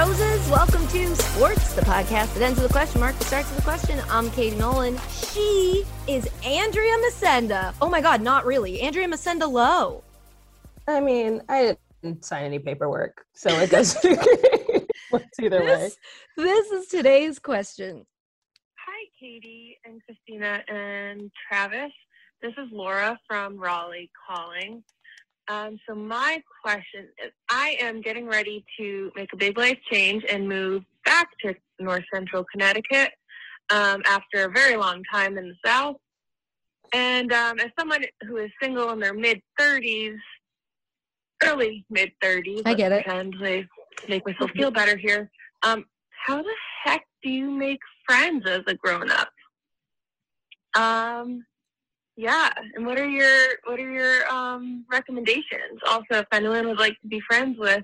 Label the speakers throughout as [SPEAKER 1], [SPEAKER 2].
[SPEAKER 1] roses. Welcome to Sports, the podcast that ends with a question mark that starts with a question. I'm Katie Nolan. She is Andrea Masenda. Oh my God, not really. Andrea Masenda Low.
[SPEAKER 2] I mean, I didn't sign any paperwork, so it doesn't works either way.
[SPEAKER 1] This is today's question.
[SPEAKER 3] Hi, Katie and Christina and Travis. This is Laura from Raleigh calling. Um, so my question is, I am getting ready to make a big life change and move back to North Central Connecticut um, after a very long time in the South. And um, as someone who is single in their mid 30s, early mid 30s,
[SPEAKER 1] I get it.
[SPEAKER 3] And to make myself feel better here. Um, how the heck do you make friends as a grown up? Um, yeah, and what are your what are your um, recommendations? Also, if anyone would like to be friends with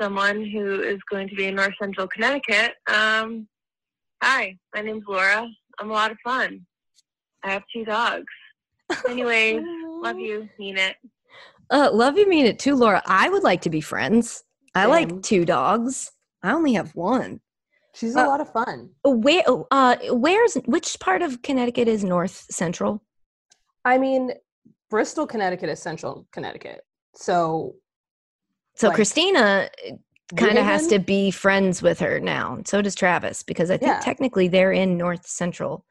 [SPEAKER 3] someone who is going to be in North Central Connecticut, um, hi, my name's Laura. I'm a lot of fun. I have two dogs. Anyway, love you, mean it.
[SPEAKER 1] Uh, love you, mean it too, Laura. I would like to be friends. I
[SPEAKER 2] Same.
[SPEAKER 1] like two dogs. I only have one.
[SPEAKER 2] She's a
[SPEAKER 1] Uh,
[SPEAKER 2] lot of fun.
[SPEAKER 1] Where? Uh, where's which part of Connecticut is North Central?
[SPEAKER 2] I mean, Bristol, Connecticut is central Connecticut. So
[SPEAKER 1] So
[SPEAKER 2] Like,
[SPEAKER 1] Christina eh, kind of has to be friends with her now. So does Travis because I think
[SPEAKER 2] Yeah.
[SPEAKER 1] technically they're in North Central.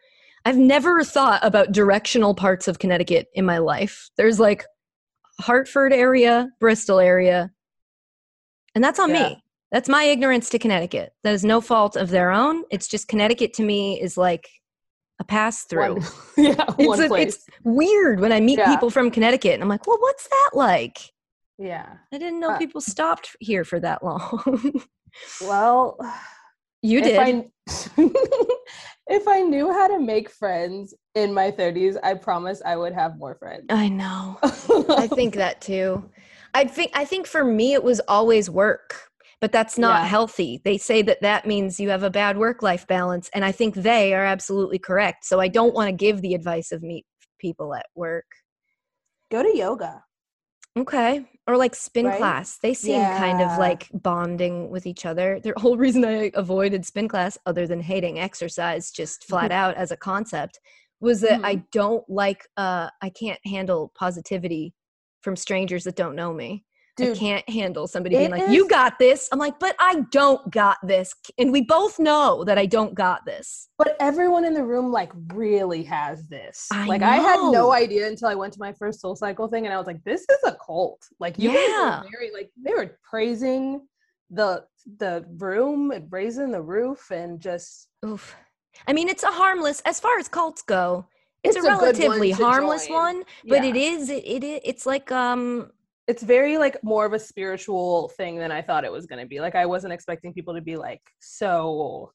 [SPEAKER 1] I've never thought about directional parts of Connecticut in my life. There's like Hartford area, Bristol area, and that's on
[SPEAKER 2] Yeah.
[SPEAKER 1] me. That's my ignorance to Connecticut. That is no fault of their own. It's just Connecticut to me is like a pass through.
[SPEAKER 2] one, yeah,
[SPEAKER 1] It's,
[SPEAKER 2] one
[SPEAKER 1] a-
[SPEAKER 2] place.
[SPEAKER 1] it's weird when I meet
[SPEAKER 2] Yeah.
[SPEAKER 1] people from Connecticut and I'm like, well, what's that like?
[SPEAKER 2] yeah.
[SPEAKER 1] I didn't know
[SPEAKER 2] Uh,
[SPEAKER 1] people stopped here for that long.
[SPEAKER 2] Well,
[SPEAKER 1] you
[SPEAKER 2] if
[SPEAKER 1] did.
[SPEAKER 2] I if I knew how to make friends in my 30s, I promise I would have more friends.
[SPEAKER 1] I know. I think that too. I think I think for me it was always work, but that's not
[SPEAKER 2] Yeah.
[SPEAKER 1] healthy. They say that that means you have a bad work life balance, and I think they are absolutely correct. So I don't want to give the advice of meet people at work.
[SPEAKER 2] go to yoga.
[SPEAKER 1] Okay. Or like spin
[SPEAKER 2] Right?
[SPEAKER 1] class. They seem kind of like bonding with each other. The whole reason I avoided spin class, other than hating exercise just flat out as a concept, was that I don't like, uh, I can't handle positivity from strangers that don't know me. I can't handle somebody being
[SPEAKER 2] it
[SPEAKER 1] like, you got this. I'm like, but I don't got this. And we both know that I don't got this.
[SPEAKER 2] but everyone in the room like really has this.
[SPEAKER 1] I
[SPEAKER 2] like I had no idea until I went to my first soul cycle thing and I was like, this is a cult. Like you
[SPEAKER 1] Yeah.
[SPEAKER 2] were very like they were praising the the room and raising the roof and just
[SPEAKER 1] Oof. I mean, it's a harmless, as far as cults go, it's,
[SPEAKER 2] It's
[SPEAKER 1] a
[SPEAKER 2] a
[SPEAKER 1] relatively harmless
[SPEAKER 2] join.
[SPEAKER 1] one, but it
[SPEAKER 2] Yeah.
[SPEAKER 1] is, it, it, it's like, um,
[SPEAKER 2] it's very like more of a spiritual thing than I thought it was gonna be. Like I wasn't expecting people to be like so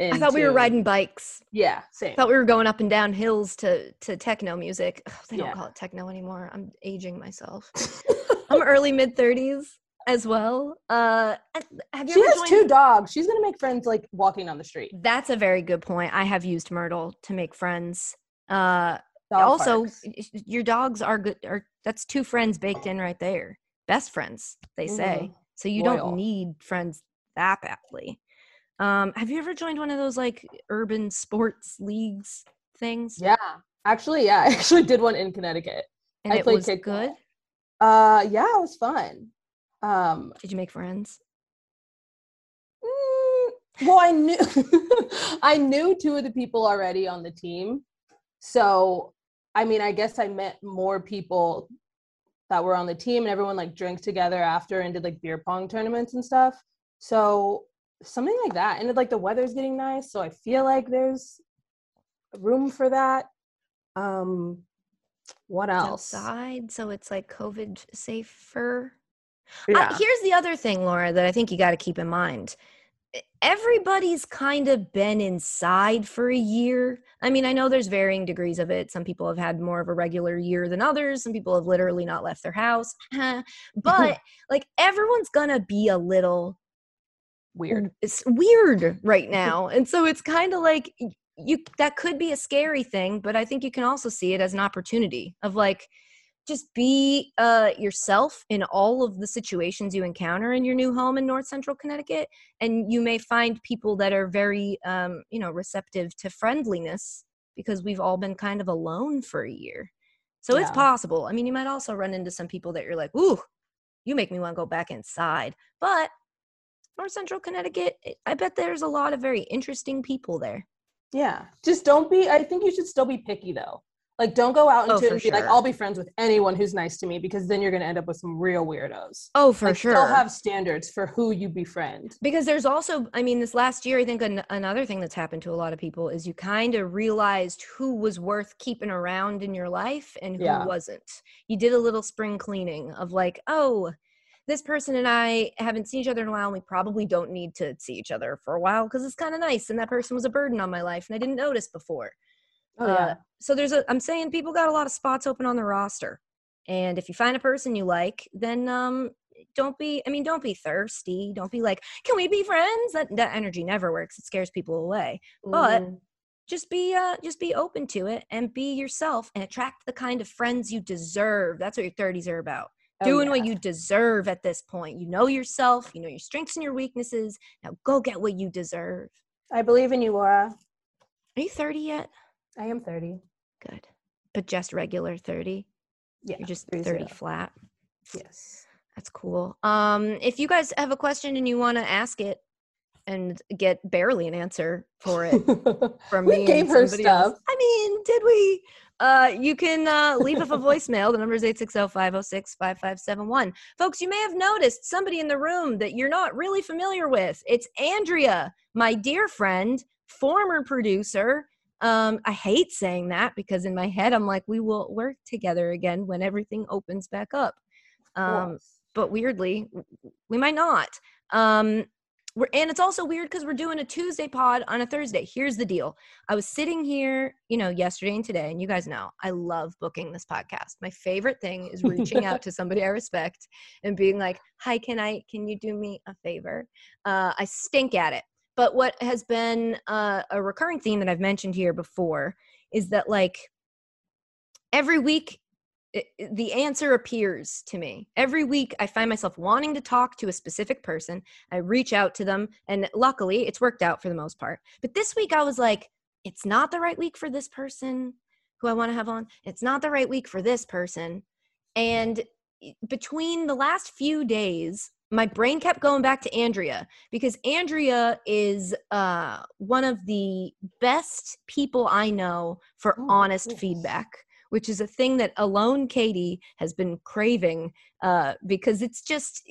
[SPEAKER 1] I thought we were riding bikes.
[SPEAKER 2] Yeah, same.
[SPEAKER 1] I thought we were going up and down hills to, to techno music. Ugh, they don't call it techno anymore. I'm aging myself. I'm early mid 30s as well. Uh, have you
[SPEAKER 2] she has
[SPEAKER 1] joined?
[SPEAKER 2] two dogs. She's gonna make friends like walking on the street.
[SPEAKER 1] That's a very good point. I have used Myrtle to make friends. Uh,
[SPEAKER 2] Dog
[SPEAKER 1] also
[SPEAKER 2] parks.
[SPEAKER 1] your dogs are good are that's two friends baked in right there best friends they say
[SPEAKER 2] Mhm.
[SPEAKER 1] so you
[SPEAKER 2] Loyal.
[SPEAKER 1] don't need friends that badly um have you ever joined one of those like urban sports leagues things
[SPEAKER 2] Yeah, actually, yeah, I actually did one in Connecticut.
[SPEAKER 1] and
[SPEAKER 2] I
[SPEAKER 1] it
[SPEAKER 2] played
[SPEAKER 1] was
[SPEAKER 2] kickball.
[SPEAKER 1] good
[SPEAKER 2] Uh, yeah, it was fun. Um,
[SPEAKER 1] did you make friends
[SPEAKER 2] mm, well, I knew I knew two of the people already on the team, so I mean, I guess I met more people that were on the team, and everyone like drank together after and did like beer pong tournaments and stuff. So something like that, and like the weather's getting nice, so I feel like there's room for that. Um, what else?
[SPEAKER 1] outside so it's like covid safer
[SPEAKER 2] Yeah.
[SPEAKER 1] I, here's the other thing, Laura, that I think you got to keep in mind. Everybody's kind of been inside for a year. I mean, I know there's varying degrees of it. Some people have had more of a regular year than others. Some people have literally not left their house. Uh-huh. but like everyone's to be a little
[SPEAKER 2] Weird.
[SPEAKER 1] it's weird right now. And so it's kind of like you that could be a scary thing, but I think you can also see it as an opportunity of like just be uh, yourself in all of the situations you encounter in your new home in north central connecticut and you may find people that are very um, you know receptive to friendliness because we've all been kind of alone for a year. So it's possible. I mean you might also run into some people that you're like ooh you make me want to go back inside. But north central connecticut eh, i bet there's a lot of very interesting people there.
[SPEAKER 2] Yeah. Just don't be I think you should still be picky though. Like don't go out
[SPEAKER 1] Oh,
[SPEAKER 2] into
[SPEAKER 1] for
[SPEAKER 2] and be like. I'll be friends with anyone who's nice to me because then you're gonna end up with some real weirdos.
[SPEAKER 1] oh for
[SPEAKER 2] like,
[SPEAKER 1] sure
[SPEAKER 2] Still have standards for who you befriend.
[SPEAKER 1] because there's also i mean this last year i think an- another thing that's happened to a lot of people is you kind of realized who was worth keeping around in your life and who
[SPEAKER 2] Yeah.
[SPEAKER 1] wasn't you did a little spring cleaning of like oh this person and i haven't seen each other in a while and we probably don't need to see each other for a while because it's kind of nice and that person was a burden on my life and i didn't notice before
[SPEAKER 2] Oh
[SPEAKER 1] Uh,
[SPEAKER 2] yeah.
[SPEAKER 1] so there's a i'm saying people got a lot of spots open on the roster. And if you find a person you like then um don't be i mean don't be thirsty. Don't be like can we be friends? That that energy never works. It scares people away. But-
[SPEAKER 2] Mhm.
[SPEAKER 1] just be uh just be open to it and be yourself and attract the kind of friends you deserve. That's what your 30s are about.
[SPEAKER 2] Oh,
[SPEAKER 1] doing
[SPEAKER 2] yeah.
[SPEAKER 1] what you deserve at this point. You know yourself. You know your strengths and your weaknesses. Now go get what you deserve.
[SPEAKER 2] I believe in you, Laura.
[SPEAKER 1] are you 30 yet
[SPEAKER 2] I am 30.
[SPEAKER 1] good but just regular 30
[SPEAKER 2] Yeah.
[SPEAKER 1] you're just
[SPEAKER 2] three
[SPEAKER 1] 30
[SPEAKER 2] zero.
[SPEAKER 1] flat
[SPEAKER 2] Yes.
[SPEAKER 1] That's cool. Um, if you guys have a question and you want to ask it and get barely an answer for it from
[SPEAKER 2] we
[SPEAKER 1] me,
[SPEAKER 2] gave her
[SPEAKER 1] somebody else-
[SPEAKER 2] stuff.
[SPEAKER 1] I mean, did we? Uh, you can uh, leave us a voicemail. The number is 860-506-5571. Folks, you may have noticed somebody in the room that you're not really familiar with. It's Andrea, my dear friend, former producer. Um, I hate saying that because in my head I'm like, we will work together again when everything opens back up. Um, but weirdly, we might not. Um, we're, and it's also weird because we're doing a Tuesday pod on a Thursday. Here's the deal: I was sitting here, you know, yesterday and today, and you guys know I love booking this podcast. My favorite thing is reaching out to somebody I respect and being like, "Hi, can I? Can you do me a favor?" Uh, I stink at it. But what has been uh, a recurring theme that I've mentioned here before is that like every week it, the answer appears to me. Every week i find myself wanting to talk to a specific person. I reach out to them and luckily it's worked out for the most part. But this week i was like it's not the right week for this person who i want to have on. It's not the right week for this person. And between the last few days my brain kept going back to andrea because andrea is uh, one of the best people i know for
[SPEAKER 2] Oh,
[SPEAKER 1] honest feedback which is a thing that alone Katie has been craving uh, because it's just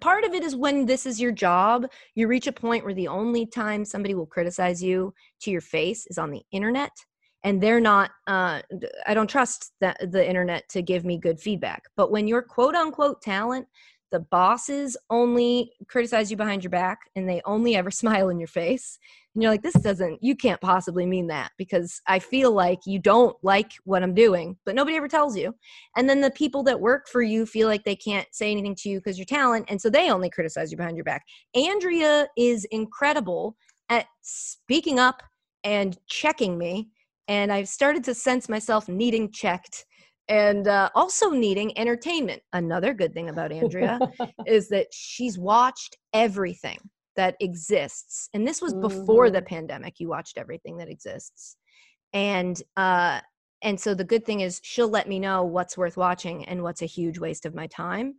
[SPEAKER 1] part of it is when this is your job, you reach a point where the only time somebody will criticize you to your face is on the internet. And they're not, uh, I don't trust that, the internet to give me good feedback. But when you're quote unquote talent, the bosses only criticize you behind your back and they only ever smile in your face. And you're like this doesn't you can't possibly mean that because i feel like you don't like what i'm doing but nobody ever tells you. And then the people that work for you feel like they can't say anything to you because you're talent and so they only criticize you behind your back. Andrea is incredible at speaking up and checking me and i've started to sense myself needing checked and uh, also needing entertainment. Another good thing about andrea is that she's watched everything that exists and this was before the
[SPEAKER 2] Mhm.
[SPEAKER 1] pandemic you watched everything that exists. And uh and so the good thing is she'll let me know what's worth watching and what's a huge waste of my time.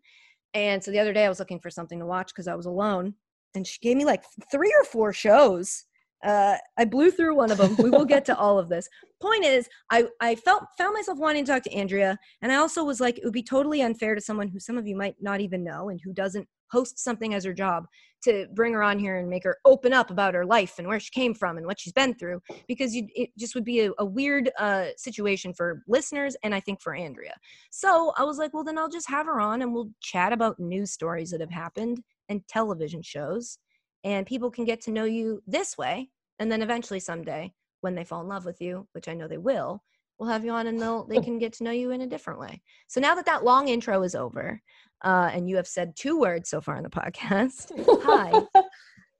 [SPEAKER 1] And so the other day i was looking for something to watch because i was alone and she gave me like three or four shows uh, I blew through one of them. We will get to all of this. Point is, I I felt found myself wanting to talk to Andrea, and I also was like, it would be totally unfair to someone who some of you might not even know and who doesn't host something as her job to bring her on here and make her open up about her life and where she came from and what she's been through because you, it just would be a, a weird uh, situation for listeners and I think for Andrea. So I was like, well, then I'll just have her on and we'll chat about news stories that have happened and television shows and people can get to know you this way and then eventually someday when they fall in love with you which i know they will we'll have you on and they'll they can get to know you in a different way so now that that long intro is over uh, and you have said two words so far in the podcast Hi.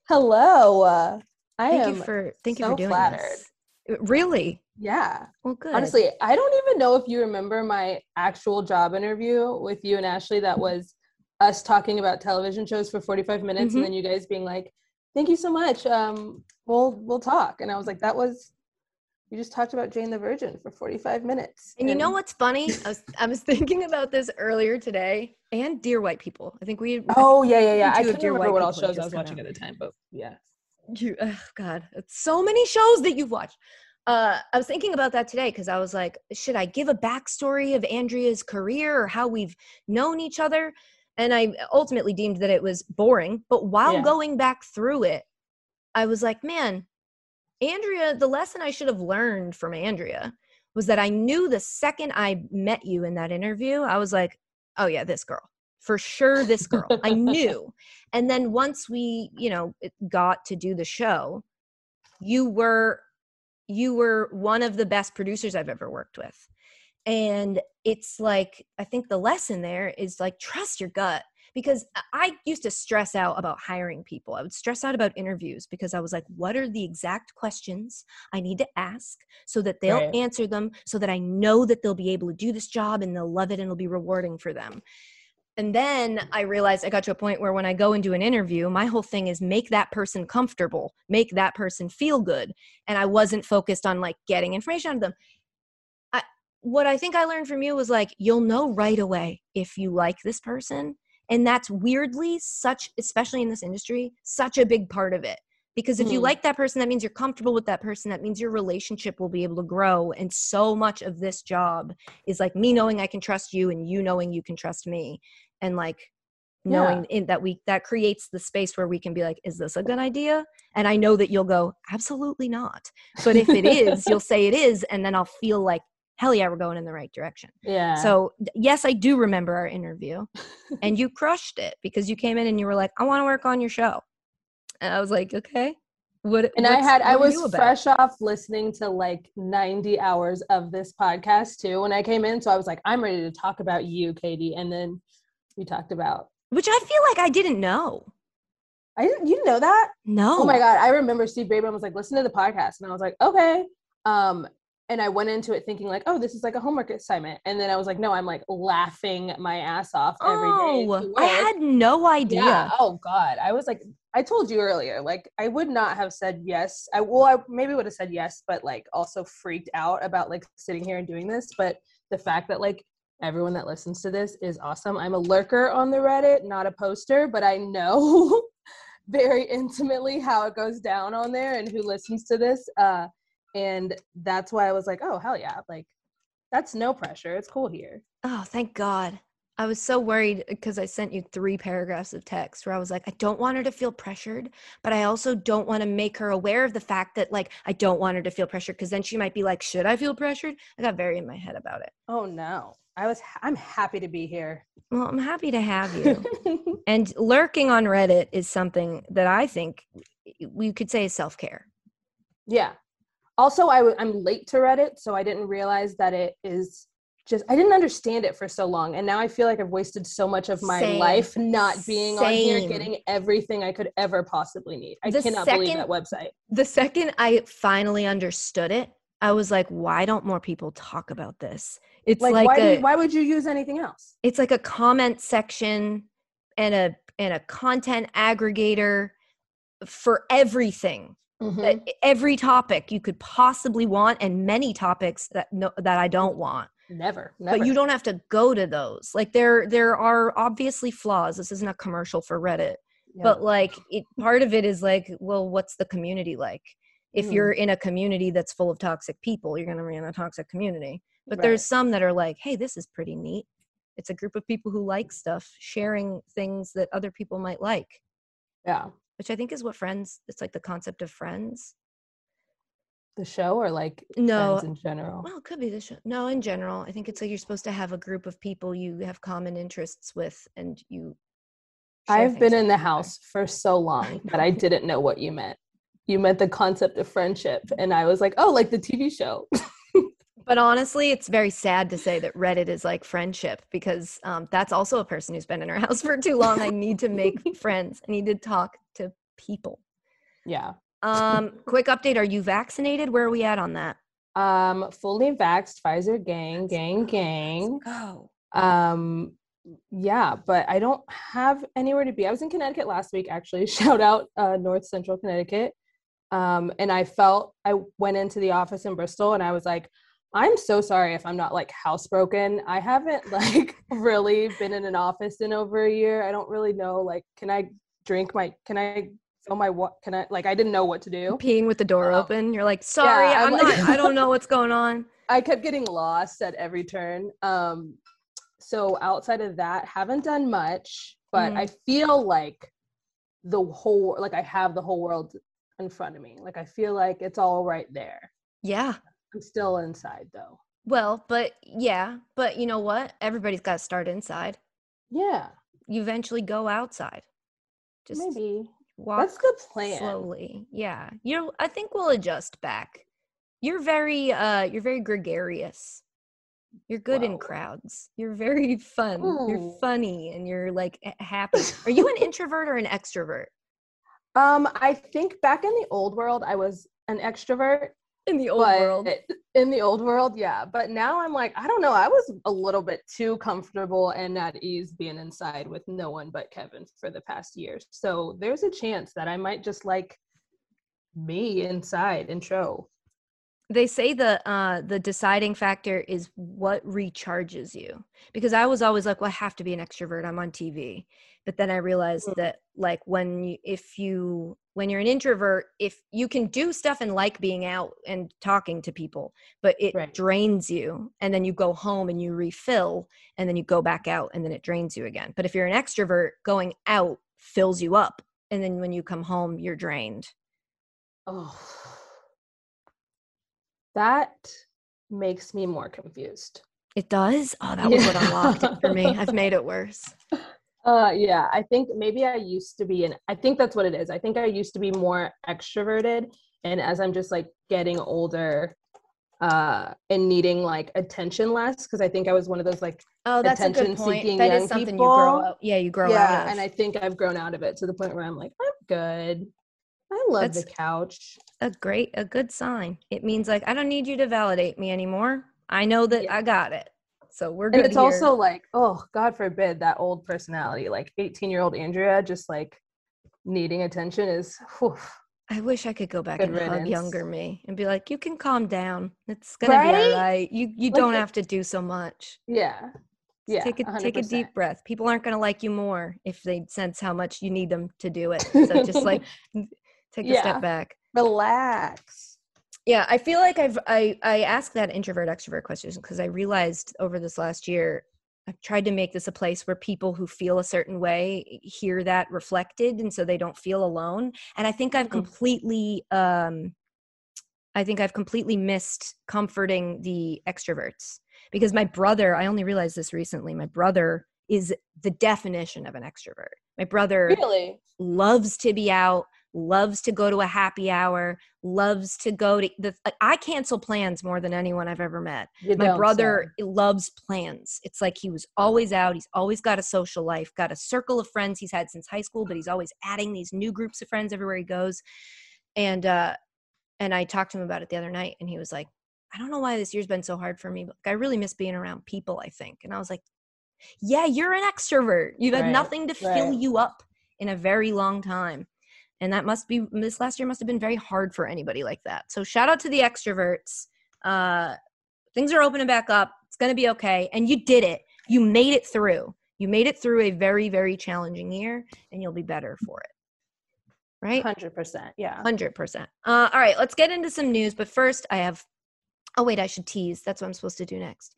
[SPEAKER 2] Hello. Uh, I
[SPEAKER 1] thank
[SPEAKER 2] am
[SPEAKER 1] you for thank you for doing
[SPEAKER 2] flattered.
[SPEAKER 1] this Uh, really
[SPEAKER 2] Yeah.
[SPEAKER 1] Well, good.
[SPEAKER 2] Honestly, I don't even know if you remember my actual job interview with you and Ashley that was us talking about television shows for 45 minutes
[SPEAKER 1] Mhm.
[SPEAKER 2] and then you guys being like, "Thank you so much. Um we'll we'll talk." And I was like, "That was you just talked about Jane the Virgin for 45 minutes."
[SPEAKER 1] And you know what's funny? I was, I was thinking about this earlier today and Dear White People. I think we.
[SPEAKER 2] Oh, yeah, yeah, yeah. I
[SPEAKER 1] Dear
[SPEAKER 2] remember what all shows I was watching
[SPEAKER 1] out.
[SPEAKER 2] at the time, but yeah.
[SPEAKER 1] You, oh God, it's so many shows that you've watched. Uh, I was thinking about that today because I was like, should I give a backstory of Andrea's career or how we've known each other? And I ultimately deemed that it was boring. But while
[SPEAKER 2] Yeah.
[SPEAKER 1] going back through it, I was like, man, Andrea, the lesson I should have learned from Andrea was that I knew the second I met you in that interview, I was like, oh yeah, this girl. For sure, this girl. I knew. And then once we, you know, got to do the show, you were you were one of the best producers I've ever worked with. And it's like I think the lesson there is like trust your gut because I- used to stress out about hiring people. I would stress out about interviews because I was like, what are the exact questions I need to ask so that they'll
[SPEAKER 2] Right.
[SPEAKER 1] answer them so that I know that they'll be able to do this job and they'll love it and it'll be rewarding for them. And then I realized I got to a point where when I go and do an interview, my whole thing is make that person comfortable, make that person feel good. And I wasn't focused on like getting information out of them. What I think I learned from you was like, you'll know right away if you like this person. And that's weirdly such, especially in this industry, such a big part of it. Because if you
[SPEAKER 2] Mhm.
[SPEAKER 1] like that person, that means you're comfortable with that person. That means your relationship will be able to grow. And so much of this job is like me knowing I can trust you and you knowing you can trust me. And like knowing in, that we that creates the space where we can be like, is this a good idea? And I know that you'll go, absolutely not. But if it is, you'll say it is, and then I'll feel like, hell yeah, we're going in the right direction.
[SPEAKER 2] Yeah.
[SPEAKER 1] So yes, I do remember our interview, and you crushed it because you came in and you were like, I want to work on your show, and I was like, okay. What,
[SPEAKER 2] and I had I was fresh off listening to like 90 hours of this podcast too when I came in. So I was like, I'm ready to talk about you, Katie. And then we talked about
[SPEAKER 1] which I feel like I didn't know.
[SPEAKER 2] I didn't you know that?
[SPEAKER 1] No.
[SPEAKER 2] Oh my god, I remember Steve Braben was like, listen to the podcast. And I was like, okay. Um, and I went into it thinking like, oh, this is like a homework assignment. And then I was like, no, I'm like laughing my ass off every day.
[SPEAKER 1] Oh, I had no idea.
[SPEAKER 2] Yeah. Oh God. I was like, I told you earlier, like I would not have said yes. I well, I maybe would have said yes, but like also freaked out about like sitting here and doing this. But the fact that like everyone that listens to this is awesome. I'm a lurker on the Reddit, not a poster, but I know very intimately how it goes down on there and who listens to this. Uh and that's why I was like, oh hell yeah, like that's no pressure. It's cool here.
[SPEAKER 1] Oh, thank God. I was so worried because I sent you three paragraphs of text where I was like, I don't want her to feel pressured, but I also don't want to make her aware of the fact that, like, I don't want her to feel pressured because then she might be like, Should I feel pressured? I got very in my head about it.
[SPEAKER 2] Oh no. I was I'm happy to be here.
[SPEAKER 1] Well, I'm happy to have you. and lurking on Reddit is something that I think we could say is self care.
[SPEAKER 2] Yeah. Also, I w- I'm late to Reddit, so I didn't realize that it is just I didn't understand it for so long, and now I feel like I've wasted so much of my
[SPEAKER 1] Same.
[SPEAKER 2] life not being on here, getting everything I could ever possibly need. I
[SPEAKER 1] The
[SPEAKER 2] cannot believe
[SPEAKER 1] second-
[SPEAKER 2] that website.
[SPEAKER 1] The second I finally understood it, I was like, Why don't more people talk about this? It's
[SPEAKER 2] Like,
[SPEAKER 1] like,
[SPEAKER 2] why
[SPEAKER 1] a,
[SPEAKER 2] you, why would you use anything else?
[SPEAKER 1] it's like a comment section and a and a content aggregator for everything Uh, every topic you could possibly want and many topics that no, that I don't want.
[SPEAKER 2] Never, never.
[SPEAKER 1] but you don't have to go to those. Like there there are obviously flaws. This isn't a commercial for Reddit.
[SPEAKER 2] Yeah.
[SPEAKER 1] but like it, part of it is like well what's the community like? If
[SPEAKER 2] Mhm.
[SPEAKER 1] you're in a community that's full of toxic people you're going to be in a toxic community. But
[SPEAKER 2] Right.
[SPEAKER 1] there's some that are like hey this is pretty neat. It's a group of people who like stuff sharing things that other people might like.
[SPEAKER 2] Yeah,
[SPEAKER 1] which i think is what friends it's like the concept of friends
[SPEAKER 2] the show or like
[SPEAKER 1] no
[SPEAKER 2] friends in general.
[SPEAKER 1] well it could be the show no in general i think it's like you're supposed to have a group of people you have common interests with and you
[SPEAKER 2] I've been in the house for so long that I didn't know what you meant. You meant the concept of friendship, and I was like, oh, like the TV show.
[SPEAKER 1] But honestly, it's very sad to say that Reddit is like friendship because um, that's also a person who's been in her house for too long. I need to make friends. I need to talk to people.
[SPEAKER 2] yeah.
[SPEAKER 1] Um, quick update: Are you vaccinated? Where are we at on that?
[SPEAKER 2] Um, fully vaxxed, Pfizer gang, gang, gang.
[SPEAKER 1] Go.
[SPEAKER 2] Um, yeah, but I don't have anywhere to be. I was in Connecticut last week, actually. Shout out uh, North Central Connecticut. Um, and I felt I went into the office in Bristol and I was like, I'm so sorry if I'm not like housebroken. I haven't like really been in an office in over a year. I don't really know like can I drink my can I fill my what can I like I didn't know what to do.
[SPEAKER 1] Peeing with the door um, open. You're like, sorry, yeah, I'm, I'm like, not I don't know what's going on.
[SPEAKER 2] I kept getting lost at every turn. Um so outside of that, haven't done much, but mm. I feel like the whole like I have the whole world in front of me. Like I feel like it's all right there.
[SPEAKER 1] Yeah.
[SPEAKER 2] I'm still inside though.
[SPEAKER 1] Well, but yeah, but you know what? Everybody's got to start inside.
[SPEAKER 2] Yeah.
[SPEAKER 1] You eventually go outside.
[SPEAKER 2] Just maybe walk That's the plan.
[SPEAKER 1] Slowly. Yeah. You know, I think we'll adjust back. You're very uh you're very gregarious. You're good in crowds. You're very fun. Ooh. You're funny and you're like happy. Are you an introvert or an extrovert?
[SPEAKER 2] Um, I think back in the old world I was an extrovert
[SPEAKER 1] in the old but world.
[SPEAKER 2] in the old world yeah. But now i'm like i don't know. I was a little bit too comfortable and at ease being inside with no one but kevin for the past years so there's a chance that i might just like me inside intro
[SPEAKER 1] they say the uh the deciding factor is what recharges you. Because i was always like well i have to be an extrovert. I'm on tv but then i realized mm. that like when you if you when you're an introvert if you can do stuff and like being out and talking to people but it right. drains you and then you go home and you refill and then you go back out and then it drains you again but if you're an extrovert going out fills you up and then when you come home you're drained
[SPEAKER 2] oh that makes me more confused
[SPEAKER 1] it does oh that was yeah. what unlocked it for me i've made it worse
[SPEAKER 2] uh yeah, I think maybe I used to be and I think that's what it is. I think I used to be more extroverted and as I'm just like getting older uh and needing like attention less because I think I was one of those like
[SPEAKER 1] oh that's attention a good point. seeking that young is something people. you grow up yeah you grow yeah,
[SPEAKER 2] and I think I've grown out of it to the point where I'm like I'm good. I love that's the couch.
[SPEAKER 1] A great a good sign. It means like I don't need you to validate me anymore. I know that yeah. I got it. So we're good.
[SPEAKER 2] And it's
[SPEAKER 1] here.
[SPEAKER 2] also like, oh, God forbid that old personality, like 18 year old Andrea, just like needing attention is. Whew.
[SPEAKER 1] I wish I could go back and riddance. hug younger me and be like, "You can calm down. It's gonna right? be all right. You you like, don't have to do so much."
[SPEAKER 2] Yeah, yeah.
[SPEAKER 1] Take a 100%. take a deep breath. People aren't gonna like you more if they sense how much you need them to do it. So just like take a yeah. step back.
[SPEAKER 2] Relax
[SPEAKER 1] yeah i feel like i've i i asked that introvert extrovert question because i realized over this last year i've tried to make this a place where people who feel a certain way hear that reflected and so they don't feel alone and i think i've mm-hmm. completely um i think i've completely missed comforting the extroverts because my brother i only realized this recently my brother is the definition of an extrovert my brother
[SPEAKER 2] really
[SPEAKER 1] loves to be out loves to go to a happy hour, loves to go to the I cancel plans more than anyone I've ever met. You My brother say. loves plans. It's like he was always out, he's always got a social life, got a circle of friends he's had since high school, but he's always adding these new groups of friends everywhere he goes. And uh and I talked to him about it the other night and he was like, I don't know why this year's been so hard for me, but I really miss being around people, I think. And I was like, yeah, you're an extrovert. You've had right, nothing to right. fill you up in a very long time and that must be this last year must have been very hard for anybody like that. So shout out to the extroverts uh things are opening back up it's going to be okay and you did it. You made it through. You made it through a very very challenging year and you'll be better for it. Right?
[SPEAKER 2] 100% yeah.
[SPEAKER 1] 100% uh, all right let's get into some news but first i have oh wait i should tease that's what i'm supposed to do next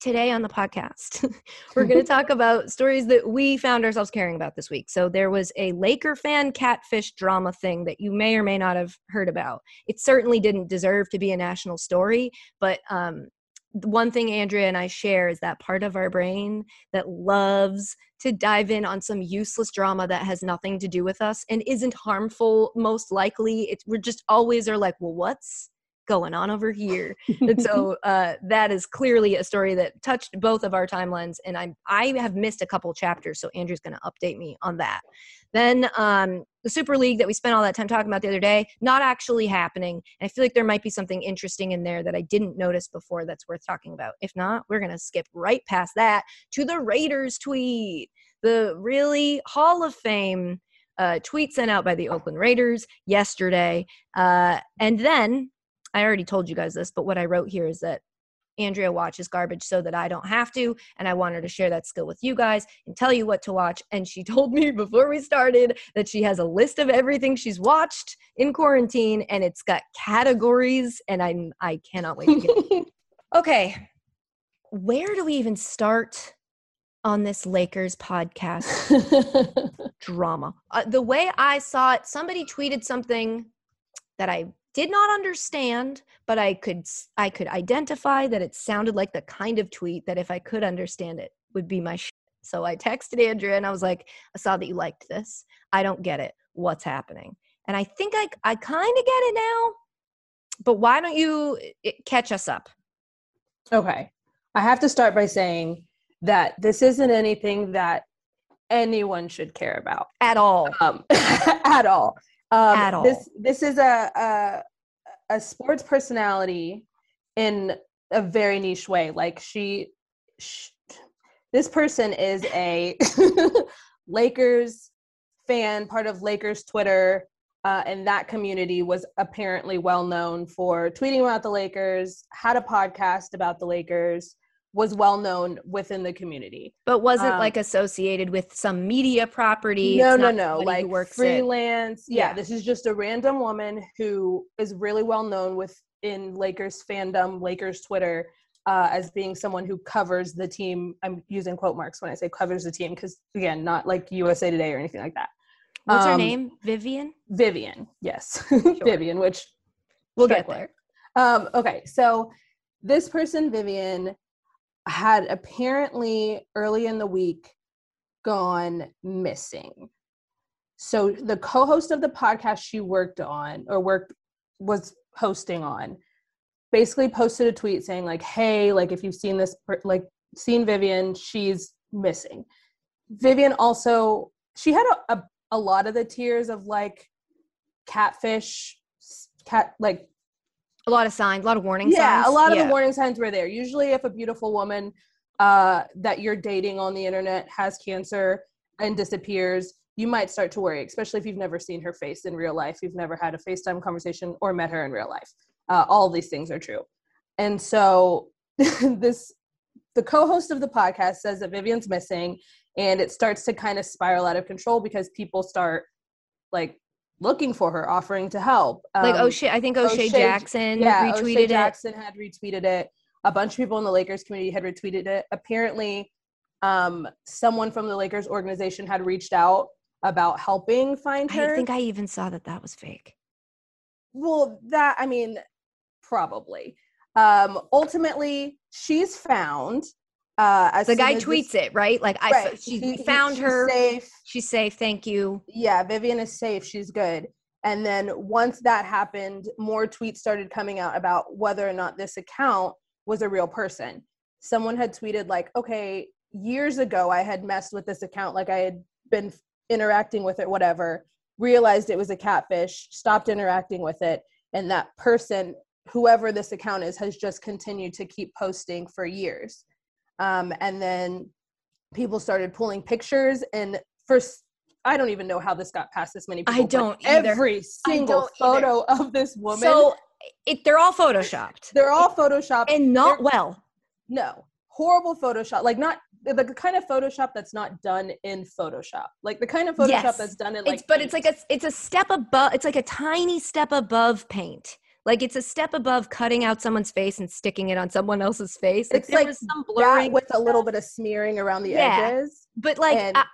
[SPEAKER 1] today on the podcast, we're going to talk about stories that we found ourselves caring about this week. So there was a Laker fan catfish drama thing that you may or may not have heard about. It certainly didn't deserve to be a national story, but um, one thing Andrea and I share is that part of our brain that loves to dive in on some useless drama that has nothing to do with us and isn't harmful most likely. It's we're just always are like, well, what's going on over here? and so uh, that is clearly a story that touched both of our timelines. And I I have missed a couple chapters, so Andrea's going to update me on that. Then um, the Super League that we spent all that time talking about the other day, not actually happening. And I feel like there might be something interesting in there that I didn't notice before that's worth talking about. If not, we're going to skip right past that to the Raiders tweet. The really Hall of Fame uh, tweet sent out by the Oakland Raiders yesterday. Uh, and then I already told you guys this, but what I wrote here is that Andrea watches garbage so that I don't have to. And I want her to share that skill with you guys and tell you what to watch. And she told me before we started that she has a list of everything she's watched in quarantine and it's got categories. And I'm I cannot wait to get Okay. Where do we even start on this Lakers podcast drama? Uh, the way I saw it, somebody tweeted something that I did not understand but i could i could identify that it sounded like the kind of tweet that if i could understand it would be my shit. so i texted andrea and i was like i saw that you liked this. I don't get it. What's happening? And i think i i kind of get it now but why don't you catch us up?
[SPEAKER 2] Okay. I have to start by saying that this isn't anything that anyone should care about.
[SPEAKER 1] At all.
[SPEAKER 2] Um, at all. Um,
[SPEAKER 1] At all.
[SPEAKER 2] This this is a, a sports personality in a very niche way. Like she, sh this person is a Lakers fan, part of Lakers Twitter, uh, and that community was apparently well known for tweeting about the Lakers. Had a podcast about the Lakers was well known within the community.
[SPEAKER 1] But wasn't
[SPEAKER 2] Um,
[SPEAKER 1] like associated with some media property.
[SPEAKER 2] No, no, no. Like
[SPEAKER 1] works
[SPEAKER 2] freelance. Yeah.
[SPEAKER 1] Yeah.
[SPEAKER 2] this is just a random woman who is really well known within Lakers fandom, Lakers Twitter, uh, as being someone who covers the team. I'm using quote marks when I say covers the team because again, not like USA Today or anything like that.
[SPEAKER 1] What's her
[SPEAKER 2] Um,
[SPEAKER 1] name? Vivian.
[SPEAKER 2] Vivian, yes, Vivian. Which
[SPEAKER 1] We'll get there.
[SPEAKER 2] um, okay, so this person, Vivian, had apparently early in the week gone missing. So the co-host of the podcast she worked on or worked was hosting on basically posted a tweet saying like hey like if you've seen this like seen Vivian she's missing. Vivian also she had a, a, a lot of the tears of like catfish cat like
[SPEAKER 1] A lot of signs, a lot of warning
[SPEAKER 2] yeah,
[SPEAKER 1] signs.
[SPEAKER 2] Yeah, a lot of
[SPEAKER 1] Yeah.
[SPEAKER 2] the warning signs were there. Usually, if a beautiful woman uh, that you're dating on the internet has cancer and disappears, you might start to worry, especially if you've never seen her face in real life, you've never had a FaceTime conversation or met her in real life. Uh, all of these things are true. And so, this the co-host of the podcast says that Vivian's missing, and it starts to kind of spiral out of control because people start like looking for her, offering to help.
[SPEAKER 1] Like
[SPEAKER 2] Um,
[SPEAKER 1] O'Shea, I think O'Shea,
[SPEAKER 2] O'Shea-
[SPEAKER 1] Jackson
[SPEAKER 2] yeah,
[SPEAKER 1] retweeted
[SPEAKER 2] O'Shea
[SPEAKER 1] it.
[SPEAKER 2] Jackson had retweeted it. A bunch of people in the Lakers community had retweeted it. Apparently, um, someone from the Lakers organization had reached out about helping find her.
[SPEAKER 1] I think I even saw that that was fake.
[SPEAKER 2] well, that I mean, probably. Um, ultimately, she's found. Uh, as
[SPEAKER 1] The guy tweets
[SPEAKER 2] this-
[SPEAKER 1] it, right? Like I,
[SPEAKER 2] Right.
[SPEAKER 1] she
[SPEAKER 2] He- he-
[SPEAKER 1] found
[SPEAKER 2] she's
[SPEAKER 1] her.
[SPEAKER 2] safe.
[SPEAKER 1] She's safe. Thank you.
[SPEAKER 2] yeah, Vivian is safe. She's good. And then once that happened, more tweets started coming out about whether or not this account was a real person. Someone had tweeted, like, okay, years ago, I had messed with this account, like I had been interacting with it, whatever, realized it was a catfish, stopped interacting with it. And that person, whoever this account is, has just continued to keep posting for years. Um, and then people started pulling pictures and first I don't even know how this got past this many people. I
[SPEAKER 1] don't either.
[SPEAKER 2] Every single
[SPEAKER 1] don't either.
[SPEAKER 2] photo of this woman,
[SPEAKER 1] So it, they're all photoshopped
[SPEAKER 2] they're all photoshopped.
[SPEAKER 1] and not
[SPEAKER 2] they're-
[SPEAKER 1] well.
[SPEAKER 2] no, horrible Photoshop. Like not the kind of Photoshop that's not done in Photoshop. Like the kind of Photoshop
[SPEAKER 1] Yes.
[SPEAKER 2] that's done in like.
[SPEAKER 1] it's but it's like a it's a step above. It's like a tiny step above paint. Like it's a step above cutting out someone's face and sticking it on someone else's face. Like
[SPEAKER 2] It's
[SPEAKER 1] there
[SPEAKER 2] like
[SPEAKER 1] was some blurring,
[SPEAKER 2] with a little bit of smearing around the
[SPEAKER 1] Yeah.
[SPEAKER 2] edges.
[SPEAKER 1] but like
[SPEAKER 2] and-
[SPEAKER 1] I,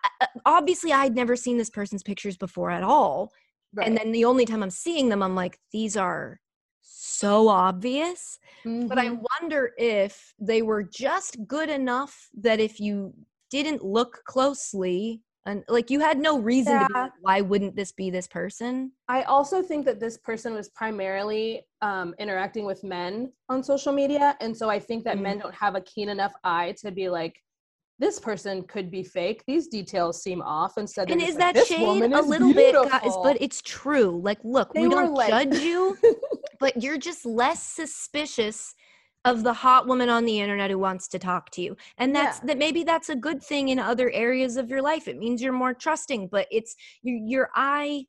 [SPEAKER 1] obviously I'd never seen this person's pictures before at all.
[SPEAKER 2] Right.
[SPEAKER 1] And then the only time I'm seeing them, I'm like, these are so obvious. But I
[SPEAKER 2] Mhm.
[SPEAKER 1] wonder if they were just good enough that if you didn't look closely And like you had no reason to be like, why wouldn't this be this person?
[SPEAKER 2] I also think that this person was primarily um, interacting with men on social media. And so I think that
[SPEAKER 1] Mm.
[SPEAKER 2] men don't have a keen enough eye to be like, this person could be fake. These details seem off. Instead,
[SPEAKER 1] and is
[SPEAKER 2] like,
[SPEAKER 1] that
[SPEAKER 2] "This
[SPEAKER 1] shade a little bit guys but it's true like look
[SPEAKER 2] They
[SPEAKER 1] we don't
[SPEAKER 2] like-
[SPEAKER 1] judge you but you're just less suspicious of the hot woman on the internet who wants to talk to you and that's
[SPEAKER 2] Yeah.
[SPEAKER 1] that maybe that's a good thing in other areas of your life it means you're more trusting but it's your, your eye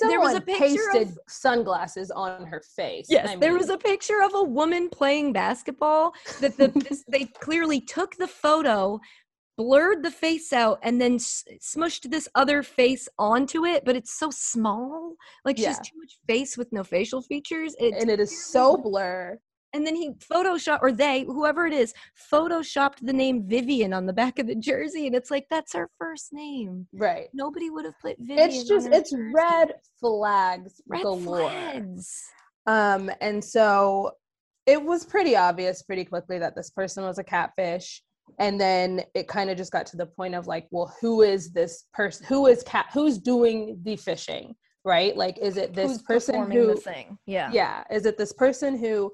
[SPEAKER 1] there was a picture
[SPEAKER 2] pasted
[SPEAKER 1] of-
[SPEAKER 2] sunglasses on her face.
[SPEAKER 1] Yes,
[SPEAKER 2] I
[SPEAKER 1] there was a picture of a woman playing basketball that the this, they clearly took the photo, blurred the face out, and then s- smushed this other face onto it. But it's so small, like she has
[SPEAKER 2] Yeah.
[SPEAKER 1] too much face with no facial features. It's,
[SPEAKER 2] and it is so blur.
[SPEAKER 1] And then he photoshopped, or they, whoever it is, photoshopped the name Vivian on the back of the jersey, and it's like that's her first name.
[SPEAKER 2] Right.
[SPEAKER 1] Nobody would have put Vivian.
[SPEAKER 2] It's just it's red flags
[SPEAKER 1] red
[SPEAKER 2] galore.
[SPEAKER 1] flags.
[SPEAKER 2] Um, and so it was pretty obvious pretty quickly that this person was a catfish. And then it kind of just got to the point of like, well, who is this person? Who is cat? Who's doing the fishing? Right? Like, is it this
[SPEAKER 1] Who's
[SPEAKER 2] person who?
[SPEAKER 1] the thing? Yeah.
[SPEAKER 2] Yeah. Is it this person who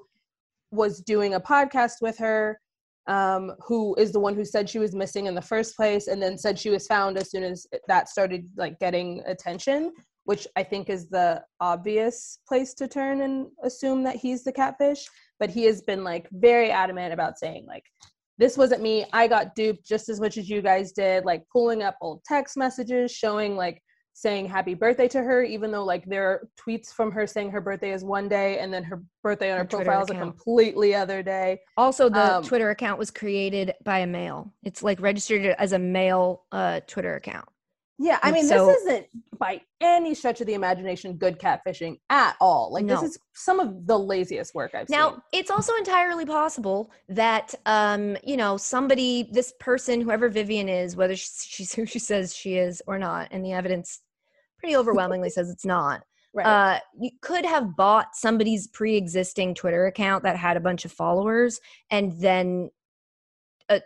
[SPEAKER 2] was doing a podcast with her? Um, who is the one who said she was missing in the first place and then said she was found as soon as that started like getting attention which I think is the obvious place to turn and assume that he's the catfish. But he has been like very adamant about saying, like, this wasn't me. I got duped just as much as you guys did, like pulling up old text messages, showing like saying happy birthday to her, even though like there are tweets from her saying her birthday is one day and then her birthday on her,
[SPEAKER 1] Her
[SPEAKER 2] profile is a completely other day.
[SPEAKER 1] Also, the
[SPEAKER 2] Um,
[SPEAKER 1] Twitter account was created by a male. It's like registered as a male uh, Twitter account.
[SPEAKER 2] Yeah, I mean,
[SPEAKER 1] so-
[SPEAKER 2] this isn't by any stretch of the imagination good catfishing at all. Like,
[SPEAKER 1] No.
[SPEAKER 2] this is some of the laziest work I've
[SPEAKER 1] Now,
[SPEAKER 2] seen.
[SPEAKER 1] Now, it's also entirely possible that, um, you know, somebody, this person, whoever Vivian is, whether she's, she's who she says she is or not, and the evidence pretty overwhelmingly says it's not,
[SPEAKER 2] Right.
[SPEAKER 1] uh, you could have bought somebody's pre-existing Twitter account that had a bunch of followers, and then, uh,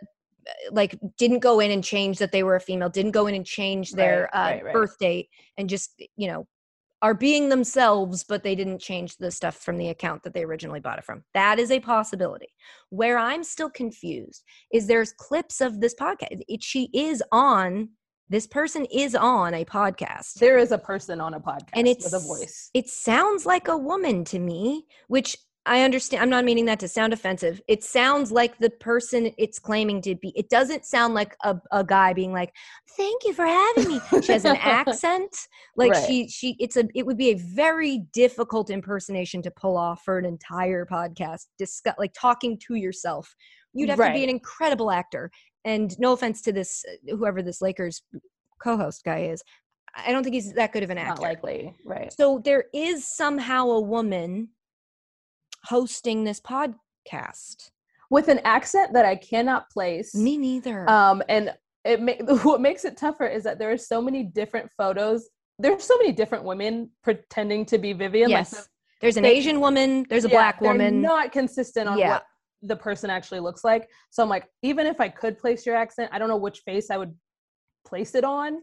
[SPEAKER 1] like, didn't go in and change that they were a female, didn't go in and change their
[SPEAKER 2] Right,
[SPEAKER 1] uh,
[SPEAKER 2] right,
[SPEAKER 1] birth date, and just, you know, are being themselves, but they didn't change the stuff from the account that they originally bought it from. That is a possibility. Where I'm still confused is there's clips of this podcast. It, she is on. This person is on a podcast.
[SPEAKER 2] there is a person on a podcast
[SPEAKER 1] and it's
[SPEAKER 2] with a voice.
[SPEAKER 1] It sounds like a woman to me, which I understand. I'm not meaning that to sound offensive. It sounds like the person it's claiming to be. It doesn't sound like a, a guy being like, "Thank you for having me." She has an accent. Like
[SPEAKER 2] Right.
[SPEAKER 1] she she it's a it would be a very difficult impersonation to pull off for an entire podcast. Discuss like talking to yourself. You'd have to be an incredible actor. And no offense to this uh, whoever this Lakers co-host guy is. I don't think he's that good of an actor.
[SPEAKER 2] Not likely, right?
[SPEAKER 1] So there is somehow a woman hosting this podcast.
[SPEAKER 2] With an accent that I cannot place.
[SPEAKER 1] Me neither.
[SPEAKER 2] Um, and it ma- what makes it tougher is that there are so many different photos. There's so many different women pretending to be Vivian.
[SPEAKER 1] yes.
[SPEAKER 2] Like
[SPEAKER 1] there's an
[SPEAKER 2] they-
[SPEAKER 1] Asian woman, there's a
[SPEAKER 2] yeah,
[SPEAKER 1] black woman.
[SPEAKER 2] Not consistent on
[SPEAKER 1] Yeah.
[SPEAKER 2] what the person actually looks like. So I'm like, even if I could place your accent, I don't know which face I would place it on.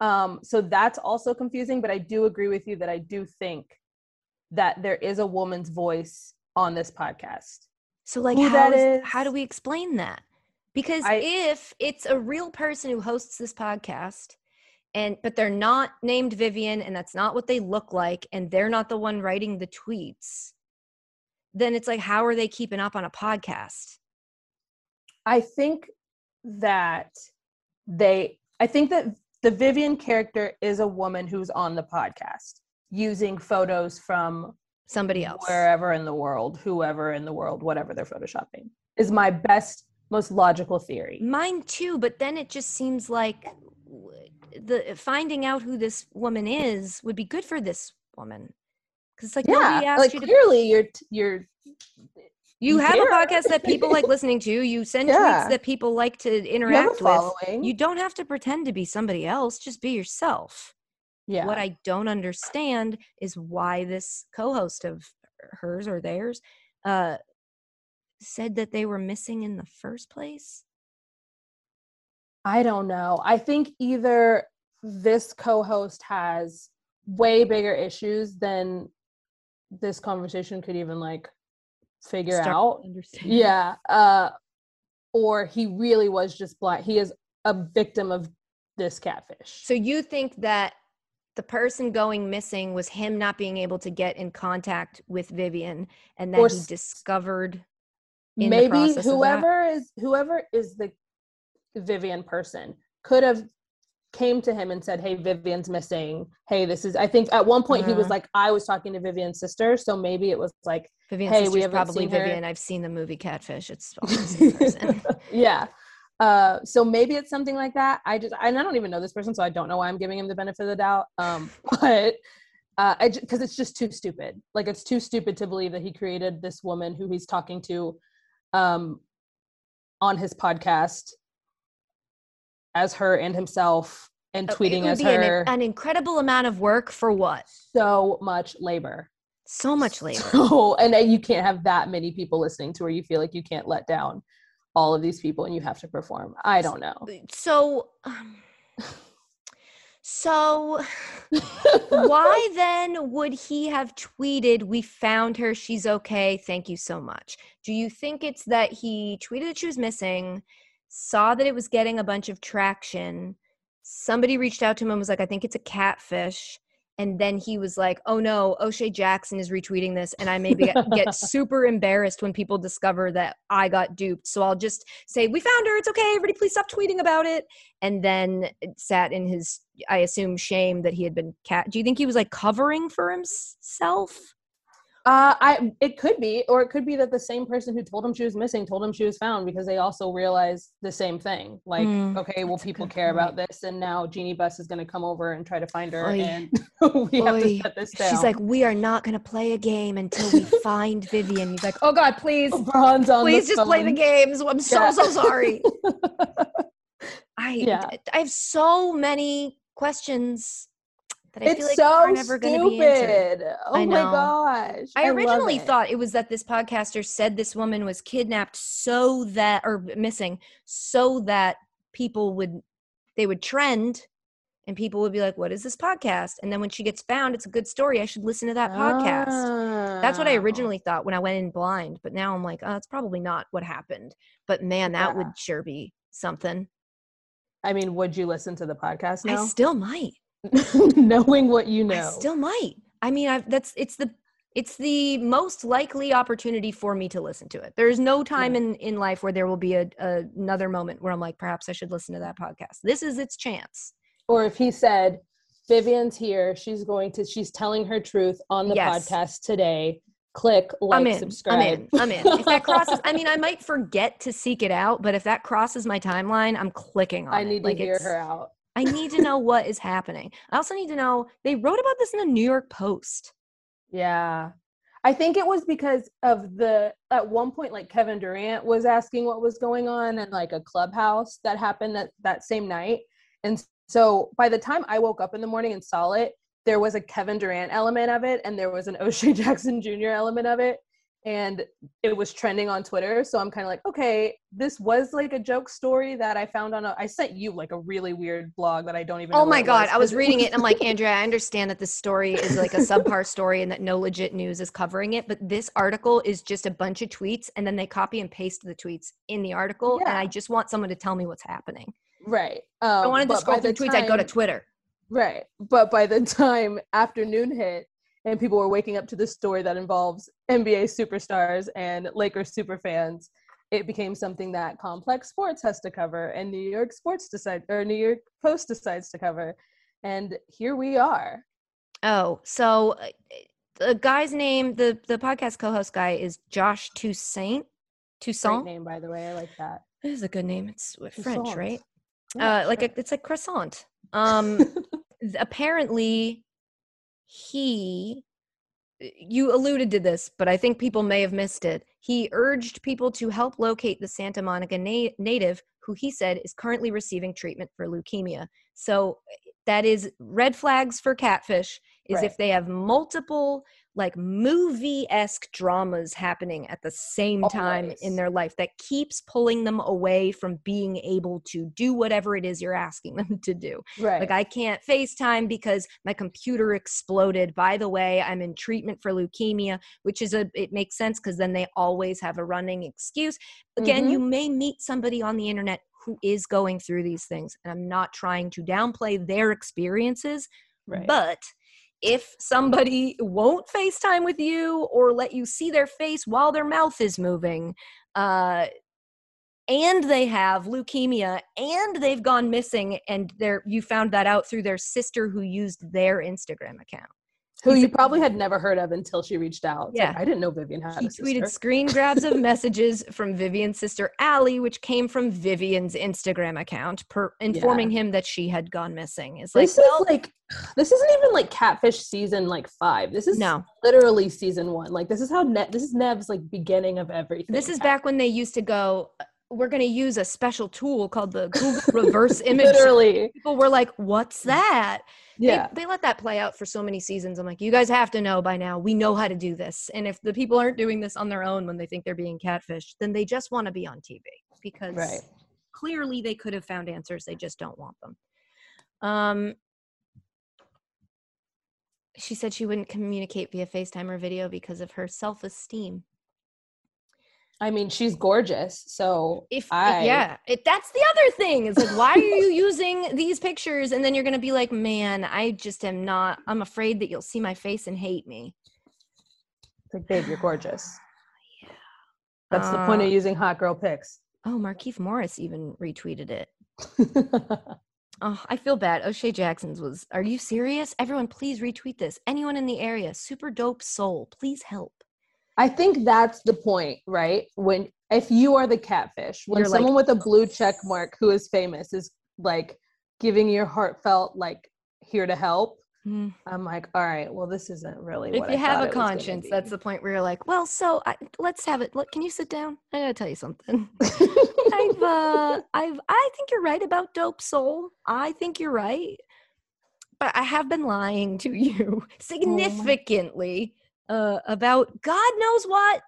[SPEAKER 2] Um, so that's also confusing, but I do agree with you that I do think that there is a woman's voice on this podcast.
[SPEAKER 1] so like
[SPEAKER 2] who
[SPEAKER 1] how,
[SPEAKER 2] that
[SPEAKER 1] is- how do we explain that? Because
[SPEAKER 2] I-
[SPEAKER 1] if it's a real person who hosts this podcast and but they're not named Vivian and that's not what they look like and they're not the one writing the tweets, then it's like how are they keeping up on a podcast?
[SPEAKER 2] I think that they I think that the Vivian character is a woman who's on the podcast using photos from
[SPEAKER 1] Somebody else.
[SPEAKER 2] wherever in the world, whoever in the world, whatever they're photoshopping. Is my best most logical theory.
[SPEAKER 1] Mine too, but then it just seems like the finding out who this woman is would be good for this woman. Because like nobody
[SPEAKER 2] Yeah,
[SPEAKER 1] asked
[SPEAKER 2] like
[SPEAKER 1] you to.
[SPEAKER 2] clearly you're you're
[SPEAKER 1] You
[SPEAKER 2] you
[SPEAKER 1] have a podcast that people like listening to. You send
[SPEAKER 2] Yeah.
[SPEAKER 1] tweets that people like to
[SPEAKER 2] you
[SPEAKER 1] interact with. You don't have to pretend to be somebody else. Just be yourself.
[SPEAKER 2] yeah.
[SPEAKER 1] What I don't understand is why this co-host of hers or theirs uh, said that they were missing in the first place.
[SPEAKER 2] I don't know. I think either this co-host has way bigger issues than this conversation could even like figure
[SPEAKER 1] Start
[SPEAKER 2] out. Yeah. Uh or he really was just blind. He is a victim of this catfish.
[SPEAKER 1] So you think that the person going missing was him not being able to get in contact with Vivian and that
[SPEAKER 2] Or
[SPEAKER 1] he discovered
[SPEAKER 2] maybe whoever is whoever is the Vivian person could have came to him and said, "Hey, Vivian's missing. Hey, this is." I think at one point he was
[SPEAKER 1] Uh-huh.
[SPEAKER 2] like, "I was talking to Vivian's sister," so maybe it was like,
[SPEAKER 1] Vivian's
[SPEAKER 2] Hey, we haven't
[SPEAKER 1] probably
[SPEAKER 2] seen her.
[SPEAKER 1] Vivian. I've seen the movie Catfish. It's
[SPEAKER 2] yeah. Uh, so maybe it's something like that. I just, and I don't even know this person, so I don't know why I'm giving him the benefit of the doubt. Um, but uh, I because it's just too stupid. Like it's too stupid to believe that he created this woman who he's talking to, um, on his podcast as her and himself and tweeting as her.
[SPEAKER 1] an, an incredible amount of work for what?
[SPEAKER 2] so much labor.
[SPEAKER 1] So much labor.
[SPEAKER 2] So, and you can't have that many people listening to where you feel like you can't let down all of these people and you have to perform. I don't know.
[SPEAKER 1] So, um, so why then would he have tweeted, "We found her. She's okay. Thank you so much"? Do you think it's that he tweeted that she was missing, saw that it was getting a bunch of traction, somebody reached out to him and was like, "I think it's a catfish." And then he was like, "Oh no, O'Shea Jackson is retweeting this, and I maybe get, get super embarrassed when people discover that I got duped. So I'll just say we found her. It's okay. Everybody, please stop tweeting about it." And then sat in his, I assume, shame that he had been cat. Do you think he was like covering for himself?
[SPEAKER 2] Uh, I it could be, or it could be that the same person who told him she was missing told him she was found because they also realized the same thing. Like,
[SPEAKER 1] Mm,
[SPEAKER 2] okay, well, people care about this, and now Jeanie Buss is going to come over and try to find her,
[SPEAKER 1] Oy.
[SPEAKER 2] and we have to
[SPEAKER 1] Oy.
[SPEAKER 2] shut this down.
[SPEAKER 1] She's like, we are not going to play a game until we find Vivian. He's like, oh God, please,
[SPEAKER 2] on
[SPEAKER 1] please just play the games. I'm so
[SPEAKER 2] Yeah.
[SPEAKER 1] so sorry. I
[SPEAKER 2] Yeah.
[SPEAKER 1] I have so many questions that I
[SPEAKER 2] It's
[SPEAKER 1] feel like
[SPEAKER 2] so
[SPEAKER 1] are never going to be answered.
[SPEAKER 2] stupid. Oh
[SPEAKER 1] I
[SPEAKER 2] my gosh!
[SPEAKER 1] I
[SPEAKER 2] love
[SPEAKER 1] originally
[SPEAKER 2] it.
[SPEAKER 1] thought it was that this podcaster said this woman was kidnapped so that or missing so that people would they would trend and people would be like what is this podcast and then when she gets found it's a good story I should listen to that podcast. That's what I
[SPEAKER 2] Oh.
[SPEAKER 1] originally thought when I went in blind, but now I'm like, oh, it's probably not what happened. But man, that
[SPEAKER 2] Yeah.
[SPEAKER 1] would sure be something.
[SPEAKER 2] I mean, would you listen to the podcast
[SPEAKER 1] I still might.
[SPEAKER 2] knowing what you know?
[SPEAKER 1] I still might. I mean, I've that's it's the it's the most likely opportunity for me to listen to it. There's no time
[SPEAKER 2] Yeah.
[SPEAKER 1] in in life where there will be a, a another moment where I'm like, perhaps I should listen to that podcast. This is its chance.
[SPEAKER 2] or if he said vivian's here she's going to she's telling her truth on the
[SPEAKER 1] Yes.
[SPEAKER 2] podcast today click like
[SPEAKER 1] I'm in.
[SPEAKER 2] subscribe
[SPEAKER 1] I'm in. I'm in. If that crosses, I mean, I might forget to seek it out, but if that crosses my timeline, I'm clicking on
[SPEAKER 2] i
[SPEAKER 1] it.
[SPEAKER 2] need to
[SPEAKER 1] Like,
[SPEAKER 2] hear her out
[SPEAKER 1] I need to know what is happening. I also need to know they wrote about this in the New York Post.
[SPEAKER 2] yeah i think it was because of the at one point like kevin durant was asking what was going on and like a clubhouse that happened that that same night and so by the time i woke up in the morning and saw it there was a kevin durant element of it and there was an o'shea jackson jr element of it and it was trending on Twitter. So I'm kind of like, okay, this was like a joke story that I found on a. I sent you like a really weird blog that I don't even.
[SPEAKER 1] Oh my god, I was reading it and I'm like, Andrea, I understand that this story is like a subpar story and that no legit news is covering it, but this article is just a bunch of tweets and then they copy and paste the tweets in the article
[SPEAKER 2] yeah.
[SPEAKER 1] and I just want someone to tell me what's happening.
[SPEAKER 2] right. Um,
[SPEAKER 1] I wanted to scroll through
[SPEAKER 2] the
[SPEAKER 1] tweets, I'd go to Twitter.
[SPEAKER 2] Right. But by the time afternoon hit and people were waking up to this story that involves NBA superstars and Lakers superfans, it became something that Complex Sports has to cover and New York Sports decide or New York Post decides to cover. And here we are.
[SPEAKER 1] Oh, so uh, the guy's name, the the podcast co-host guy is Josh Toussaint. Toussaint Great
[SPEAKER 2] name, by the way. I like that.
[SPEAKER 1] This is a good name. It's French, right?
[SPEAKER 2] Yeah,
[SPEAKER 1] uh, like a, it's like croissant. Um, apparently, he. Eh, you alluded to this, but I think people may have missed it. He urged people to help locate the Santa Monica na- native who he said is currently receiving treatment for leukemia. So eh, that is red flags for catfish. is
[SPEAKER 2] Right.
[SPEAKER 1] if they have multiple like movie-esque dramas happening at the same time in their life that keeps pulling them away from being able to do whatever it is you're asking them to do.
[SPEAKER 2] Right.
[SPEAKER 1] Like I can't FaceTime because my computer exploded. By the way, I'm in treatment for leukemia, which is a it makes sense because then they always have a running excuse. Again,
[SPEAKER 2] Mhm.
[SPEAKER 1] you may meet somebody on the internet who is going through these things. And I'm not trying to downplay their experiences,
[SPEAKER 2] right.
[SPEAKER 1] but if somebody won't FaceTime with you or let you see their face while their mouth is moving, uh, and they have leukemia and they've gone missing and you found that out through their sister who used their Instagram account.
[SPEAKER 2] Who you probably had never heard of until she reached out. It's like,
[SPEAKER 1] Yeah.
[SPEAKER 2] I didn't know Vivian had
[SPEAKER 1] He
[SPEAKER 2] a sister.
[SPEAKER 1] tweeted screen grabs of messages from Vivian's sister Allie, which came from Vivian's Instagram account, per informing him that she had gone missing. It's like,
[SPEAKER 2] this
[SPEAKER 1] well,
[SPEAKER 2] is like this isn't even like catfish season like five. This is
[SPEAKER 1] no,
[SPEAKER 2] literally season one. Like this is how ne- this is Nev's like beginning of everything.
[SPEAKER 1] this is back when they used to go. "Uh, We're going to use a special tool called the Google Reverse Image.
[SPEAKER 2] literally.
[SPEAKER 1] People were like, "What's that?" They-
[SPEAKER 2] Yeah.
[SPEAKER 1] they, let that play out for so many seasons. I'm like, you guys have to know by now. We know how to do this. And if the people aren't doing this on their own when they think they're being catfished, then they just want to be on TV because
[SPEAKER 2] Right.
[SPEAKER 1] clearly they could have found answers. They just don't want them. Um, she said she wouldn't communicate via FaceTime or video because of her self esteem.
[SPEAKER 2] I mean, she's gorgeous. So
[SPEAKER 1] If
[SPEAKER 2] I
[SPEAKER 1] yeah, it, that's the other thing. It's like, why are you using these pictures? And then you're gonna be like, man, I just am not. I'm afraid that you'll see my face and hate me.
[SPEAKER 2] It's like, babe, you're gorgeous.
[SPEAKER 1] Yeah.
[SPEAKER 2] That's the point
[SPEAKER 1] Uh,
[SPEAKER 2] of using hot girl pics.
[SPEAKER 1] Oh, Markieff Morris even retweeted it. Oh, I feel bad. O'Shea Jackson's was. Are you serious? Everyone, please retweet this. Anyone in the area, super dope soul, please help.
[SPEAKER 2] I think that's the point, right? When if you are the catfish, when
[SPEAKER 1] You're like-
[SPEAKER 2] someone with a blue check mark who is famous is like giving your heartfelt like here to help,
[SPEAKER 1] Mm.
[SPEAKER 2] I'm like, all right, well, this isn't really.
[SPEAKER 1] If
[SPEAKER 2] what
[SPEAKER 1] you
[SPEAKER 2] I
[SPEAKER 1] have a
[SPEAKER 2] it was gonna
[SPEAKER 1] conscience, that's the point where you're like, well, so I, let's have it. Look, can you sit down? I gotta tell you something. I've, uh, I've, I think you're right about dope soul. I think you're right, but I have been lying to you significantly uh, about God knows what.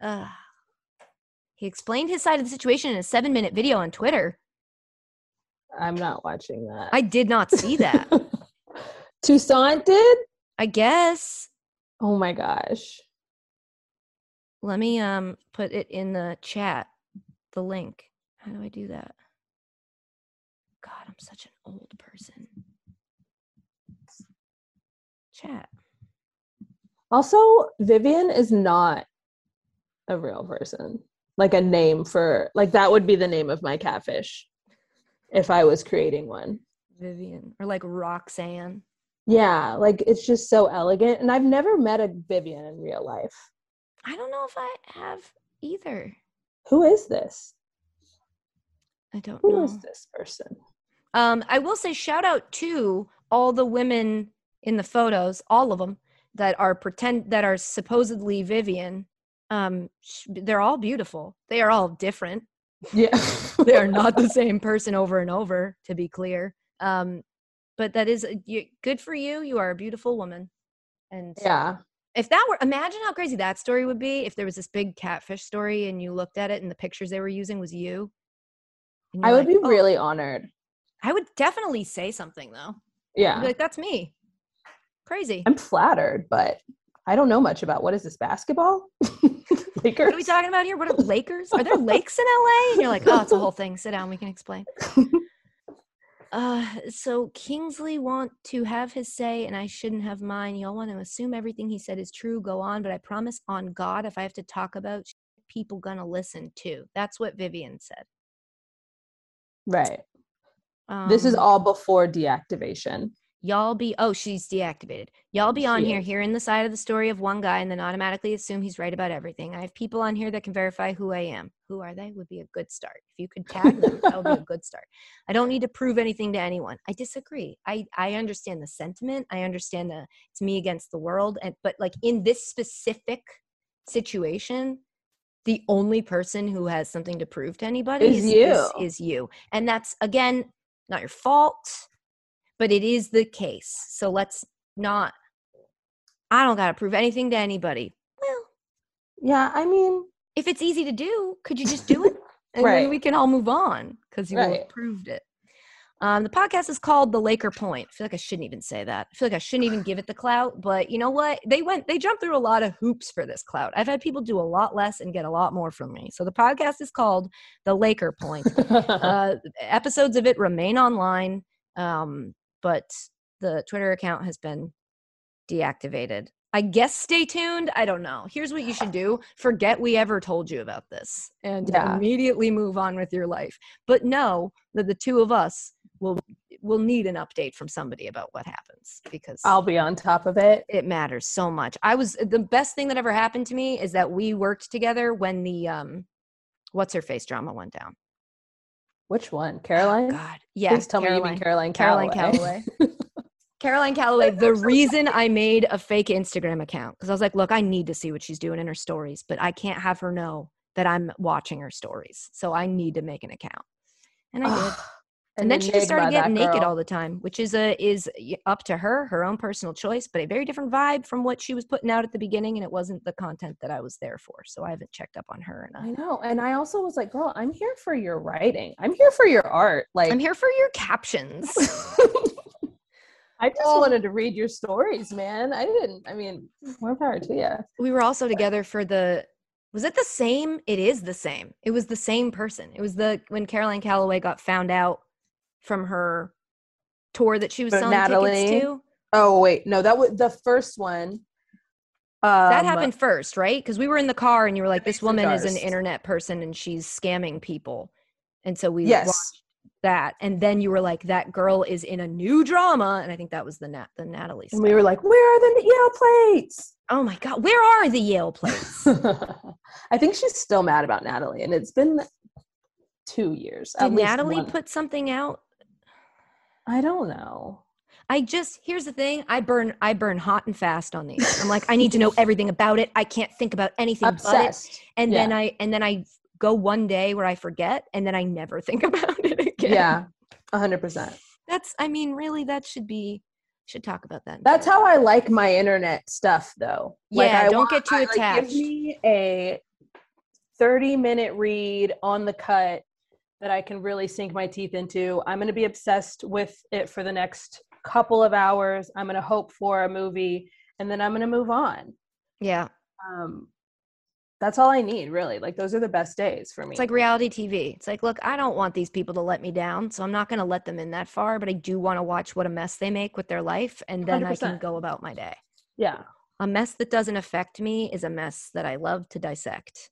[SPEAKER 1] Uh, he explained his side of the situation in a seven-minute video on Twitter.
[SPEAKER 2] I'm not watching that.
[SPEAKER 1] I did not see that.
[SPEAKER 2] Toussaint did.
[SPEAKER 1] I guess.
[SPEAKER 2] Oh my gosh.
[SPEAKER 1] Let me um put it in the chat. The link. How do I do that? God, I'm such an old person. Chat.
[SPEAKER 2] Also, Vivian is not a real person. Like a name for like that would be the name of my catfish if I was creating one.
[SPEAKER 1] Vivian or like Roxanne.
[SPEAKER 2] Yeah, like it's just so elegant. And I've never met a Vivian in real life.
[SPEAKER 1] I don't know if I have either.
[SPEAKER 2] Who is this?
[SPEAKER 1] I don't
[SPEAKER 2] Who
[SPEAKER 1] know.
[SPEAKER 2] is this person?
[SPEAKER 1] Um, I will say shout out to all the women in the photos, all of them that are pretend that are supposedly Vivian. Um, they're all beautiful. They are all different.
[SPEAKER 2] Yeah.
[SPEAKER 1] they are not the same person over and over to be clear um but that is you, good for you you are a beautiful woman and
[SPEAKER 2] yeah.
[SPEAKER 1] if that were imagine how crazy that story would be if there was this big catfish story and you looked at it and the pictures they were using was you
[SPEAKER 2] I would
[SPEAKER 1] like,
[SPEAKER 2] be
[SPEAKER 1] "Oh."
[SPEAKER 2] really honored.
[SPEAKER 1] i would definitely say something though
[SPEAKER 2] Yeah.
[SPEAKER 1] like that's me crazy
[SPEAKER 2] I'm flattered, but I don't know much about what is this basketball? Lakers.
[SPEAKER 1] what are we talking about here what are lakers are there lakes in la and you're like oh it's a whole thing sit down we can explain Uh, so Kingsley want to have his say, and I shouldn't have mine. Y'all want to assume everything he said is true. Go on, but I promise on God, if I have to talk about, people gonna listen too. That's what Vivian said.
[SPEAKER 2] Right. this is
[SPEAKER 1] Um,
[SPEAKER 2] all before deactivation.
[SPEAKER 1] Y'all be. Oh, she's deactivated. Y'all be on
[SPEAKER 2] She
[SPEAKER 1] here
[SPEAKER 2] is.
[SPEAKER 1] hearing the side of the story of one guy, and then automatically assume he's right about everything. I have people on here that can verify who I am. Who are they? Would be a good start. If you could tag them, that would be a good start. I don't need to prove anything to anyone. I disagree. I I understand the sentiment. I understand the it's me against the world. And but like in this specific situation, the only person who has something to prove to anybody
[SPEAKER 2] Is
[SPEAKER 1] is,
[SPEAKER 2] you.
[SPEAKER 1] is, is you. And that's again not your fault. But it is the case. So let's not. I don't got to prove anything to anybody. Well,
[SPEAKER 2] Yeah, I mean,
[SPEAKER 1] if it's easy to do, could you just do it? And
[SPEAKER 2] Right.
[SPEAKER 1] then we can all move on because you
[SPEAKER 2] Right.
[SPEAKER 1] proved it. Um, the podcast is called The Laker Point. I feel like I shouldn't even say that. I feel like I shouldn't even give it the clout, but you know what? They went, they jumped through a lot of hoops for this clout. I've had people do a lot less and get a lot more from me. So the podcast is called The Laker Point. uh, episodes of it remain online, um, but the Twitter account has been deactivated. I guess stay tuned. I don't know. Here's what you should do forget we ever told you about this and
[SPEAKER 2] Yeah.
[SPEAKER 1] immediately move on with your life. But know that the two of us will will need an update from somebody about what happens because
[SPEAKER 2] I'll be on top of it.
[SPEAKER 1] it matters so much. I was the best thing that ever happened to me is that we worked together when the um what's her face drama went down.
[SPEAKER 2] Which one? Oh, Caroline?
[SPEAKER 1] God. Yeah.
[SPEAKER 2] Please tell me you mean Caroline
[SPEAKER 1] Caroline
[SPEAKER 2] Calloway.
[SPEAKER 1] Calloway. Caroline Calloway, the reason I made a fake Instagram account, because I was like, look, I need to see what she's doing in her stories, but I can't have her know that I'm watching her stories. So I need to make an account. And I did. And, then she just started getting naked all the time, which is a is up to her, her own personal choice, but a very different vibe from what she was putting out at the beginning, and it wasn't the content that I was there for. So I haven't checked up on her.
[SPEAKER 2] I know. And I also was like, girl, I'm here for your writing. I'm here for your art. Like
[SPEAKER 1] I'm here for your captions.
[SPEAKER 2] I just
[SPEAKER 1] Oh.
[SPEAKER 2] wanted to read your stories, man. I didn't. I mean, more power to you.
[SPEAKER 1] we were also together for the was it the same it is the same it was the same person it was the when caroline calloway got found out from her tour that she was
[SPEAKER 2] For
[SPEAKER 1] selling
[SPEAKER 2] Natalie?
[SPEAKER 1] tickets to
[SPEAKER 2] Oh wait, no, that was the first one. Um,
[SPEAKER 1] that happened first right because we were in the car and you were like this woman is an internet person and she's scamming people and so we
[SPEAKER 2] Yes.
[SPEAKER 1] watched that and then you were like that girl is in a new drama and i think that was the nat the natalie
[SPEAKER 2] And we were like, where are the Yale plates?
[SPEAKER 1] oh my god where are the yale plates
[SPEAKER 2] I think she's still mad about Natalie, and it's been two years.
[SPEAKER 1] did natalie
[SPEAKER 2] one.
[SPEAKER 1] put something out
[SPEAKER 2] I don't know.
[SPEAKER 1] I just here's the thing. I burn I burn hot and fast on these. I'm like, I need to know everything about it. I can't think about anything but it.
[SPEAKER 2] Obsessed.
[SPEAKER 1] And
[SPEAKER 2] Yeah.
[SPEAKER 1] then I and then I go one day where I forget and then I never think about it again.
[SPEAKER 2] Yeah, a hundred percent.
[SPEAKER 1] That's I mean, really that should be should talk about that.
[SPEAKER 2] That's how I like my internet stuff, though.
[SPEAKER 1] Yeah,
[SPEAKER 2] I
[SPEAKER 1] don't get too
[SPEAKER 2] I- like,
[SPEAKER 1] attached.
[SPEAKER 2] give me a thirty-minute read on the cut that I can really sink my teeth into. I'm going to be obsessed with it for the next couple of hours. I'm going to hope for a movie, and then I'm going to move on.
[SPEAKER 1] Yeah.
[SPEAKER 2] Um, that's all I need, really. Like those are the best days for me.
[SPEAKER 1] It's like reality TV. It's like, look, I don't want these people to let me down, so I'm not going to let them in that far, but I do want to watch what a mess they make with their life and then I can go about my day.
[SPEAKER 2] yeah,
[SPEAKER 1] a mess that doesn't affect me is a mess that I love to dissect.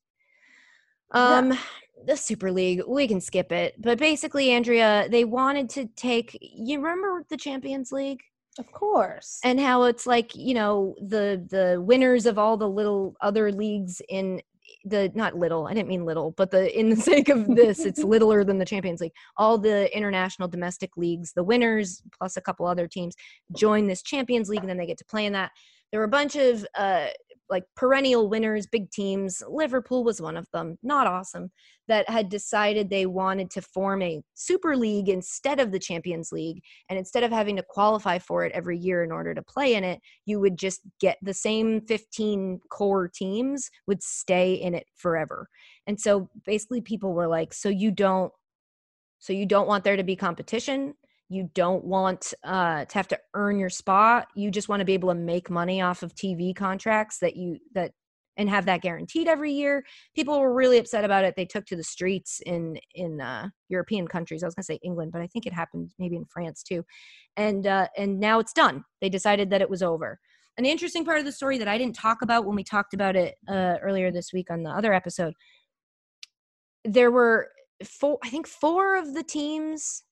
[SPEAKER 2] Yeah.
[SPEAKER 1] Um the Super League, we can skip it. But basically, Andrea, they wanted to take you remember the Champions League
[SPEAKER 2] of course.
[SPEAKER 1] and how it's like, you know, the the winners of all the little other leagues in the not little, I didn't mean little, but the in the sake of this, it's littler than the Champions League. All the international domestic leagues, the winners plus a couple other teams join this Champions League and then they get to play in that. There were a bunch of uh like perennial winners, big teams. Liverpool was one of them. Not awesome. That had decided they wanted to form a super league instead of the Champions League. And instead of having to qualify for it every year in order to play in it, you would just get the same 15 core teams would stay in it forever. And so basically people were like, so you don't so you don't want there to be competition. You don't want uh, to have to earn your spot. You just want to be able to make money off of TV contracts that you that and have that guaranteed every year. People were really upset about it. They took to the streets in in uh, European countries. I was going to say England, but I think it happened maybe in France too. And uh, and now it's done. They decided that it was over. The interesting part of the story that I didn't talk about when we talked about it uh, earlier this week on the other episode, there were four. I think four of the teams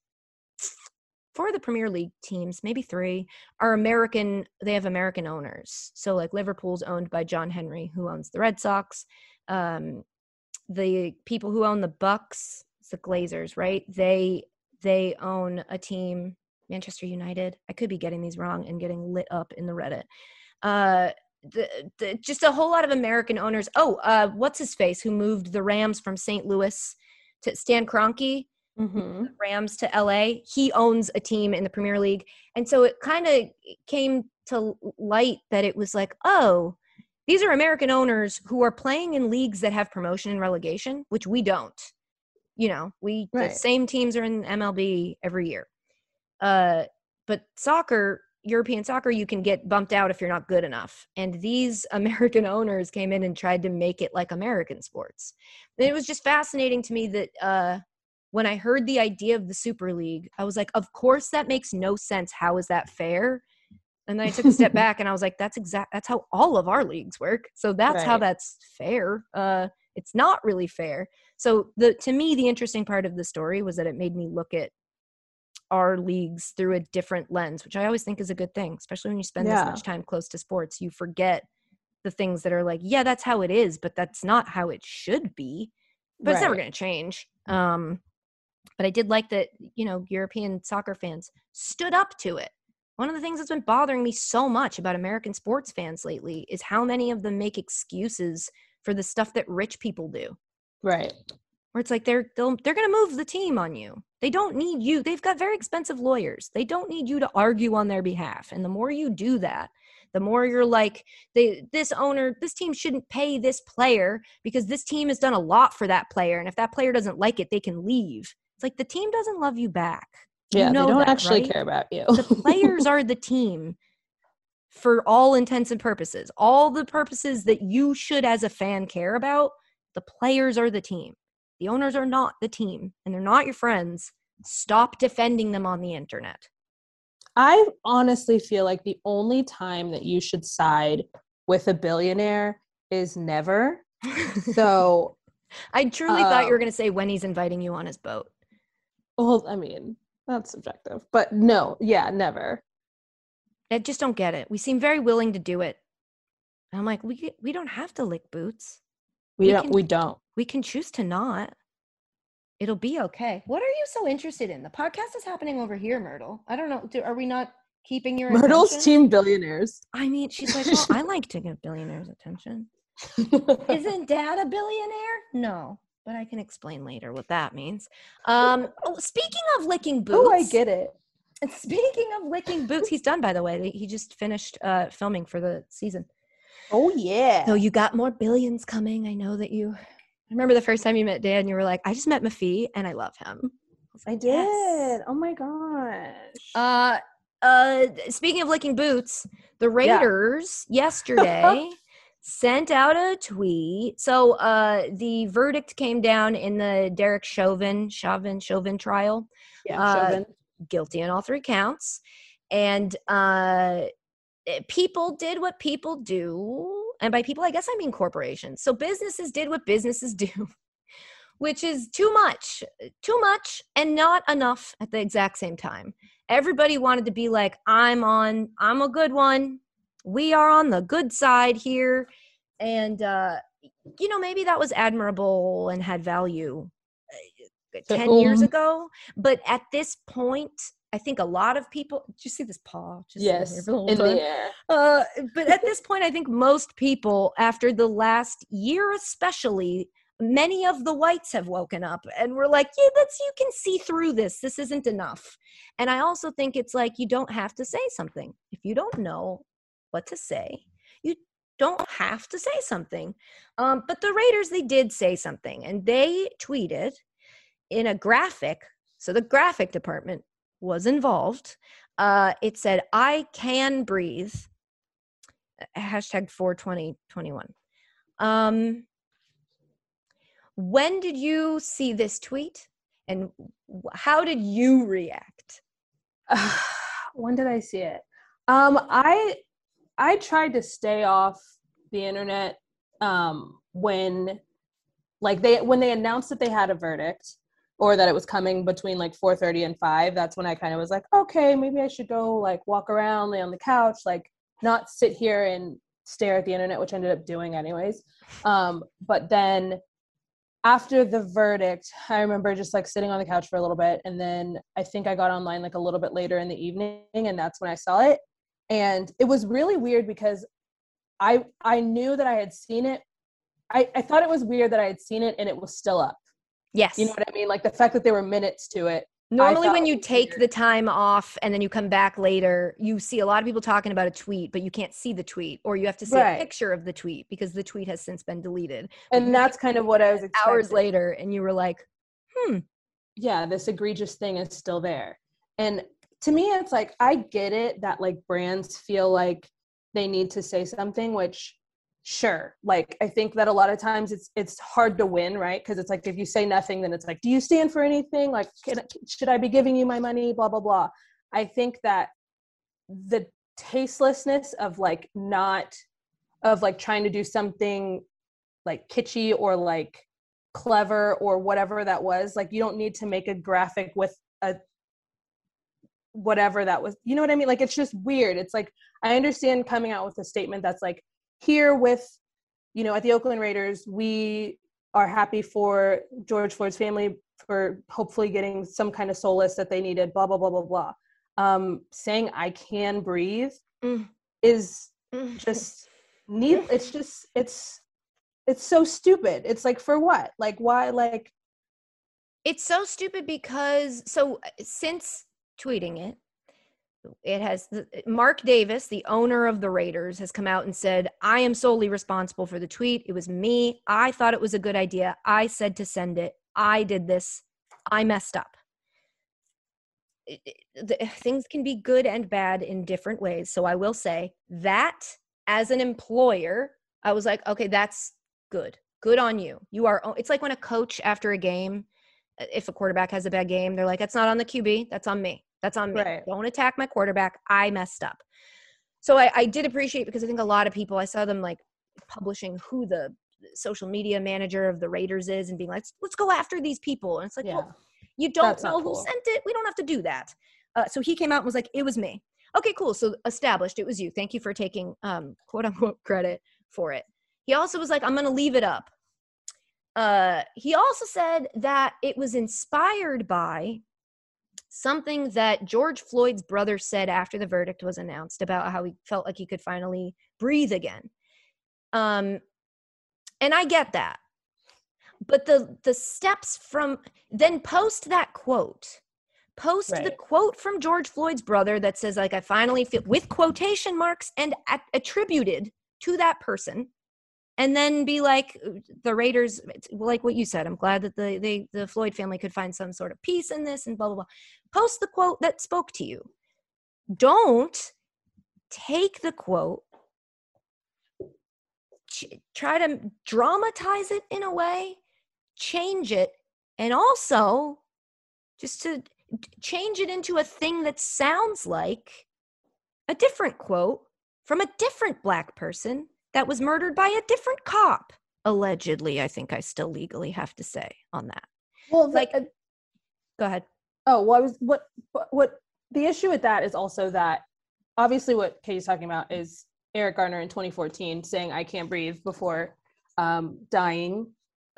[SPEAKER 1] four of the Premier League teams, maybe three, are American. They have American owners. So like Liverpool's owned by John Henry, who owns the Red Sox. Um, the people who own the Bucs, the Glazers, right? They they own a team, Manchester United. I could be getting these wrong and getting lit up in the Reddit. Uh, the, the, just a whole lot of American owners. Oh, uh, what's his face? Who moved the Rams from St. Louis to Stan Kroenke?
[SPEAKER 2] Mm-hmm.
[SPEAKER 1] Rams to LA. He owns a team in the Premier League. And so it kind of came to light that it was like, oh, these are American owners who are playing in leagues that have promotion and relegation, which we don't. You know, we
[SPEAKER 2] Right.
[SPEAKER 1] the same teams are in MLB every year. Uh, but soccer, European soccer, you can get bumped out if you're not good enough. And these American owners came in and tried to make it like American sports. And it was just fascinating to me that uh, when I heard the idea of the Super League, I was like, of course that makes no sense. How is that fair? And then I took a step back and I was like, that's exact that's how all of our leagues work. So that's how that's fair. Uh it's not really fair. So the to me the interesting part of the story was that it made me look at our leagues through a different lens, which I always think is a good thing, especially when you spend this much time close to sports. You forget the things that are like, yeah, that's how it is, but that's not how it should be. But it's never going to change. Um, but I did like that, you know, European soccer fans stood up to it. One of the things that's been bothering me so much about American sports fans lately is how many of them make excuses for the stuff that rich people do
[SPEAKER 2] Right.
[SPEAKER 1] where it's like they're they'll, they're going to move the team on you. They don't need you. They've got very expensive lawyers. They don't need you to argue on their behalf. And the more you do that, the more you're like they this owner, this team shouldn't pay this player because this team has done a lot for that player and if that player doesn't like it, they can leave. It's like the team doesn't love you back. You
[SPEAKER 2] Yeah,
[SPEAKER 1] know
[SPEAKER 2] they don't
[SPEAKER 1] that,
[SPEAKER 2] actually
[SPEAKER 1] right?
[SPEAKER 2] care about you.
[SPEAKER 1] The players are the team for all intents and purposes. All the purposes that you should as a fan care about, the players are the team. The owners are not the team and they're not your friends. Stop defending them on the internet.
[SPEAKER 2] I honestly feel like the only time that you should side with a billionaire is never. So,
[SPEAKER 1] I truly thought you were
[SPEAKER 2] Um,
[SPEAKER 1] going to say when he's inviting you on his boat.
[SPEAKER 2] Well, I mean, that's subjective, but no, yeah, never.
[SPEAKER 1] I just don't get it. We seem very willing to do it. And I'm like, we we don't have to lick boots.
[SPEAKER 2] We,
[SPEAKER 1] We
[SPEAKER 2] don't.
[SPEAKER 1] can-
[SPEAKER 2] we don't.
[SPEAKER 1] We can choose to not. It'll be okay. What are you so interested in? The podcast is happening over here, Myrtle. I don't know. Do, are we not keeping your
[SPEAKER 2] Myrtle's
[SPEAKER 1] attention?
[SPEAKER 2] team billionaires.
[SPEAKER 1] I mean, she's like, well, I like to give billionaires attention. Isn't dad a billionaire? No, but I can explain later what that means. Um, oh, speaking of licking boots,
[SPEAKER 2] oh, I get it.
[SPEAKER 1] and speaking of licking boots, he's done, by the way. He just finished uh, filming for the season.
[SPEAKER 2] Oh yeah.
[SPEAKER 1] So you got more billions coming. I know that you. I remember the first time you met Dan, you were like, "I just met Mafee, and I love him."
[SPEAKER 2] I
[SPEAKER 1] like,
[SPEAKER 2] did.
[SPEAKER 1] "Yes."
[SPEAKER 2] Oh my gosh.
[SPEAKER 1] Uh, uh, speaking of licking boots, the
[SPEAKER 2] Yeah.
[SPEAKER 1] Raiders yesterday sent out a tweet. So, uh, the verdict came down in the Derek Chauvin, Chauvin, Chauvin trial.
[SPEAKER 2] yeah,
[SPEAKER 1] uh,
[SPEAKER 2] Chauvin.
[SPEAKER 1] guilty on all three counts and uh eh, people did what people do and by people i guess i mean corporations so businesses did what businesses do which is too much too much and not enough at the exact same time everybody wanted to be like i'm on i'm a good one we are on the good side here and uh you know maybe that was admirable and had value uh,
[SPEAKER 2] To
[SPEAKER 1] 10 years ago but at this point i think a lot of people did you see this paw just
[SPEAKER 2] Yes, in the air.
[SPEAKER 1] Uh, but at this point, I think most people, after the last year especially, many of the whites have woken up and we're like, yeah, that's you can see through this. This isn't enough. And I also think it's like you don't have to say something. If you don't know what to say, you don't have to say something. Um, but the Raiders, they did say something and they tweeted in a graphic. So the graphic department was involved. Uh, it said, I can breathe hashtag 42021 um when did you see this tweet and how did you react
[SPEAKER 2] when did I see it? Um, I I tried to stay off the internet um, when like they when they announced that they had a verdict or that it was coming between like 4:30 and 5 that's when I kind of was like okay maybe I should go like walk around lay on the couch like not sit here and stare at the internet which I ended up doing anyways um, but then after the verdict, I remember just like sitting on the couch for a little bit. And then I think I got online like a little bit later in the evening, and that's when I saw it. And it was really weird because I I knew that I had seen it. I, I thought it was weird that I had seen it and it was still up.
[SPEAKER 1] Yes.
[SPEAKER 2] You know what I mean? Like the fact that there were minutes to it.
[SPEAKER 1] Normally, when you take the time off and then you come back later, you see a lot of people talking about a tweet, but you can't see the tweet, or you have to see
[SPEAKER 2] Right.
[SPEAKER 1] a picture of the tweet because the tweet has since been deleted.
[SPEAKER 2] And that's kind of what I was expecting.
[SPEAKER 1] Hours later, and you were like, hmm,
[SPEAKER 2] yeah, this egregious thing is still there. And to me, it's like, I get it that like brands feel like they need to say something, which sure. Like, I think that a lot of times it's, it's hard to win, right? Cause it's like, if you say nothing, then it's like, do you stand for anything? Like, can, should I be giving you my money? Blah, blah, blah. I think that the tastelessness of like not, of like trying to do something like kitschy or like clever or whatever that was like you don't need to make a graphic with a whatever that was you know what i mean? Like it's just weird. It's like i understand coming out with a statement that's like here with you know at the oakland raiders we are happy for george floyd's family for hopefully getting some kind of solace that they needed blah blah blah blah blah. Um saying i can breathe
[SPEAKER 1] Mm.
[SPEAKER 2] is
[SPEAKER 1] mm,
[SPEAKER 2] just need it's just it's it's so stupid. It's like for what? Like why like
[SPEAKER 1] It's so stupid because so since tweeting it, it has Mark Davis, the owner of the Raiders, has come out and said, "I am solely responsible for the tweet. It was me. I thought it was a good idea. I said to send it. I did this. I messed up." It- it- the- things can be good and bad in different ways. So I will say that as an employer, I was like, "Okay, that's good. Good on you. You are." It's like when a coach after a game if a quarterback has a bad game, they're like, "That's not on the QB. That's on me. That's on me.
[SPEAKER 2] Right.
[SPEAKER 1] Don't attack my quarterback. I messed up." So I, I did appreciate because I think a lot of people I saw them like publishing who the social media manager of the Raiders is and being like, "Let's, go after these people." And it's like,
[SPEAKER 2] yeah
[SPEAKER 1] well, you don't
[SPEAKER 2] That's
[SPEAKER 1] know who
[SPEAKER 2] cool.
[SPEAKER 1] sent it. We don't have to do that. Uh, so he came out and was like, "It was me." Okay, cool. So established, it was you. Thank you for taking um, quote unquote credit for it. He also was like, "I'm going to leave it up." Uh, he also said that it was inspired by something that George Floyd's brother said after the verdict was announced about how he felt like he could finally breathe again. Um, and I get that, but the the steps from then post that quote, post the quote from George Floyd's brother that says like I finally feel with quotation marks and at, attributed to that person and then be like uh, the raiders like what you said i'm glad that the the floyd family could find some sort of peace in this and blah blah blah. Post the quote that spoke to you. Don't take the quote ch- try to dramatize it in a way change it and also just to change it into a thing that sounds like a different quote from a different black person that was murdered by a different cop allegedly i think i still legally have to say on that.
[SPEAKER 2] Well
[SPEAKER 1] like-
[SPEAKER 2] like
[SPEAKER 1] go ahead.
[SPEAKER 2] Oh well i was what what- what the issue with that is also that obviously what katie's talking about is eric garner in 2014 saying i can't breathe before um, dying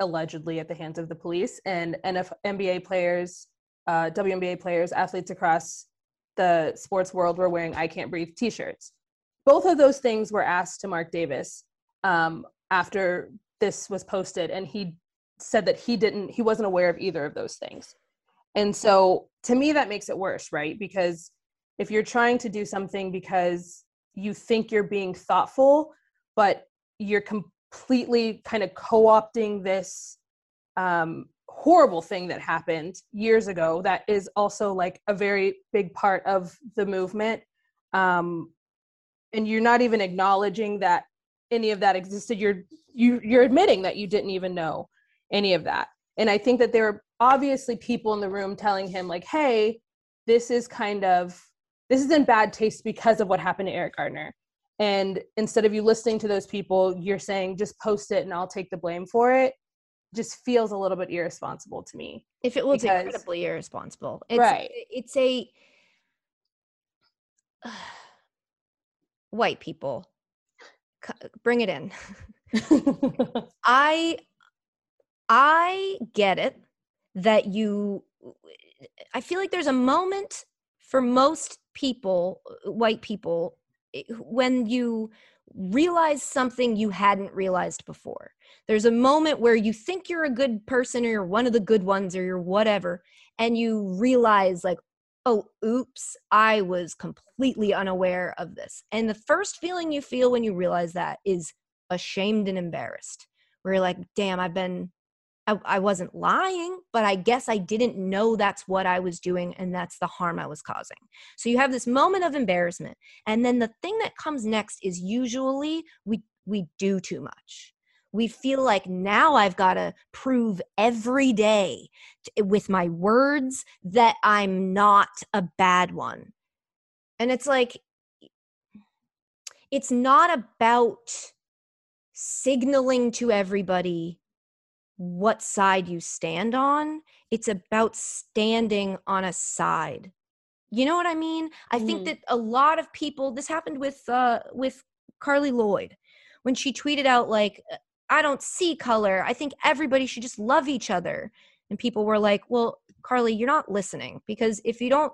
[SPEAKER 2] allegedly at the hands of the police. And NF, nba players uh, WNBA players, athletes across the sports world were wearing "I Can't Breathe" T-shirts. Both of those things were asked to Mark Davis um, after this was posted, and he said that he didn't, he wasn't aware of either of those things. And so, to me, that makes it worse, right? Because if you're trying to do something because you think you're being thoughtful, but you're completely kind of co-opting this um, horrible thing that happened years ago that is also like a very big part of the movement um, and you're not even acknowledging that any of that existed you're you you're admitting that you didn't even know any of that. And i think that there are obviously people in the room telling him like hey this is kind of this is in bad taste because of what happened to eric gardner. And instead of you listening to those people you're saying just post it and i'll take the blame for it. Just feels a little bit irresponsible to me.
[SPEAKER 1] If it was
[SPEAKER 2] Because-
[SPEAKER 1] incredibly irresponsible. It's,
[SPEAKER 2] Right.
[SPEAKER 1] it's a white people c- bring it in I I get it that you I feel like there's a moment for most people, white people when you realize something you hadn't realized before. There's a moment where you think you're a good person or you're one of the good ones or you're whatever, and you realize, like, oh, oops, I was completely unaware of this. And the first feeling you feel when you realize that is ashamed and embarrassed, where you're like, damn, I've been I, I wasn't lying, but I guess I didn't know that's what I was doing and that's the harm I was causing. So you have this moment of embarrassment. And then the thing that comes next is usually we we do too much. We feel like now I've got to prove every day with my words that I'm not a bad one. And it's like, it's not about signaling to everybody what side you stand on. It's about standing on a side. You know what I mean? I mm. think that a lot of people this happened with uh with Carli Lloyd when she tweeted out like I don't see color. I think everybody should just love each other. And people were like, "Well, Carli, you're not listening because if you don't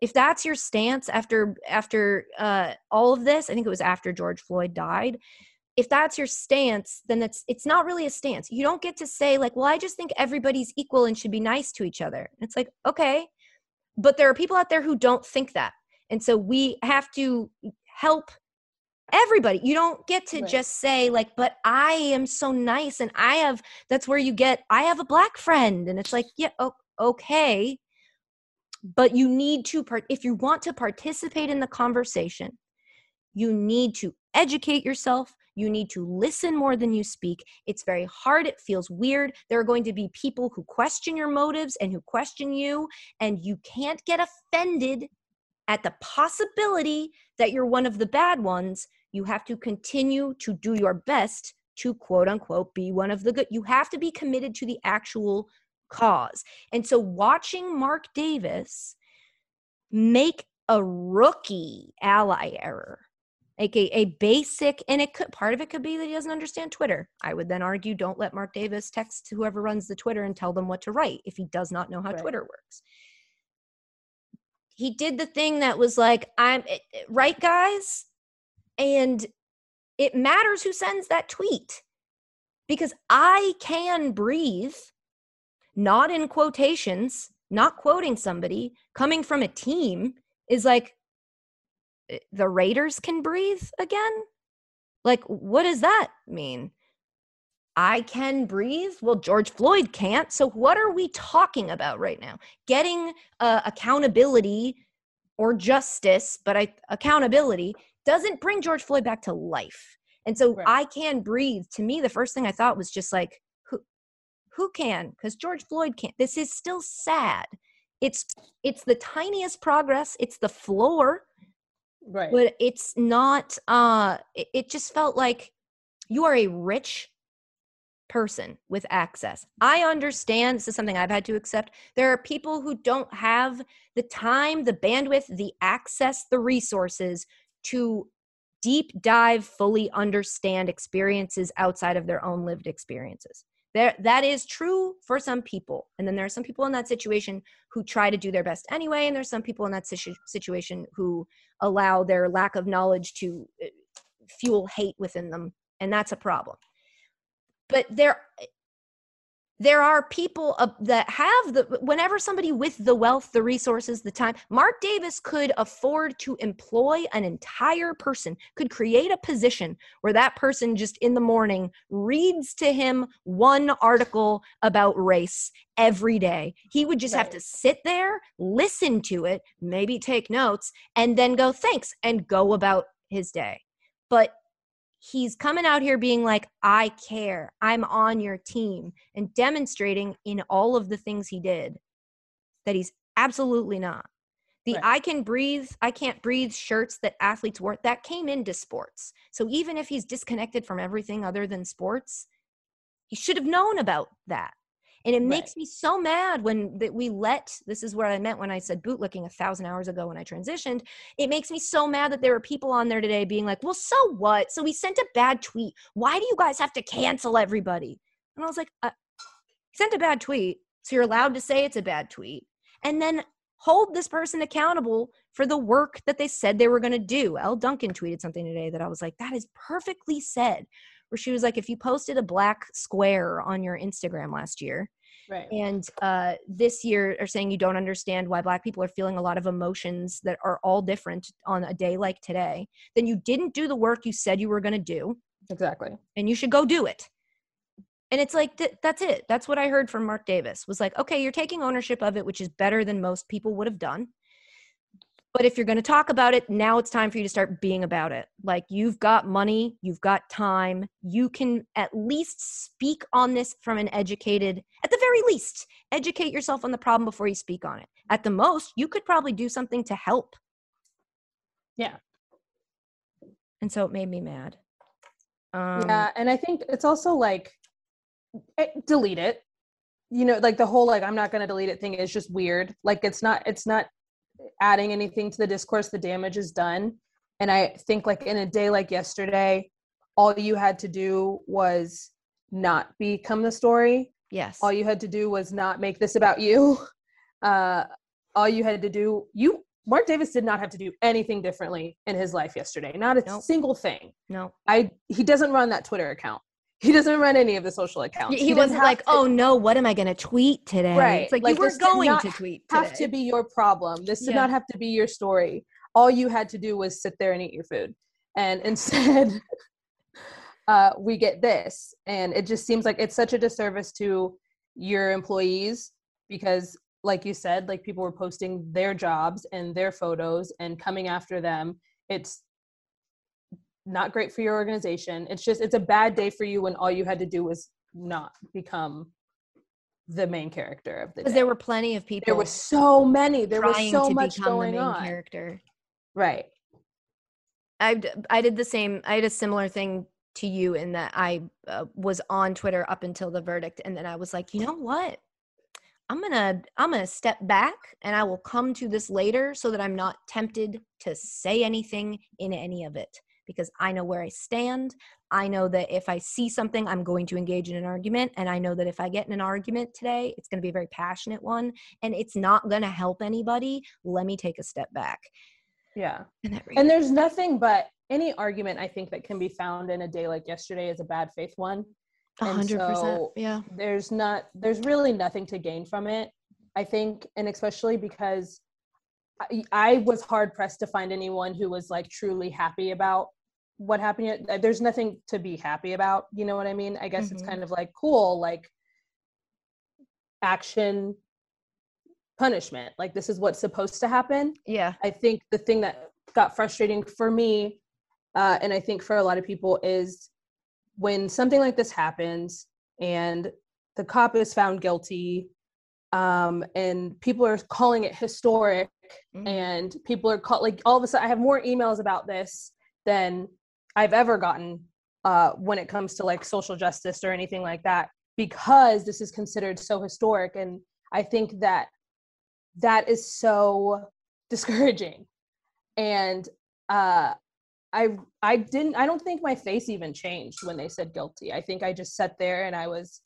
[SPEAKER 1] if that's your stance after after uh all of this, I think it was after George Floyd died, if that's your stance then that's it's not really a stance you don't get to say like well i just think everybody's equal and should be nice to each other it's like okay but there are people out there who don't think that and so we have to help everybody you don't get to right. just say like but i am so nice and i have that's where you get i have a black friend and it's like yeah okay but you need to part if you want to participate in the conversation you need to educate yourself you need to listen more than you speak. It's very hard. It feels weird. There are going to be people who question your motives and who question you, and you can't get offended at the possibility that you're one of the bad ones. You have to continue to do your best to quote unquote be one of the good. You have to be committed to the actual cause. And so watching Mark Davis make a rookie ally error like a, a basic and it could part of it could be that he doesn't understand twitter i would then argue don't let mark davis text whoever runs the twitter and tell them what to write if he does not know how right. twitter works he did the thing that was like i'm right guys and it matters who sends that tweet because i can breathe not in quotations not quoting somebody coming from a team is like Eh, the Raiders can breathe again? Like, what does that mean? I can breathe. Well, George Floyd can't. So, what are we talking about right now? Getting uh, accountability or justice, but I, accountability doesn't bring George Floyd back to life. And so, right. I can breathe. To me, the first thing I thought was just like, who, who can? Because George Floyd can't. This is still sad. It's it's the tiniest progress. It's the floor
[SPEAKER 2] right
[SPEAKER 1] but it's not uh it, it just felt like you are a rich person with access. I understand this is something I've had to accept. There are people who don't have the time, the bandwidth, the access, the resources to deep dive, fully understand experiences outside of their own lived experiences. There, that is true for some people. And then there are some people in that situation who try to do their best anyway. And there's some people in that situ- situation who allow their lack of knowledge to uh, fuel hate within them. And that's a problem. But there, there are people uh, that have the whenever somebody with the wealth the resources the time mark davis could afford to employ an entire person could create a position where that person just in the morning reads to him one article about race every day he would just right. have to sit there listen to it maybe take notes and then go thanks and go about his day but he's coming out here being like, I care, I'm on your team, and demonstrating in all of the things he did that he's absolutely not. The right. I can breathe, I can't breathe shirts that athletes wore, that came into sports. So even if he's disconnected from everything other than sports, he should have known about that. And it right. makes me so mad when that we let this is where I meant when I said bootlicking a thousand hours ago when I transitioned. It makes me so mad that there are people on there today being like, well, so what? So we sent a bad tweet. Why do you guys have to cancel everybody? And I was like, uh, sent a bad tweet. So you're allowed to say it's a bad tweet. And then hold this person accountable for the work that they said they were going to do. Elle Duncan tweeted something today that I was like, that is perfectly said. Where she was like, if you posted a black square on your Instagram last year,
[SPEAKER 2] Right.
[SPEAKER 1] and uh, this year are saying you don't understand why black people are feeling a lot of emotions that are all different on a day like today, then you didn't do the work you said you were going to do,
[SPEAKER 2] Exactly.
[SPEAKER 1] and you should go do it. And it's like th- that's it. That's what I heard from Mark Davis was like, okay, you're taking ownership of it, which is better than most people would have done. But if you're going to talk about it, now it's time for you to start being about it. Like you've got money, you've got time, you can at least speak on this from an educated, at the very least, educate yourself on the problem before you speak on it. At the most, you could probably do something to help.
[SPEAKER 2] Yeah.
[SPEAKER 1] And so it made me mad. Um,
[SPEAKER 2] yeah, and I think it's also like eh, delete it. You know, like the whole like I'm not going to delete it thing is just weird. Like it's not it's not adding anything to the discourse. The damage is done. And I think like in a day like yesterday, all you had to do was not become the story.
[SPEAKER 1] Yes.
[SPEAKER 2] All you had to do was not make this about you. Uh all you had to do you Mark Davis did not have to do anything differently in his life yesterday. Not a
[SPEAKER 1] Nope.
[SPEAKER 2] single thing.
[SPEAKER 1] no.
[SPEAKER 2] I he doesn't run that Twitter account. He doesn't run any of the social accounts.
[SPEAKER 1] He,
[SPEAKER 2] doesn't
[SPEAKER 1] wasn't like,
[SPEAKER 2] to-
[SPEAKER 1] oh no, what am I going to tweet today?
[SPEAKER 2] Right.
[SPEAKER 1] It's like,
[SPEAKER 2] Like,
[SPEAKER 1] you were going to tweet
[SPEAKER 2] have to be your problem. This did
[SPEAKER 1] Yeah.
[SPEAKER 2] not have to be your story. All you had to do was sit there and eat your food. And instead, uh, we get this. And it just seems like it's such a disservice to your employees because, like you said, like people were posting their jobs and their photos and coming after them. It's not great for your organization. It's just, it's a bad day for you when all you had to do was not become the main character of the
[SPEAKER 1] because there were plenty of people
[SPEAKER 2] There were so many. There was so much going
[SPEAKER 1] the main
[SPEAKER 2] on.
[SPEAKER 1] character.
[SPEAKER 2] right?
[SPEAKER 1] I I did the same. I had a similar thing to you in that I uh, was on Twitter up until the verdict, and then I was like, you know what? I'm gonna I'm gonna step back, and I will come to this later, so that I'm not tempted to say anything in any of it because I know where I stand. I know that if I see something, I'm going to engage in an argument, and I know that if I get in an argument today, it's going to be a very passionate one, and it's not going to help anybody. Let me take a step back.
[SPEAKER 2] Yeah.
[SPEAKER 1] And
[SPEAKER 2] And there's nothing but any argument I think that can be found in a day like yesterday is a bad faith one.
[SPEAKER 1] Hundred percent. Yeah.
[SPEAKER 2] There's not there's really nothing to gain from it. I think and especially because I, I was hard pressed to find anyone who was like truly happy about what happened yet. Uh, There's nothing to be happy about, you know what I mean? I guess it's
[SPEAKER 1] Mhm.
[SPEAKER 2] kind of like cool like action punishment. Like this is what's supposed to happen.
[SPEAKER 1] Yeah.
[SPEAKER 2] I think the thing that got frustrating for me, uh, and I think for a lot of people, is when something like this happens and the cop is found guilty, um, and people are calling it historic,
[SPEAKER 1] Mhm.
[SPEAKER 2] and people are call- like all of a sudden, I have more emails about this than I've ever gotten uh, when it comes to like social justice or anything like that, because this is considered so historic, and I think that that is so discouraging. And uh i i didn't i don't think my face even changed when they said guilty. I think i just sat there and i was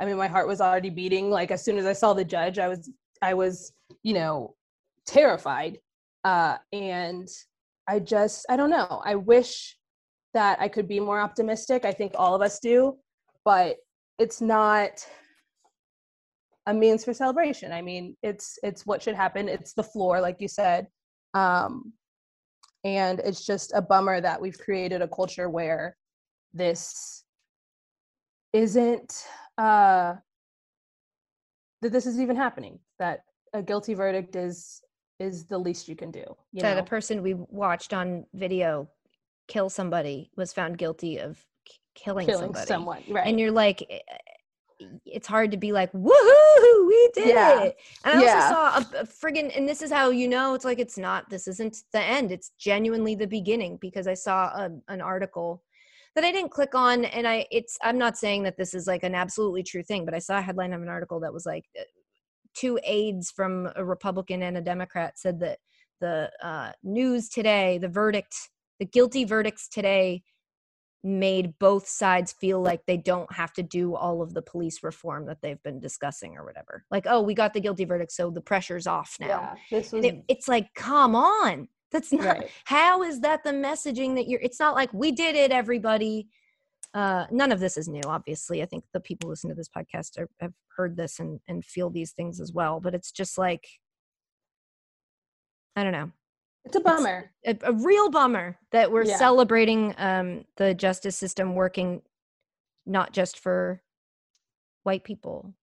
[SPEAKER 2] i mean my heart was already beating. Like as soon as i saw the judge i was i was you know terrified. Uh and i just i don't know. I wish that i could be more optimistic i think all of us do but it's not a means for celebration. I mean, it's it's what should happen. It's the floor, like you said, um, and it's just a bummer that we've created a culture where this isn't uh, that this is even happening. That a guilty verdict is is the least you can do. You
[SPEAKER 1] that
[SPEAKER 2] know?
[SPEAKER 1] a person we watched on video kill somebody was found guilty of k- killing,
[SPEAKER 2] killing
[SPEAKER 1] somebody.
[SPEAKER 2] someone, right?
[SPEAKER 1] And you're like, eh, eh, it's hard to be like, woohoo, we did
[SPEAKER 2] Yeah.
[SPEAKER 1] it. And I
[SPEAKER 2] Yeah.
[SPEAKER 1] also saw a, a friggin', and this is how you know it's like it's not, this isn't the end. It's genuinely the beginning because I saw a, an article that I didn't click on. And I, it's, I'm not saying that this is like an absolutely true thing, but I saw a headline of an article that was like, eh, two aides from a Republican and a Democrat said that the uh, news today, the verdict, the guilty verdicts today made both sides feel like they don't have to do all of the police reform that they've been discussing or whatever. Like, oh, we got the guilty verdict, so the pressure's off now.
[SPEAKER 2] Yeah, this was
[SPEAKER 1] it, it's like, come on. That's not
[SPEAKER 2] right.
[SPEAKER 1] how is that the messaging that you're it's not like we did it, everybody. Uh, none of this is new, obviously. I think the people listening to this podcast are, have heard this and, and feel these things as well. But it's just like, I don't know
[SPEAKER 2] It's a bummer.
[SPEAKER 1] a, a real bummer that we're
[SPEAKER 2] Yeah.
[SPEAKER 1] celebrating um, the justice system working not just for white people.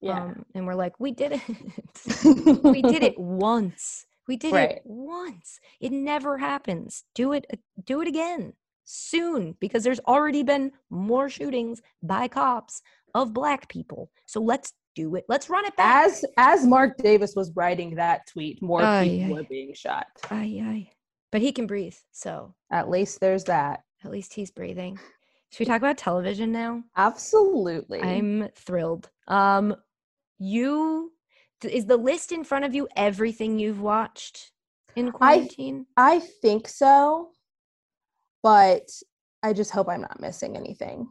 [SPEAKER 2] Yeah.
[SPEAKER 1] Um, and we're like, we did it. we did it once. We did
[SPEAKER 2] Right.
[SPEAKER 1] it once. It never happens. Do it. uh, Do it again soon because there's already been more shootings by cops of black people. So let's do it. Let's run it back.
[SPEAKER 2] As as Mark Davis was writing that tweet, more
[SPEAKER 1] Ay,
[SPEAKER 2] people
[SPEAKER 1] ay.
[SPEAKER 2] were being shot.
[SPEAKER 1] Aye, aye. But he can breathe, so
[SPEAKER 2] At least there's that.
[SPEAKER 1] at least he's breathing. Should we talk about television now?
[SPEAKER 2] Absolutely.
[SPEAKER 1] I'm thrilled. Um, you is the list in front of you everything you've watched in quarantine?
[SPEAKER 2] I think so, but I just hope I'm not missing anything.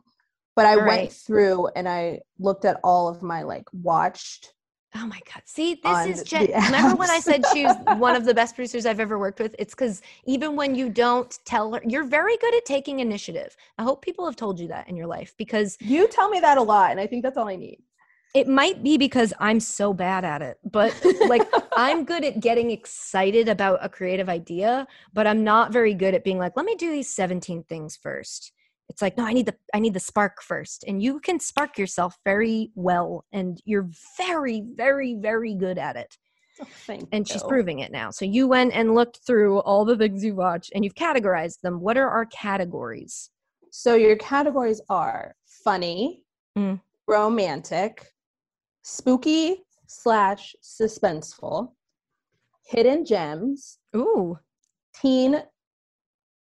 [SPEAKER 2] But I
[SPEAKER 1] All
[SPEAKER 2] went
[SPEAKER 1] right.
[SPEAKER 2] through and I looked at all of my like watched.
[SPEAKER 1] oh my god! See, this is Jen. Remember when I said she's one of the best producers I've ever worked with? It's because even when you don't tell her, you're very good at taking initiative. I hope people have told you that in your life because
[SPEAKER 2] You tell me that a lot, and I think that's all I need.
[SPEAKER 1] it might be because I'm so bad at it, but like I'm good at getting excited about a creative idea, but I'm not very good at being like, let me do these 17 things first. It's like, no, I need the I need the spark first. And you can spark yourself very well and you're very very very good at it.
[SPEAKER 2] Oh,
[SPEAKER 1] And she's proving it now. So you went and looked through all the things you watched and you've categorized them. What are our categories?
[SPEAKER 2] So your categories are funny,
[SPEAKER 1] Mm.
[SPEAKER 2] romantic, spooky slash suspenseful, hidden gems,
[SPEAKER 1] Ooh,
[SPEAKER 2] teen,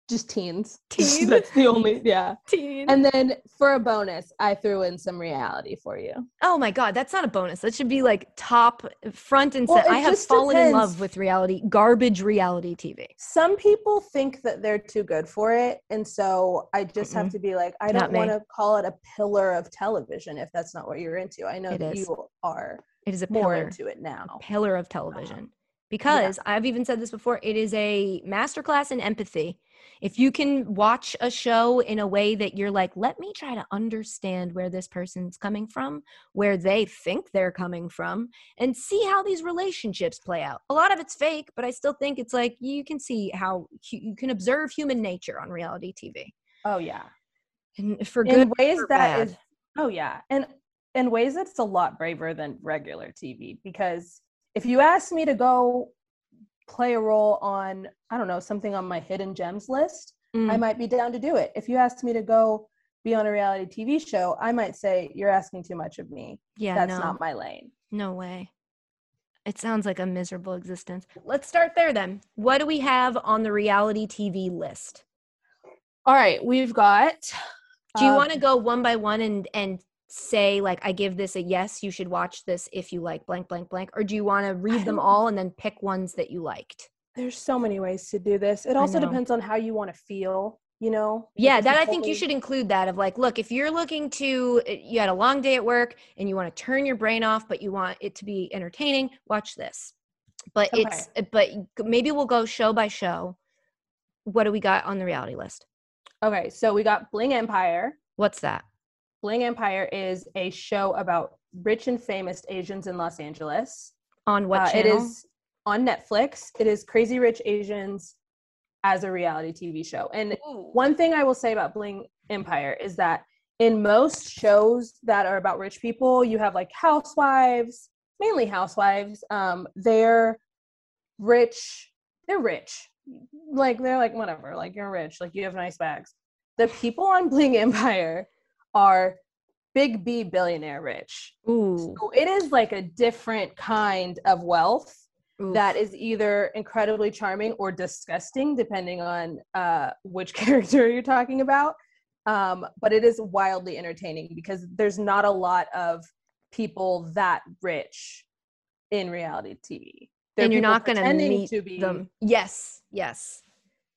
[SPEAKER 2] just teens.
[SPEAKER 1] Teen?
[SPEAKER 2] That's the only yeah.
[SPEAKER 1] teen.
[SPEAKER 2] And then for a bonus, I threw in some reality for you.
[SPEAKER 1] Oh my god, that's not a bonus. That should be like top front and
[SPEAKER 2] Well,
[SPEAKER 1] center. I have fallen in love with reality, garbage reality TV.
[SPEAKER 2] Some people think that they're too good for it, and so I just have
[SPEAKER 1] Mm-mm.
[SPEAKER 2] to be like, I
[SPEAKER 1] Not
[SPEAKER 2] don't want to call it a pillar of television if that's not what you're into. I know
[SPEAKER 1] It
[SPEAKER 2] that
[SPEAKER 1] is.
[SPEAKER 2] you are
[SPEAKER 1] It is a
[SPEAKER 2] more
[SPEAKER 1] pillar,
[SPEAKER 2] into it now.
[SPEAKER 1] pillar of uh-huh. television. Because I've even said this before, it is a masterclass in empathy. If you can watch a show in a way that you're like, let me try to understand where this person's coming from, where they think they're coming from, and see how these relationships play out. A lot of it's fake, but I still think it's like you can see how you can observe human nature on reality TV.
[SPEAKER 2] Oh yeah.
[SPEAKER 1] And for good
[SPEAKER 2] in ways that
[SPEAKER 1] bad.
[SPEAKER 2] is oh yeah and in ways that's a lot braver than regular tv because if you asked me to go play a role on i don't know something on my hidden gems list i
[SPEAKER 1] Mm.
[SPEAKER 2] might be down to do it if you asked me to go be on a reality tv show i might say you're asking too much of me
[SPEAKER 1] yeah,
[SPEAKER 2] that's
[SPEAKER 1] no.
[SPEAKER 2] not my lane
[SPEAKER 1] No way. It sounds like a miserable existence. Let's start there then. What do we have on the reality TV list?
[SPEAKER 2] all right we've got
[SPEAKER 1] Do you
[SPEAKER 2] uh,
[SPEAKER 1] want to go one by one and and say like I give this a yes, you should watch this if you like blank blank blank or do you want to read them all and then pick ones that you liked?
[SPEAKER 2] there's so many ways to do this it also depends on how you want to feel you know
[SPEAKER 1] Yeah, that I think you should include that of like, look, if you're looking to, uh, you had a long day at work and you want to turn your brain off, but you want it to be entertaining, watch this. But
[SPEAKER 2] Okay.
[SPEAKER 1] it's, uh, but maybe we'll go show by show. What do we got on the reality list?
[SPEAKER 2] okay so we got bling empire
[SPEAKER 1] What's that?
[SPEAKER 2] Bling Empire is a show about rich and famous Asians in Los Angeles.
[SPEAKER 1] On what
[SPEAKER 2] Uh,
[SPEAKER 1] channel?
[SPEAKER 2] It is on Netflix. It is Crazy Rich Asians as a reality TV show. And one thing I will say about Bling Empire is that in most shows that are about rich people, you have like housewives, mainly housewives. Um, they're rich. They're rich. Like they're like whatever. Like you're rich. Like you have nice bags. The people on Bling Empire are big B billionaire rich.
[SPEAKER 1] Ooh,
[SPEAKER 2] So it is like a different kind of wealth
[SPEAKER 1] oof.
[SPEAKER 2] that is either incredibly charming or disgusting, depending on uh, which character you're talking about. Um, but it is wildly entertaining because there's not a lot of people that rich in reality TV. There
[SPEAKER 1] and you're not going to meet
[SPEAKER 2] be
[SPEAKER 1] them. Yes, yes,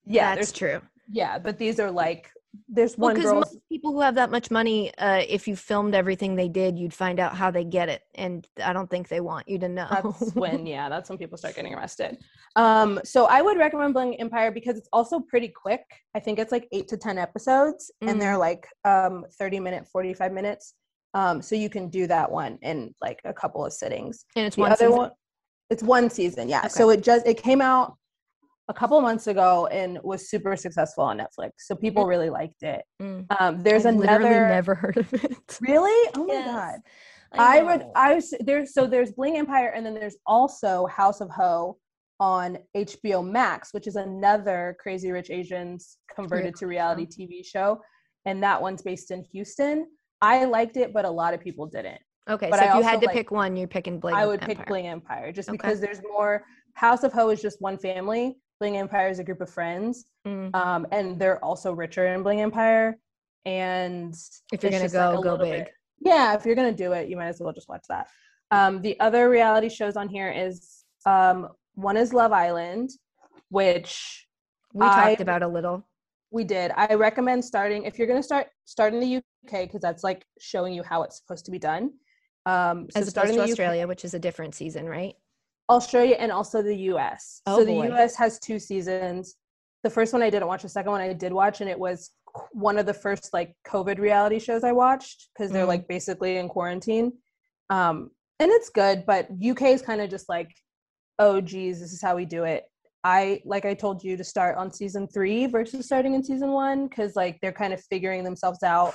[SPEAKER 2] Yeah,
[SPEAKER 1] that's true.
[SPEAKER 2] yeah, but these are like there's one
[SPEAKER 1] because
[SPEAKER 2] girl.
[SPEAKER 1] most people who have that much money, uh, if you filmed everything they did, you'd find out how they get it, and I don't think they want you to know.
[SPEAKER 2] That's when, yeah, that's when people start getting arrested. Um, so I would recommend Bling Empire because it's also pretty quick. I think it's like eight to ten episodes, and they're like um, thirty minute, forty five minutes. Um, so you can do that one in like a couple of sittings.
[SPEAKER 1] and it's
[SPEAKER 2] The
[SPEAKER 1] one
[SPEAKER 2] other
[SPEAKER 1] season.
[SPEAKER 2] one, it's one season, yeah. So it just it came out a couple months ago and was super successful on Netflix. So people really liked it.
[SPEAKER 1] Mm.
[SPEAKER 2] Um, there's
[SPEAKER 1] I've
[SPEAKER 2] another.
[SPEAKER 1] literally never heard of it.
[SPEAKER 2] Really? Oh my god. I, would. I was there's so there's Bling Empire and then there's also House of Ho on HBO Max, which is another Crazy Rich Asians converted to reality TV show. And that one's based in Houston. I liked it, but a lot of people didn't.
[SPEAKER 1] Okay,
[SPEAKER 2] but
[SPEAKER 1] so
[SPEAKER 2] I
[SPEAKER 1] if you had to
[SPEAKER 2] like-
[SPEAKER 1] pick one, you're picking Bling.
[SPEAKER 2] I would
[SPEAKER 1] Empire.
[SPEAKER 2] pick Bling Empire just
[SPEAKER 1] Okay.
[SPEAKER 2] because there's more House of Ho is just one family. Bling Empire is a group of friends.
[SPEAKER 1] Mm.
[SPEAKER 2] Um, and they're also richer in Bling Empire. And
[SPEAKER 1] If you're gonna
[SPEAKER 2] just, like,
[SPEAKER 1] go, go big.
[SPEAKER 2] bit- yeah, if you're gonna do it, you might as well just watch that. Um, the other reality shows on here is um, one is Love Island, which
[SPEAKER 1] We talked about a little.
[SPEAKER 2] we did. I recommend starting if you're gonna start start in the UK because that's like showing you how it's supposed to be done. Um, so
[SPEAKER 1] As opposed
[SPEAKER 2] in
[SPEAKER 1] to
[SPEAKER 2] the UK
[SPEAKER 1] Australia, which is a different season, right?
[SPEAKER 2] Australia and also the US.
[SPEAKER 1] Oh,
[SPEAKER 2] so the
[SPEAKER 1] boy.
[SPEAKER 2] US has two seasons. The first one I didn't watch. The second one I did watch, and it was one of the first like COVID reality shows I watched because they're
[SPEAKER 1] Mm.
[SPEAKER 2] like basically in quarantine. Um, and it's good, but UK is kind of just like, oh geez, this is how we do it. I like I told you to start on season three versus starting in season one because like they're kind of figuring themselves out.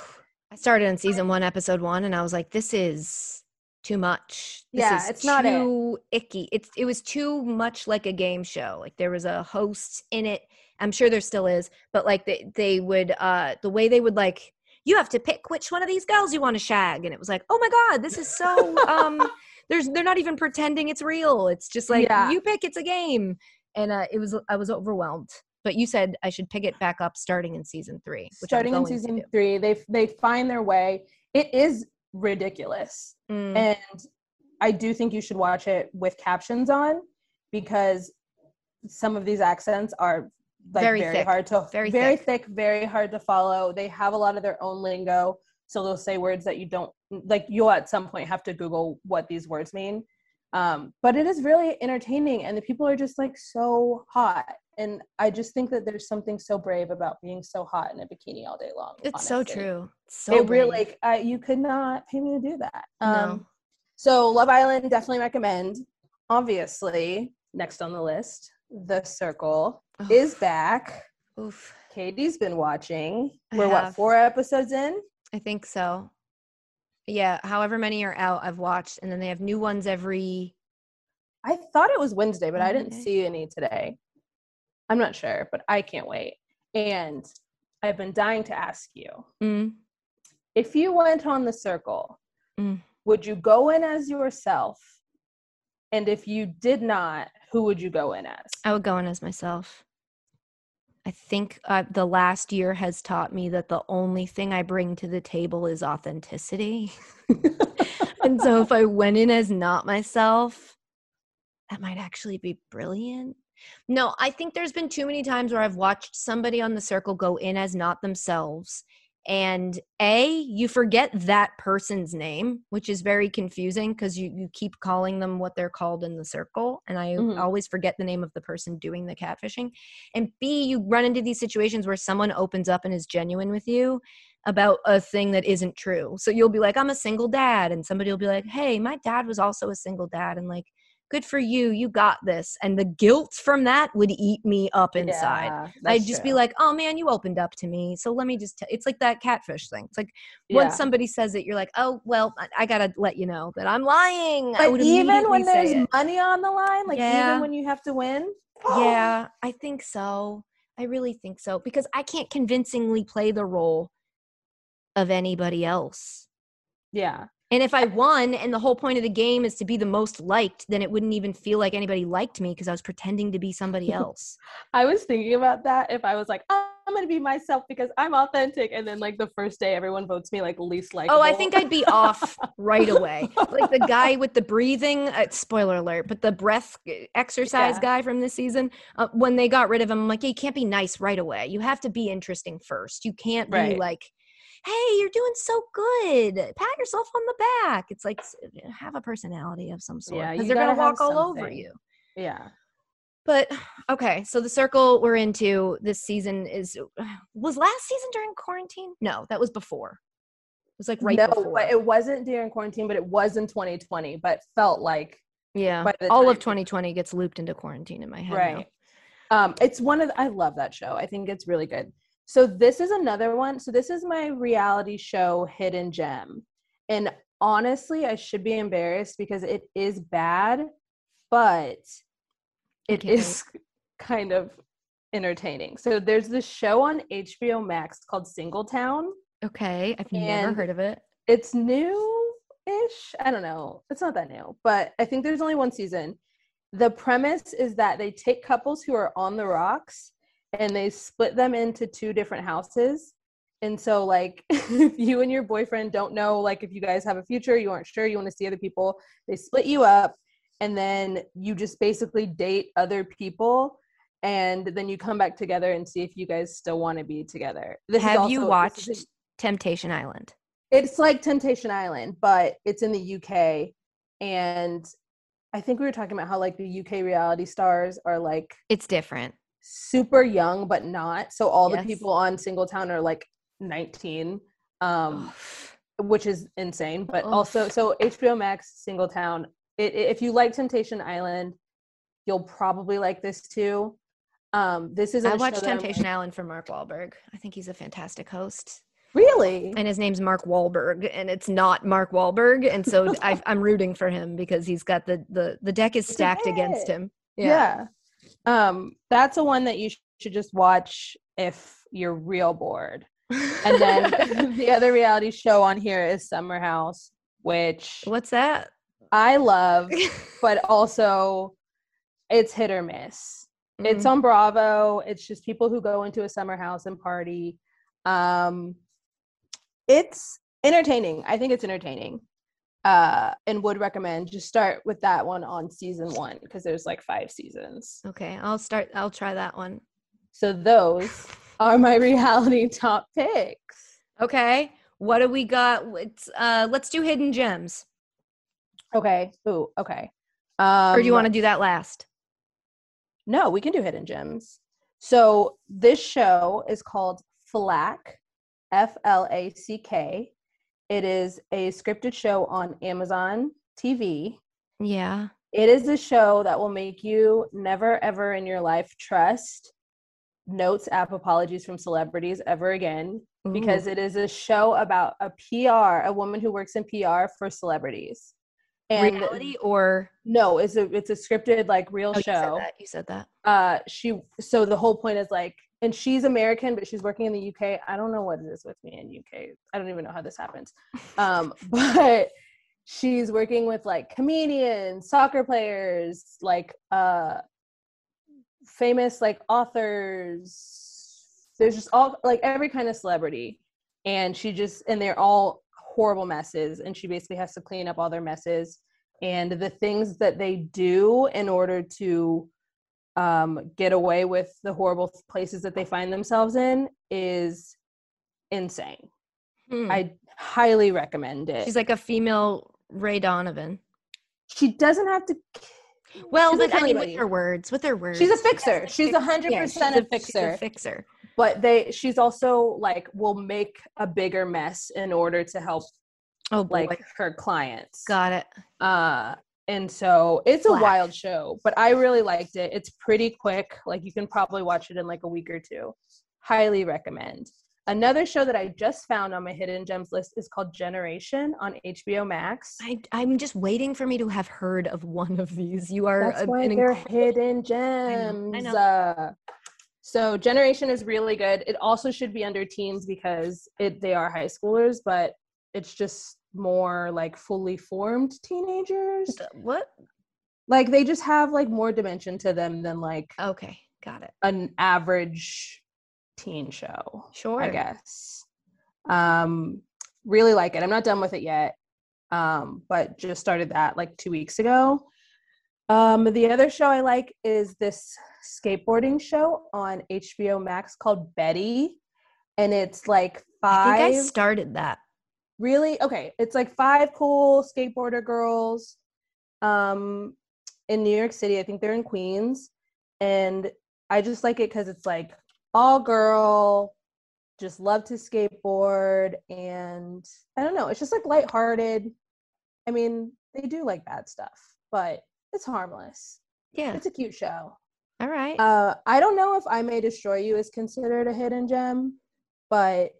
[SPEAKER 1] I started in season one, episode one, and I was like, "This is too much. This
[SPEAKER 2] Yeah,
[SPEAKER 1] is
[SPEAKER 2] it's not it.
[SPEAKER 1] too icky. It's it was too much like a game show. Like there was a host in it. I'm sure there still is, but like they they would uh the way they would like you have to pick which one of these girls you want to shag, and it was like, oh my god, this is so um. There's they're not even pretending it's real. It's just like
[SPEAKER 2] Yeah.
[SPEAKER 1] you pick. It's a game, and uh, it was I was overwhelmed. But you said I should pick it back up starting in season three.
[SPEAKER 2] Starting in season three, they they find their way. It is ridiculous.
[SPEAKER 1] Mm.
[SPEAKER 2] and I do think you should watch it with captions on because some of these accents are like
[SPEAKER 1] Very
[SPEAKER 2] very,
[SPEAKER 1] thick,
[SPEAKER 2] hard to
[SPEAKER 1] very
[SPEAKER 2] very
[SPEAKER 1] thick.
[SPEAKER 2] thick, very hard to follow. They have a lot of their own lingo, so they'll say words that you don't like. You'll at some point have to Google what these words mean. Um, but it is really entertaining, and the people are just like so hot. And I just think that there's something so brave about being so hot in a bikini all day long.
[SPEAKER 1] It's so
[SPEAKER 2] honestly.
[SPEAKER 1] true. So
[SPEAKER 2] it really
[SPEAKER 1] brave.
[SPEAKER 2] like I, you could not pay me to do that.
[SPEAKER 1] No.
[SPEAKER 2] Um, so Love Island definitely recommend. Obviously, next on the list, The Circle
[SPEAKER 1] Ugh.
[SPEAKER 2] is back.
[SPEAKER 1] Oof.
[SPEAKER 2] Katie's been watching. We're what four episodes in?
[SPEAKER 1] I think so. Yeah, however many are out, I've watched, and then they have new ones every.
[SPEAKER 2] I thought it was Wednesday, but I didn't see any today. I'm not sure, but I can't wait. And I've been dying to ask you
[SPEAKER 1] Mm,
[SPEAKER 2] if you went on The Circle,
[SPEAKER 1] Mm.
[SPEAKER 2] would you go in as yourself? And if you did not, who would you go in as?
[SPEAKER 1] I would go in as myself. I think uh, the last year has taught me that the only thing I bring to the table is authenticity. and so if I went in as not myself, that might actually be brilliant. No, I think there's been too many times where I've watched somebody on the circle go in as not themselves. And A, you forget that person's name, which is very confusing because you, you keep calling them what they're called in the circle. And I
[SPEAKER 2] Mhm.
[SPEAKER 1] always forget the name of the person doing the catfishing. And B, you run into these situations where someone opens up and is genuine with you about a thing that isn't true. So you'll be like, I'm a single dad. And somebody will be like, hey, my dad was also a single dad. And like, good for you. You got this. And the guilt from that would eat me up inside.
[SPEAKER 2] Yeah,
[SPEAKER 1] I'd just be like, oh man, you opened up to me. So let me just, t-. it's like that catfish thing. It's like once somebody says it, you're like, oh, well, I, I got to let you know that I'm lying. I
[SPEAKER 2] But even when there's
[SPEAKER 1] it.
[SPEAKER 2] money on the line, like
[SPEAKER 1] Yeah.
[SPEAKER 2] even when you have to win,
[SPEAKER 1] Yeah, I think so. I really think so because I can't convincingly play the role of anybody else.
[SPEAKER 2] yeah,
[SPEAKER 1] And if I won and the whole point of the game is to be the most liked, then it wouldn't even feel like anybody liked me because I was pretending to be somebody else.
[SPEAKER 2] I was thinking about that. If I was like, oh, I'm gonna be myself because I'm authentic. And then like the first day, everyone votes me like least like.
[SPEAKER 1] Oh, I think I'd be off right away. Like the guy with the breathing. Uh, spoiler alert, but the breath uh, exercise
[SPEAKER 2] Yeah.
[SPEAKER 1] guy from this season. Uh, when they got rid of him, I'm like, yeah, you can't be nice right away. You have to be interesting first. You can't be like, hey, you're doing so good. Pat yourself on the back. It's like have a personality of some sort
[SPEAKER 2] Yeah,
[SPEAKER 1] because
[SPEAKER 2] you
[SPEAKER 1] they're gonna walk all over you.
[SPEAKER 2] yeah.
[SPEAKER 1] But okay, so the circle we're into this season is was last season during quarantine? No, that was before. It was like right
[SPEAKER 2] no,
[SPEAKER 1] before.
[SPEAKER 2] but it wasn't during quarantine, but it was in 2020. But felt like
[SPEAKER 1] yeah, all of 2020 gets looped into quarantine in my head. now.
[SPEAKER 2] right. Um, it's one of the, I love that show. I think it's really good. So this is another one. So this is my reality show Hidden Gem. And honestly, I should be embarrassed because it is bad, but it is kind of entertaining. So there's this show on HBO Max called Singletown.
[SPEAKER 1] Okay, I've never heard of it.
[SPEAKER 2] It's new ish. I don't know. It's not that new, but I think there's only one season. The premise is that they take couples who are on the rocks and they split them into two different houses. And so, like, if you and your boyfriend don't know, like, if you guys have a future, you aren't sure, you want to see other people, they split you up, and then you just basically date other people, and then you come back together and see if you guys still want to be together. This
[SPEAKER 1] Have you
[SPEAKER 2] also- this
[SPEAKER 1] watched
[SPEAKER 2] is-
[SPEAKER 1] Temptation Island?
[SPEAKER 2] it's like Temptation Island, but it's in the UK. And I think we were talking about how like the UK reality stars are like
[SPEAKER 1] It's different.
[SPEAKER 2] Super young, but not. So all
[SPEAKER 1] Yes.
[SPEAKER 2] the people on Singletown are like 19, um, which is insane. But
[SPEAKER 1] Ugh.
[SPEAKER 2] also, so HBO Max Singletown. It, it- if you like Temptation Island, you'll probably like this too. Um, this is
[SPEAKER 1] I watched Temptation Island for Mark Walberg. I think he's a fantastic host.
[SPEAKER 2] Really?
[SPEAKER 1] And his name's Mark Walberg, and it's not Mark Wahlberg, and so I, I'm rooting for him because he's got the the the deck is stacked against him.
[SPEAKER 2] yeah. Um that's a one that you sh- should just watch if you're real bored. And then the other reality show on here is summer house which
[SPEAKER 1] what's that?
[SPEAKER 2] i love but also it's hit or miss. It's
[SPEAKER 1] Mm.
[SPEAKER 2] on bravo. It's just people who go into a summer house and party. Um it's entertaining. I think it's entertaining uh and would recommend just start with that one on season one because there's like five seasons
[SPEAKER 1] okay. I'll start. I'll try that one.
[SPEAKER 2] so those are my reality top picks
[SPEAKER 1] Okay. What do we got? It's, uh, let's do hidden gems.
[SPEAKER 2] okay ooh okay um
[SPEAKER 1] or do you want to do that last?
[SPEAKER 2] No, we can do hidden gems. So this show is called Flack, F L A C K. It is a scripted show on Amazon TV.
[SPEAKER 1] Yeah.
[SPEAKER 2] It is a show that will make you never ever in your life trust notes app apologies from celebrities ever again because it is a show about a PR, a woman who works in PR for celebrities. And
[SPEAKER 1] reality or
[SPEAKER 2] no, it's a it's a scripted like real
[SPEAKER 1] oh, you said
[SPEAKER 2] show.
[SPEAKER 1] that. You said that.
[SPEAKER 2] uh she so the whole point is like and she's american but she's working in the uk i don't know what it is with me in uk i don't even know how this happens. Um but she's working with like comedians soccer players like uh famous like authors. There's just all like every kind of celebrity. And she just and they're all horrible messes. And she basically has to clean up all their messes. And the things that they do in order to um, get away with the horrible places that they find themselves in is insane.
[SPEAKER 1] Hmm.
[SPEAKER 2] I highly recommend it.
[SPEAKER 1] She's like a female Ray Donovan.
[SPEAKER 2] she doesn't have to.
[SPEAKER 1] Well, but I mean, with her words, with her words,
[SPEAKER 2] She's a fixer. She's a hundred percent a fixer.
[SPEAKER 1] She's a fixer.
[SPEAKER 2] But they, she's also like will make a bigger mess in order to help
[SPEAKER 1] Oh, boy.
[SPEAKER 2] like her clients.
[SPEAKER 1] got it.
[SPEAKER 2] Uh, and so it's a
[SPEAKER 1] Black.
[SPEAKER 2] wild show, but I really liked it. It's pretty quick. Like you can probably watch it in like a week or two. Highly recommend. Another show that I just found on my hidden gems list is called Generation on HBO Max.
[SPEAKER 1] I, I'm just waiting for me to have heard of one of these. You are
[SPEAKER 2] That's why they're hidden
[SPEAKER 1] know,
[SPEAKER 2] gems.
[SPEAKER 1] I know.
[SPEAKER 2] Uh, so Generation is really good. It also should be under teens because it they are high schoolers, but it's just more like fully formed teenagers.
[SPEAKER 1] What?
[SPEAKER 2] Like they just have like more dimension to them than like
[SPEAKER 1] Okay, got it.
[SPEAKER 2] an average teen show.
[SPEAKER 1] Sure.
[SPEAKER 2] I guess. Um, really like it. I'm not done with it yet, um, but just started that like two weeks ago. Um, the other show I like is this skateboarding show on HBO Max called Betty, and it's like
[SPEAKER 1] I
[SPEAKER 2] five.
[SPEAKER 1] think I started that.
[SPEAKER 2] Really okay. It's like five cool skateboarder girls, um, in New York City. I think they're in Queens, and I just like it because it's like all girl, just love to skateboard, and I don't know. It's just like lighthearted. I mean, they do like bad stuff, but it's harmless.
[SPEAKER 1] Yeah.
[SPEAKER 2] It's a cute show.
[SPEAKER 1] All right.
[SPEAKER 2] Uh, I don't know if I May Destroy You is considered a hidden gem, but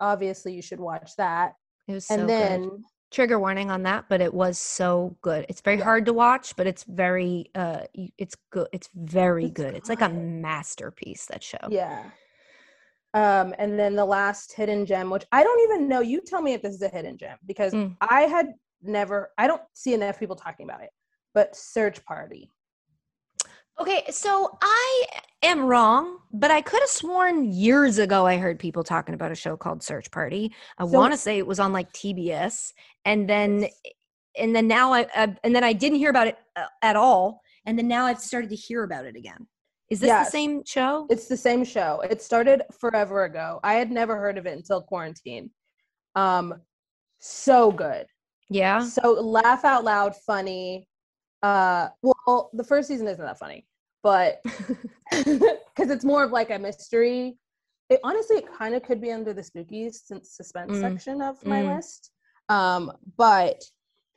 [SPEAKER 2] obviously you should watch that.
[SPEAKER 1] it was so
[SPEAKER 2] and
[SPEAKER 1] good.
[SPEAKER 2] then
[SPEAKER 1] trigger warning on that but it was so good it's very
[SPEAKER 2] Yeah.
[SPEAKER 1] hard to watch but it's very uh it's good it's very
[SPEAKER 2] It's
[SPEAKER 1] good it's like a masterpiece that show
[SPEAKER 2] yeah. Um, and then the last hidden gem, which I don't even know. You tell me if this is a hidden gem because
[SPEAKER 1] Mm.
[SPEAKER 2] I had never. I don't see enough people talking about it. But Search Party.
[SPEAKER 1] Okay so i am wrong but i could have sworn years ago i heard people talking about a show called search party i
[SPEAKER 2] So-
[SPEAKER 1] want to say it was on like tbs and then and then now I, I and then i didn't hear about it uh, at all and then now i've started to hear about it again is this
[SPEAKER 2] Yes.
[SPEAKER 1] the same show
[SPEAKER 2] It's the same show. It started forever ago. I had never heard of it until quarantine. Um, so good.
[SPEAKER 1] yeah
[SPEAKER 2] So laugh out loud, funny. Uh, well, the first season isn't that funny, but because it's more of like a mystery. It honestly, it kind of could be under the spooky since suspense
[SPEAKER 1] Mm.
[SPEAKER 2] section of my
[SPEAKER 1] Mm.
[SPEAKER 2] list. Um, but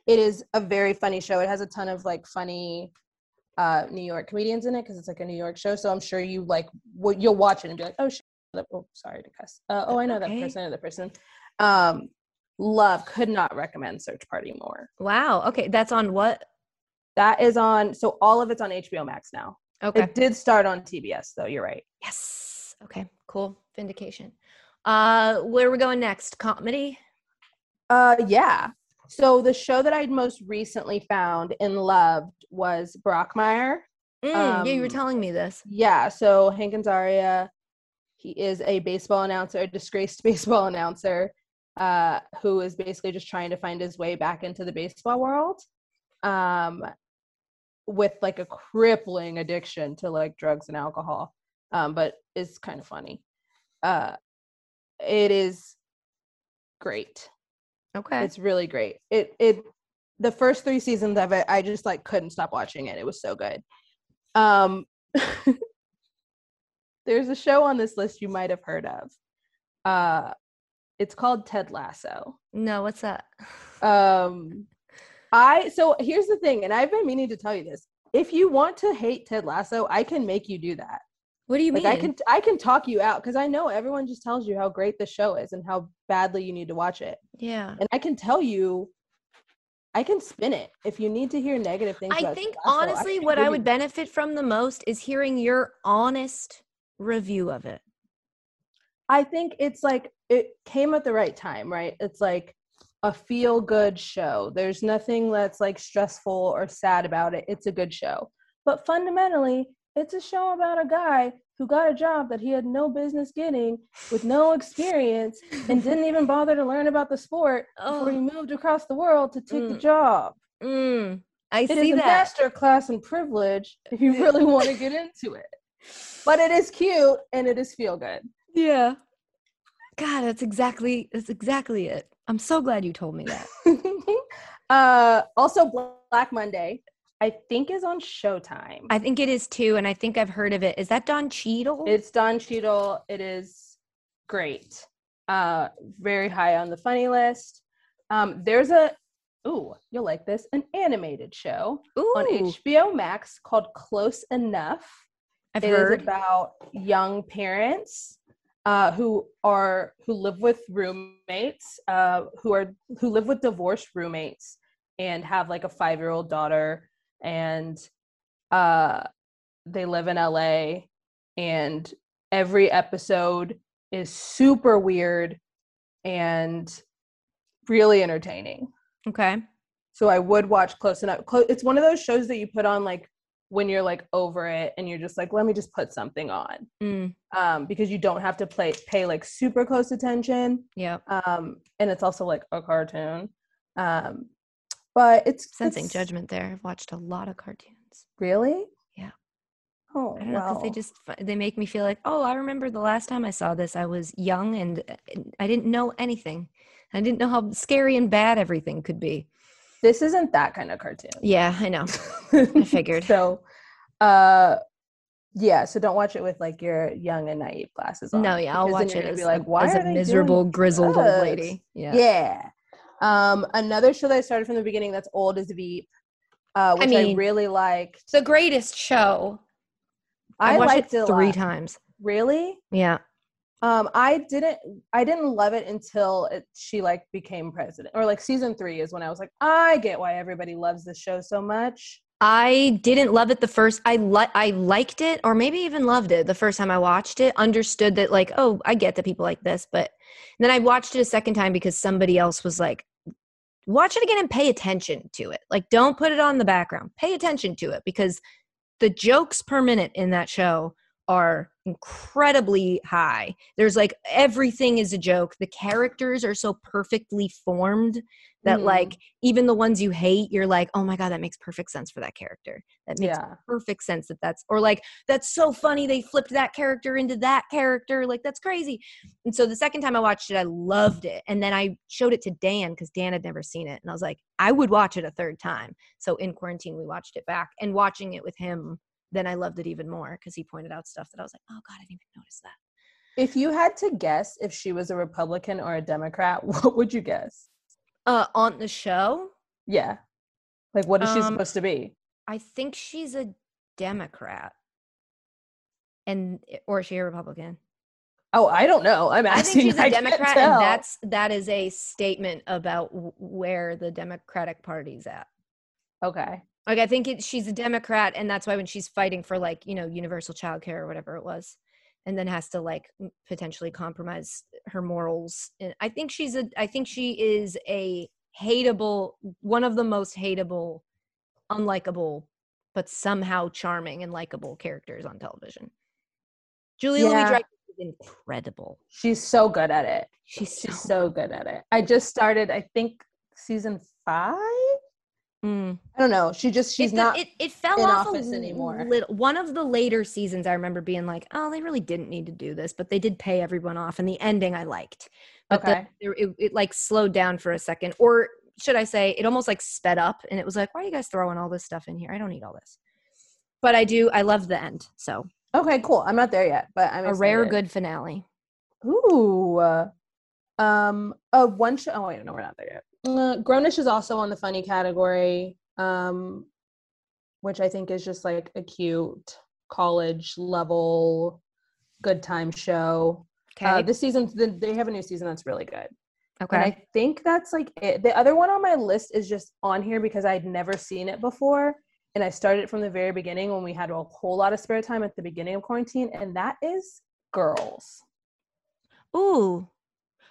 [SPEAKER 2] it is a very funny show. It has a ton of like funny uh New York comedians in it because it's like a New York show. So I'm sure you like w- you'll watch it and be like, oh, shit. oh sorry to cuss. Uh, oh, I know that person. I know that person. Um, love could not recommend Search Party more.
[SPEAKER 1] wow okay that's on what
[SPEAKER 2] That is on. So all of it's on HBO Max now.
[SPEAKER 1] okay
[SPEAKER 2] It did start on TBS though. You're right.
[SPEAKER 1] Yes. Okay. Cool. Vindication. Uh, where are we going next? Comedy.
[SPEAKER 2] Uh, yeah. So the show that I'd most recently found and loved was Brockmire.
[SPEAKER 1] Mm, yeah, you were
[SPEAKER 2] Um,
[SPEAKER 1] telling me this.
[SPEAKER 2] Yeah. So Hank Azaria, he is a baseball announcer, a disgraced baseball announcer, uh, who is basically just trying to find his way back into the baseball world. Um, with like a crippling addiction to like drugs and alcohol. Um, but it's kind of funny. Uh, it is great.
[SPEAKER 1] Okay.
[SPEAKER 2] It's really great. It it the first three seasons of it, I just like couldn't stop watching it. It was so good. Um there's a show on this list you might have heard of. Uh it's called Ted Lasso.
[SPEAKER 1] no, what's that?
[SPEAKER 2] Um I so here's the thing, and I've been meaning to tell you this. If you want to hate Ted Lasso, I can make you do that.
[SPEAKER 1] What do you
[SPEAKER 2] Like
[SPEAKER 1] mean?
[SPEAKER 2] I can I can talk you out because I know everyone just tells you how great the show is and how badly you need to watch it.
[SPEAKER 1] yeah.
[SPEAKER 2] and I can tell you, I can spin it if you need to hear negative things.
[SPEAKER 1] I think
[SPEAKER 2] Lasso,
[SPEAKER 1] honestly,
[SPEAKER 2] can
[SPEAKER 1] what I would benefit from the most is hearing your honest review of it.
[SPEAKER 2] I think it's like it came at the right time, right? It's like a feel good show. There's nothing that's like stressful or sad about it. It's a good show, but fundamentally, it's a show about a guy who got a job that he had no business getting with no experience and didn't even bother to learn about the sport before he
[SPEAKER 1] Oh.
[SPEAKER 2] moved across the world to take the
[SPEAKER 1] Mm.
[SPEAKER 2] job.
[SPEAKER 1] Mm, I
[SPEAKER 2] It is
[SPEAKER 1] see
[SPEAKER 2] a
[SPEAKER 1] that.
[SPEAKER 2] master class in privilege if you really want to get into it. But it is cute and it is feel good.
[SPEAKER 1] Yeah. God, that's exactly that's exactly it. I'm so glad you told me that.
[SPEAKER 2] uh, also, Black Monday, I think, is on Showtime.
[SPEAKER 1] I think it is too, and I think I've heard of it. Is that Don Cheadle?
[SPEAKER 2] it's Don Cheadle. It is great. Uh, very high on the funny list. Um, there's a ooh, you'll like this, an animated show
[SPEAKER 1] Ooh,
[SPEAKER 2] on HBO Max called Close Enough.
[SPEAKER 1] I've
[SPEAKER 2] It is
[SPEAKER 1] heard.
[SPEAKER 2] about young parents uh, who are who live with roommates uh, who are who live with divorced roommates and have like a five year old daughter and uh, they live in LA and every episode is super weird and really entertaining.
[SPEAKER 1] Okay.
[SPEAKER 2] So I would watch Close Enough. It's one of those shows that you put on like when you're like over it and you're just like, let me just put something on.
[SPEAKER 1] Mm,
[SPEAKER 2] Um, because you don't have to play pay like super close attention.
[SPEAKER 1] yeah.
[SPEAKER 2] Um, and it's also like a cartoon. Um, but it's
[SPEAKER 1] Sensing
[SPEAKER 2] it's-
[SPEAKER 1] judgment there. I've watched a lot of cartoons.
[SPEAKER 2] Really?
[SPEAKER 1] Yeah.
[SPEAKER 2] Oh,
[SPEAKER 1] I don't know because they just they make me feel like oh I remember the last time I saw this I was young and uh, I didn't know anything I didn't know how scary and bad everything could be
[SPEAKER 2] this isn't that kind of cartoon.
[SPEAKER 1] yeah I know I figured.
[SPEAKER 2] so, uh, yeah. So don't watch it with like your young and naive glasses on.
[SPEAKER 1] no yeah I'll watch it as,
[SPEAKER 2] be like, why
[SPEAKER 1] as
[SPEAKER 2] are
[SPEAKER 1] a miserable grizzled old lady yeah
[SPEAKER 2] Yeah. Um, another show that I started from the beginning that's old is Veep, uh, which I,
[SPEAKER 1] mean,
[SPEAKER 2] really liked.
[SPEAKER 1] the greatest show
[SPEAKER 2] I,
[SPEAKER 1] watched
[SPEAKER 2] liked
[SPEAKER 1] it
[SPEAKER 2] it
[SPEAKER 1] three
[SPEAKER 2] lot.
[SPEAKER 1] times
[SPEAKER 2] Really?
[SPEAKER 1] yeah
[SPEAKER 2] Um, I didn't I didn't love it until it, she like became president or like season three is when I was like, I get why everybody loves this show so much.
[SPEAKER 1] I didn't love it the first I li- I liked it or maybe even loved it the first time I watched it understood that like oh I get that people like this but then I watched it a second time because somebody else was like watch it again and pay attention to it like don't put it on the background pay attention to it because the jokes per minute in that show are incredibly high. There's like everything is a joke. The characters are so perfectly formed that
[SPEAKER 2] Mhm.
[SPEAKER 1] like even the ones you hate you're like oh my god that makes perfect sense for that character. That makes
[SPEAKER 2] Yeah.
[SPEAKER 1] perfect sense that that's or like that's so funny they flipped that character into that character. Like that's crazy. And so the second time i watched it i loved it. And then i showed it to dan because dan had never seen it. And i was like i would watch it a third time. So in quarantine we watched it back. And watching it with him then i loved it even more because he pointed out stuff that i was like oh god i didn't even notice that
[SPEAKER 2] If you had to guess if she was a Republican or a Democrat, what would you guess?
[SPEAKER 1] uh on the show
[SPEAKER 2] Yeah. Like what is she
[SPEAKER 1] Um,
[SPEAKER 2] supposed to be?
[SPEAKER 1] I think she's a Democrat, and eh, or is she a Republican?
[SPEAKER 2] Oh, I don't know. I'm asking.
[SPEAKER 1] I think she's a Democrat, and that's that is a statement about where the Democratic Party's at.
[SPEAKER 2] okay.
[SPEAKER 1] Like I think it, she's a Democrat, and that's why when she's fighting for like you know universal child care or whatever it was, and then has to like potentially compromise her morals. And I think she's a. I think she is a hateable, one of the most hateable, unlikable, but somehow charming and likable characters on television. Julia Louis
[SPEAKER 2] Yeah.
[SPEAKER 1] Dreyfus is incredible.
[SPEAKER 2] She's so good at it.
[SPEAKER 1] She's so,
[SPEAKER 2] She's so good at it. I just started. I think season five.
[SPEAKER 1] Mm.
[SPEAKER 2] I don't know. She just she's
[SPEAKER 1] it,
[SPEAKER 2] not.
[SPEAKER 1] It, it fell off
[SPEAKER 2] office
[SPEAKER 1] a
[SPEAKER 2] anymore.
[SPEAKER 1] Little, one of the later seasons, I remember being like, "Oh, they really didn't need to do this," but they did pay everyone off, and the ending I liked. But
[SPEAKER 2] Okay.
[SPEAKER 1] there- it, it like slowed down for a second, or should I say, it almost like sped up, and it was like, "Why are you guys throwing all this stuff in here? I don't need all this." But I do. I love the end. So
[SPEAKER 2] okay, cool. I'm not there yet, but I'm
[SPEAKER 1] a rare good finale.
[SPEAKER 2] Ooh. uh, Um. Uh. One show. Oh wait, no, we're not there yet. Uh, Grownish is also on the funny category. Um, which I think is just like a cute college level good time show.
[SPEAKER 1] Okay.
[SPEAKER 2] Uh, this season, th- they have a new season that's really good.
[SPEAKER 1] okay.
[SPEAKER 2] And I think that's like it. The other one on my list is just on here because I'd never seen it before. And I started from the very beginning when we had a whole lot of spare time at the beginning of quarantine. And that is Girls.
[SPEAKER 1] Ooh.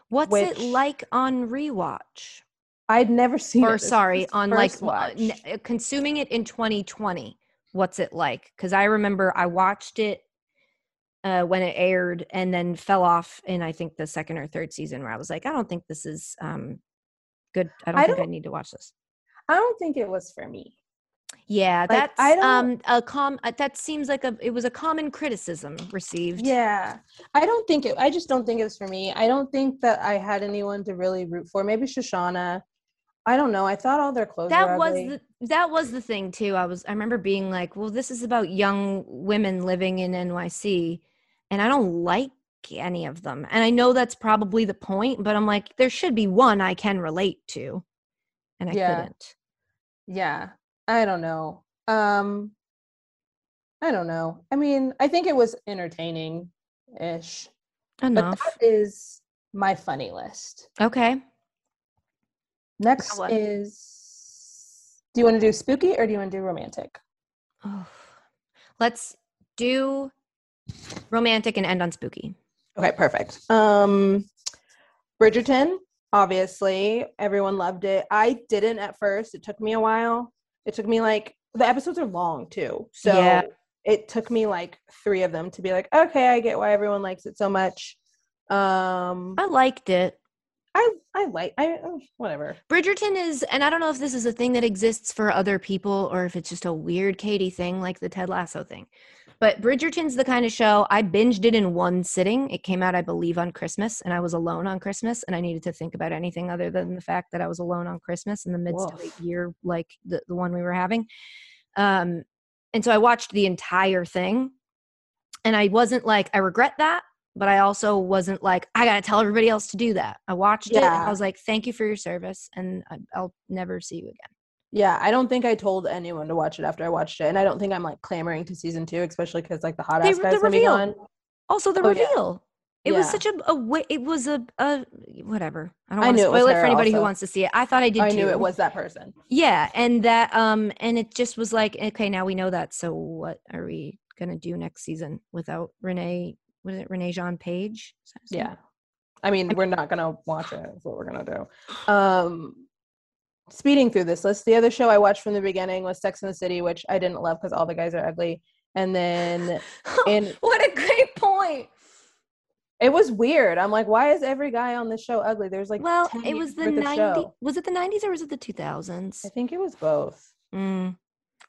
[SPEAKER 1] What's it like on rewatch?
[SPEAKER 2] I'd never seen it.
[SPEAKER 1] or
[SPEAKER 2] was
[SPEAKER 1] sorry on like uh,
[SPEAKER 2] watch.
[SPEAKER 1] uh, consuming it in 2020 what's it like because i remember i watched it uh, when it aired and then fell off in i think the second or third season where i was like i don't think this is um good i don't
[SPEAKER 2] I
[SPEAKER 1] think i
[SPEAKER 2] don't-
[SPEAKER 1] need to watch this
[SPEAKER 2] I don't think it was for me.
[SPEAKER 1] yeah
[SPEAKER 2] Like,
[SPEAKER 1] that's
[SPEAKER 2] I don't-
[SPEAKER 1] um a com uh, that seems like a it was a common criticism received
[SPEAKER 2] Yeah. I don't think it, I just don't think it was for me. I don't think that I had anyone to really root for. Maybe Shoshanna. I don't know. I thought all their clothes
[SPEAKER 1] that
[SPEAKER 2] were
[SPEAKER 1] was the that was the thing too i was i remember being like well this is about young women living in nyc and i don't like any of them and i know that's probably the point but i'm like there should be one i can relate to and i
[SPEAKER 2] Yeah.
[SPEAKER 1] couldn't
[SPEAKER 2] yeah i don't know um i don't know i mean i think it was entertaining ish
[SPEAKER 1] Enough.
[SPEAKER 2] but that is my funny list
[SPEAKER 1] okay
[SPEAKER 2] next is do you want to do spooky or do you want to do romantic
[SPEAKER 1] Oh. let's do romantic and end on spooky
[SPEAKER 2] okay perfect um bridgerton obviously everyone loved it i didn't at first it took me a while it took me like the episodes are long too. So
[SPEAKER 1] Yeah.
[SPEAKER 2] it took me like three of them to be like, okay, I get why everyone likes it so much. Um
[SPEAKER 1] I liked it.
[SPEAKER 2] I I like I oh, whatever.
[SPEAKER 1] Bridgerton is, and I don't know if this is a thing that exists for other people or if it's just a weird Katie thing, like the Ted Lasso thing. But Bridgerton's the kind of show I binged it in one sitting. It came out, I believe, on Christmas, and I was alone on Christmas, and I needed to think about anything other than the fact that I was alone on Christmas in the midst of a year like the, the one we were having. Um, and so I watched the entire thing, and I wasn't like, I regret that, but I also wasn't like, I got to tell everybody else to do that. I watched it, and I was like, thank you for your service, and I'll never see you again.
[SPEAKER 2] Yeah, I don't think I told anyone to watch it after I watched it, and I don't think I'm like clamoring to season two, especially because like the hot ass guys
[SPEAKER 1] reveal.
[SPEAKER 2] gone.
[SPEAKER 1] Also, the
[SPEAKER 2] Oh, yeah.
[SPEAKER 1] reveal. It was such a, a it was a, a whatever. I don't want to
[SPEAKER 2] knew it
[SPEAKER 1] spoil it for anybody who wants to see it. I thought I did
[SPEAKER 2] I
[SPEAKER 1] too.
[SPEAKER 2] knew it was that person.
[SPEAKER 1] Yeah, and that um and it just was like, okay, now we know that. So what are we gonna do next season without Renee? Was it Regé-Jean Page? Is?
[SPEAKER 2] Yeah. I mean, we're not gonna watch it. Is what we're gonna do. Um, speeding through this list, the other show I watched from the beginning was Sex and the City, which I didn't love because all the guys are ugly. And then And-
[SPEAKER 1] what a great point.
[SPEAKER 2] it was weird. I'm like, why is every guy on this show ugly? There's like
[SPEAKER 1] well,
[SPEAKER 2] 10
[SPEAKER 1] it was the 90s. Was it the 90s or was it the 2000s?
[SPEAKER 2] I think it was both.
[SPEAKER 1] Mm.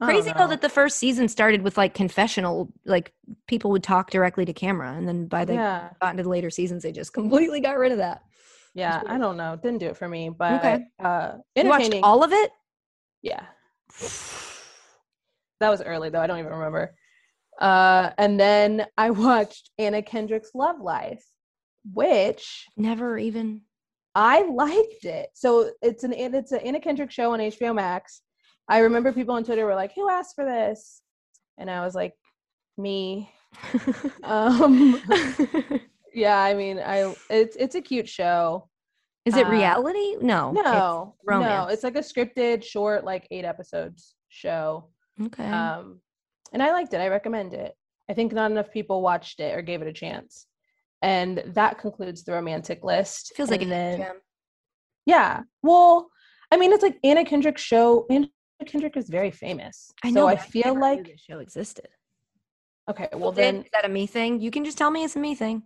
[SPEAKER 1] Crazy though that the first season started with like confessional, like people would talk directly to camera, and then by the
[SPEAKER 2] yeah,
[SPEAKER 1] got into the later seasons, they just completely got rid of that.
[SPEAKER 2] yeah. I don't know. Didn't do it for me, but
[SPEAKER 1] Okay.
[SPEAKER 2] uh,
[SPEAKER 1] You watched all of it?
[SPEAKER 2] Yeah. That was early though. I don't even remember. Uh, and then I watched Anna Kendrick's Love Life, which
[SPEAKER 1] Never even.
[SPEAKER 2] I liked it. So it's an it's an Anna Kendrick show on HBO Max. I remember people on Twitter were like, "Who asked for this?" And I was like, "Me." Um, yeah, I mean, I it's it's a cute show.
[SPEAKER 1] Is it
[SPEAKER 2] Uh,
[SPEAKER 1] reality? No.
[SPEAKER 2] No, no,
[SPEAKER 1] romance.
[SPEAKER 2] it's like a scripted, short, like eight episodes show.
[SPEAKER 1] okay.
[SPEAKER 2] Um, and I liked it. I recommend it. I think not enough people watched it or gave it a chance. And that concludes the romantic list.
[SPEAKER 1] Feels like
[SPEAKER 2] and
[SPEAKER 1] a
[SPEAKER 2] then
[SPEAKER 1] gem.
[SPEAKER 2] yeah. Well, I mean, it's like Anna Kendrick's show. Anna Kendrick is very famous.
[SPEAKER 1] I know.
[SPEAKER 2] So I feel
[SPEAKER 1] never knew
[SPEAKER 2] like
[SPEAKER 1] the show existed.
[SPEAKER 2] okay.
[SPEAKER 1] Well,
[SPEAKER 2] Well,
[SPEAKER 1] then
[SPEAKER 2] then,
[SPEAKER 1] is that a me thing? You can just tell me it's a me thing.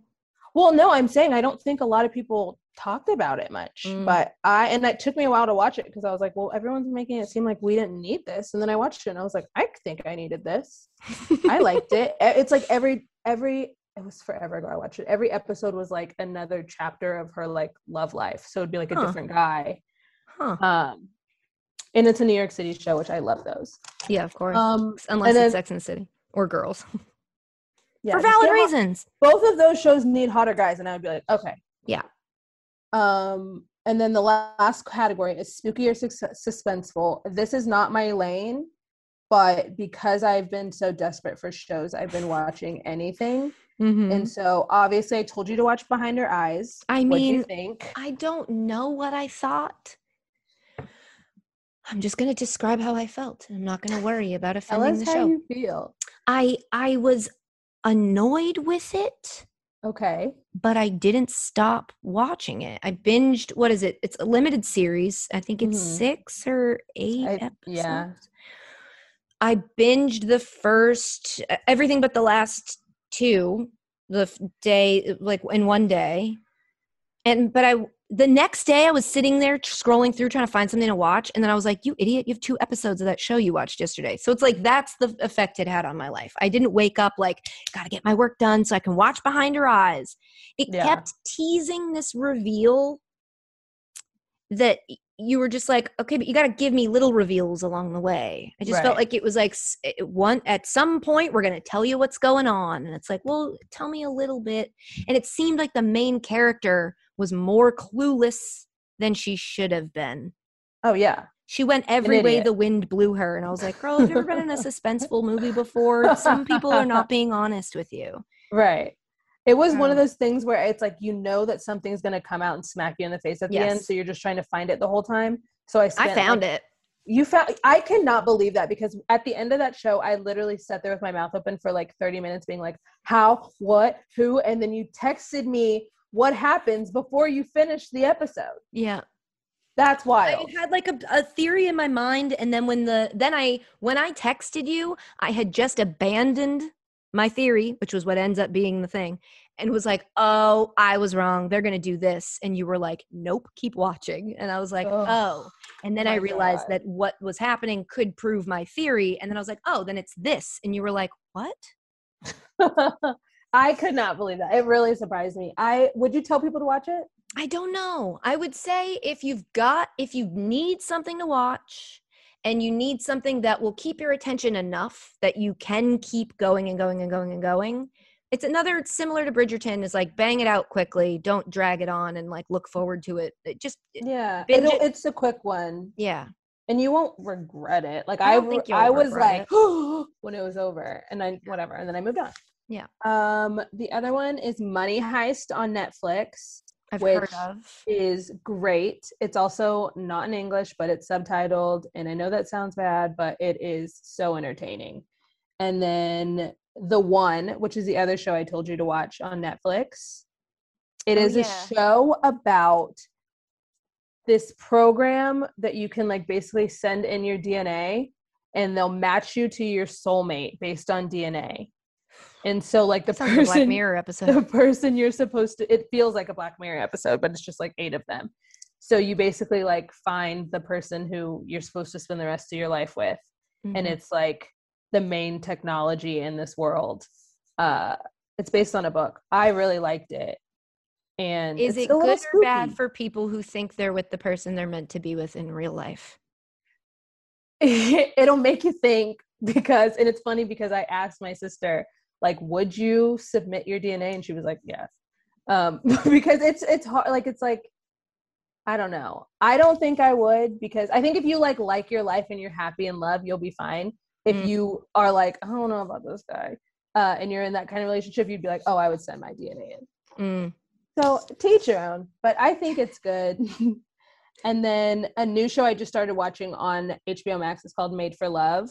[SPEAKER 2] well, no, I'm saying I don't think a lot of people talked about it much.
[SPEAKER 1] Mm.
[SPEAKER 2] But I and it took me a while to watch it because I was like, well, everyone's making it seem like we didn't need this. And then I watched it and I was like, I think I needed this. I liked it. It's like every every it was forever ago I watched it. Every episode was like another chapter of her like love life. So it'd be like a
[SPEAKER 1] Huh.
[SPEAKER 2] different guy.
[SPEAKER 1] Huh.
[SPEAKER 2] Um and it's a New York City show, which I love those.
[SPEAKER 1] Yeah, of course.
[SPEAKER 2] Um
[SPEAKER 1] Unless it's
[SPEAKER 2] then-
[SPEAKER 1] Sex and the City or girls
[SPEAKER 2] yeah,
[SPEAKER 1] for valid
[SPEAKER 2] get hot-
[SPEAKER 1] reasons.
[SPEAKER 2] both of those shows need hotter guys, and I would be like, okay.
[SPEAKER 1] Yeah.
[SPEAKER 2] Um, and then the last category is spooky or sus- suspenseful. This is not my lane, but because I've been so desperate for shows, I've been watching anything.
[SPEAKER 1] Mhm.
[SPEAKER 2] And so obviously I told you to watch Behind Her Eyes.
[SPEAKER 1] I mean,
[SPEAKER 2] think?
[SPEAKER 1] I don't know what I thought. I'm just going to describe how I felt. I'm not going to worry about
[SPEAKER 2] Tell
[SPEAKER 1] offending
[SPEAKER 2] us
[SPEAKER 1] the
[SPEAKER 2] how
[SPEAKER 1] show.
[SPEAKER 2] you feel.
[SPEAKER 1] I I was annoyed with it,
[SPEAKER 2] Okay.
[SPEAKER 1] but I didn't stop watching it. I binged. What is it? It's a limited series. I think it's
[SPEAKER 2] Mhm.
[SPEAKER 1] six or eight
[SPEAKER 2] I-
[SPEAKER 1] episodes.
[SPEAKER 2] yeah.
[SPEAKER 1] I binged the first everything but the last two the day like in one day. And but I the next day I was sitting there scrolling through trying to find something to watch and then I was like, "You idiot, you have two episodes of that show you watched yesterday." So it's like that's the effect it had on my life. I didn't wake up like, "Got to get my work done so I can watch Behind Her Eyes." It
[SPEAKER 2] Yeah.
[SPEAKER 1] kept teasing this reveal that you were just like, okay, but you got to give me little reveals along the way. I just felt like it was like one at some point we're to tell you what's going on, and it's like, well, tell me a little bit. And it seemed like the main character was more clueless than she should have been.
[SPEAKER 2] Oh yeah.
[SPEAKER 1] She went every way the wind blew her, and I was like, girl, have you ever been in a suspenseful movie before? Some people are not being honest with you.
[SPEAKER 2] Right. It was one of
[SPEAKER 1] Um,
[SPEAKER 2] those things where it's like you know that something's gonna come out and smack you in the face at the end, so you're just trying to find it the whole time. So I
[SPEAKER 1] I found
[SPEAKER 2] like,
[SPEAKER 1] it.
[SPEAKER 2] You found I cannot believe that because at the end of that show, I literally sat there with my mouth open for like 30 minutes, being like, "How? What? Who?" And then you texted me what happens before you finish the episode.
[SPEAKER 1] Yeah.
[SPEAKER 2] That's wild.
[SPEAKER 1] I had like a, a theory in my mind, and then when the then I when I texted you, I had just abandoned my theory, which was what ends up being the thing, and was like, "Oh, I was wrong. They're gonna do this," and you were like, "Nope, keep watching." And I was like,
[SPEAKER 2] Ugh.
[SPEAKER 1] "Oh," and then oh
[SPEAKER 2] I
[SPEAKER 1] realized
[SPEAKER 2] God.
[SPEAKER 1] that what was happening could prove my theory, and then I was like, "Oh, then it's this," and you were like, "What?"
[SPEAKER 2] I could not believe that. It really surprised me. I would you tell people to watch it?
[SPEAKER 1] I don't know. I would say if you've got, if you need something to watch and you need something that will keep your attention enough that you can keep going and going and going and going, it's another similar to Bridgerton is like bang it out quickly. Don't drag it on and like look forward to it. It just,
[SPEAKER 2] Yeah,
[SPEAKER 1] it.
[SPEAKER 2] it's a quick one,
[SPEAKER 1] yeah.
[SPEAKER 2] and you won't regret it. Like
[SPEAKER 1] I
[SPEAKER 2] I, I was like when it was over, and I whatever, and then I moved on.
[SPEAKER 1] Yeah.
[SPEAKER 2] Um, the other one is Money Heist on Netflix.
[SPEAKER 1] I've
[SPEAKER 2] Which
[SPEAKER 1] heard of.
[SPEAKER 2] is great. It's also not in English, but it's subtitled. And I know that sounds bad, but it is so entertaining. And then The One, which is the other show I told you to watch on Netflix. It
[SPEAKER 1] Oh,
[SPEAKER 2] is
[SPEAKER 1] yeah.
[SPEAKER 2] a show about this program that you can like basically send in your DNA and they'll match you to your soulmate based on DNA. And so like the
[SPEAKER 1] Sounds like Black
[SPEAKER 2] person
[SPEAKER 1] Mirror
[SPEAKER 2] the person you're supposed to it feels like a black mirror episode but it's just like eight of them. So you basically like find the person who you're supposed to spend the rest of your life with and
[SPEAKER 1] Mhm.
[SPEAKER 2] it's like the main technology in this world. Uh it's based on a book. I really liked it. And
[SPEAKER 1] Is it good or bad for people who think they're with the person they're meant to be with in real life?
[SPEAKER 2] it'll make you think because and it's funny because i asked my sister like would you submit your dna and she was like yes um because it's it's hard like it's like i don't know i don't think i would because i think if you like like your life and you're happy in love you'll be fine if
[SPEAKER 1] Mm.
[SPEAKER 2] you are like i don't know about this guy uh and you're in that kind of relationship you'd be like oh i would send my dna in
[SPEAKER 1] Mm.
[SPEAKER 2] so teach your own, but I think it's good. and then a new show I just started watching on HBO Max is called Made for Love,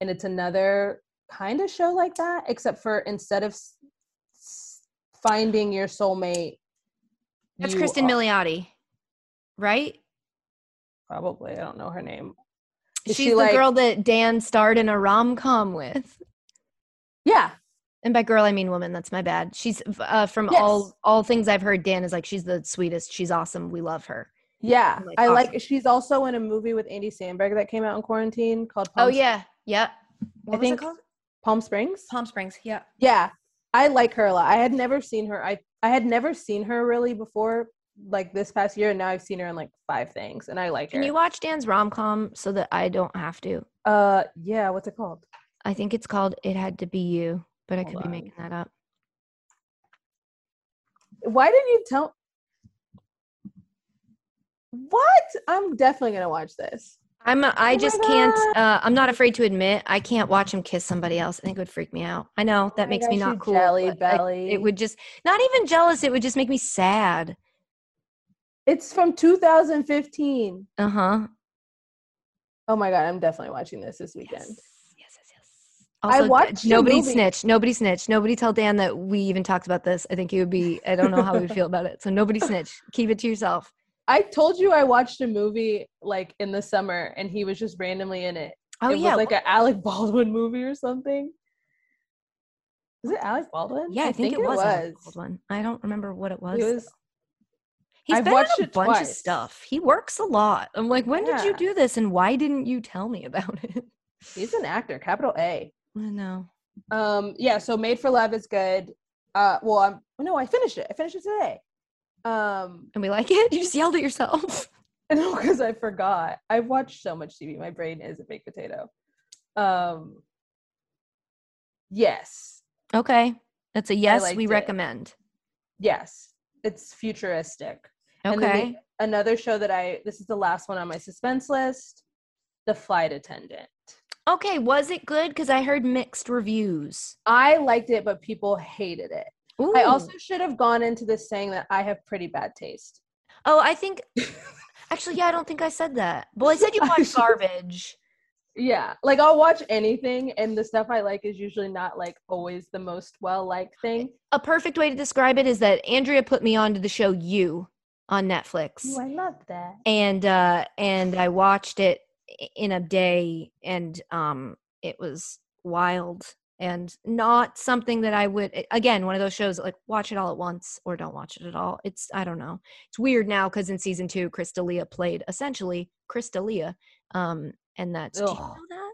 [SPEAKER 2] and it's another kind of show like that, except for instead of s- s- finding your soulmate,
[SPEAKER 1] That's
[SPEAKER 2] you
[SPEAKER 1] Kristen
[SPEAKER 2] are-
[SPEAKER 1] Milioti, right?
[SPEAKER 2] Probably, I don't know her name. Is
[SPEAKER 1] She's
[SPEAKER 2] she
[SPEAKER 1] the
[SPEAKER 2] like-
[SPEAKER 1] girl that Dan starred in a rom com with.
[SPEAKER 2] Yeah,
[SPEAKER 1] And by girl, I mean woman. That's my bad. She's uh, from
[SPEAKER 2] Yes.
[SPEAKER 1] all all things I've heard. Dan is like she's the sweetest. She's awesome. We love her.
[SPEAKER 2] yeah.
[SPEAKER 1] Like,
[SPEAKER 2] I
[SPEAKER 1] awesome.
[SPEAKER 2] like. She's also in a movie with Andy Samberg that came out in quarantine called. Palm
[SPEAKER 1] oh yeah, yep. What was
[SPEAKER 2] think-
[SPEAKER 1] it called?
[SPEAKER 2] Palm Springs.
[SPEAKER 1] Palm Springs. Yeah.
[SPEAKER 2] Yeah, I like her a lot. I had never seen her. I I had never seen her really before, like this past year, and now I've seen her in like five things, and I like
[SPEAKER 1] Can
[SPEAKER 2] her.
[SPEAKER 1] Can you watch Dan's rom com so that I don't have to?
[SPEAKER 2] uh, yeah. What's it called?
[SPEAKER 1] I think it's called "It Had to Be You," but I
[SPEAKER 2] Hold
[SPEAKER 1] could be making that up.
[SPEAKER 2] Why didn't you tell? What? I'm definitely gonna watch this.
[SPEAKER 1] I'm. a- I
[SPEAKER 2] my
[SPEAKER 1] just can't. Uh, I'm not afraid to admit I can't watch him kiss somebody else. I think it would freak me out. I know that
[SPEAKER 2] my
[SPEAKER 1] makes me not cool.
[SPEAKER 2] jelly belly.
[SPEAKER 1] it would just not even jealous. It would just make me sad.
[SPEAKER 2] It's from 2015.
[SPEAKER 1] Uh huh.
[SPEAKER 2] Oh my god, I'm definitely watching this this weekend.
[SPEAKER 1] Yes, yes, yes, yes.
[SPEAKER 2] I watched
[SPEAKER 1] nobody snitch. Nobody snitch. Nobody tell Dan that we even talked about this. I think he would be. I don't know how he would feel about it. So nobody snitch. Keep it to yourself.
[SPEAKER 2] I told you I watched a movie like in the summer, and he was just randomly in it.
[SPEAKER 1] Oh
[SPEAKER 2] it
[SPEAKER 1] yeah,
[SPEAKER 2] was like an Alec Baldwin movie or something. Was it Alec Baldwin?
[SPEAKER 1] yeah. I, think, it was. Alec
[SPEAKER 2] was.
[SPEAKER 1] Baldwin. I don't remember what it was.
[SPEAKER 2] It was
[SPEAKER 1] He's
[SPEAKER 2] I've
[SPEAKER 1] been
[SPEAKER 2] watched
[SPEAKER 1] in a bunch of stuff. He works a lot. I'm like, when did you do this, and why didn't you tell me about it?
[SPEAKER 2] he's an actor, capital A.
[SPEAKER 1] I know.
[SPEAKER 2] Um, yeah, so Made for Love is good. Uh, well, I'm no, I finished it. I finished it today. Um,
[SPEAKER 1] And we like it. You just yelled at yourself.
[SPEAKER 2] no, because I forgot. I've watched so much TV. My brain is a baked potato. Um, yes,
[SPEAKER 1] Okay, that's a yes. We
[SPEAKER 2] it.
[SPEAKER 1] recommend.
[SPEAKER 2] yes, it's futuristic.
[SPEAKER 1] Okay.
[SPEAKER 2] the- another show that I this is the last one on my suspense list, The Flight Attendant.
[SPEAKER 1] Okay. Was it good? Because I heard mixed reviews.
[SPEAKER 2] I liked it, but people hated it. I also should have gone into this saying that I have pretty bad taste.
[SPEAKER 1] Oh, I think. Actually, yeah, I don't think I said that. Well, I said you
[SPEAKER 2] I
[SPEAKER 1] watch garbage.
[SPEAKER 2] Yeah, like I'll watch anything, and the stuff I like is usually not like always the most well liked thing.
[SPEAKER 1] A perfect way to describe it is that Andrea put me on to the show You, on Netflix.
[SPEAKER 2] Ooh, I love that.
[SPEAKER 1] and uh and I watched it in a day and um it was wild and not something that I would again one of those shows that, like watch it all at once or don't watch it at all. It's I don't know. It's weird now cuz in season 2 Chris D'Elia played essentially Chris D'Elia um and that's do you know that?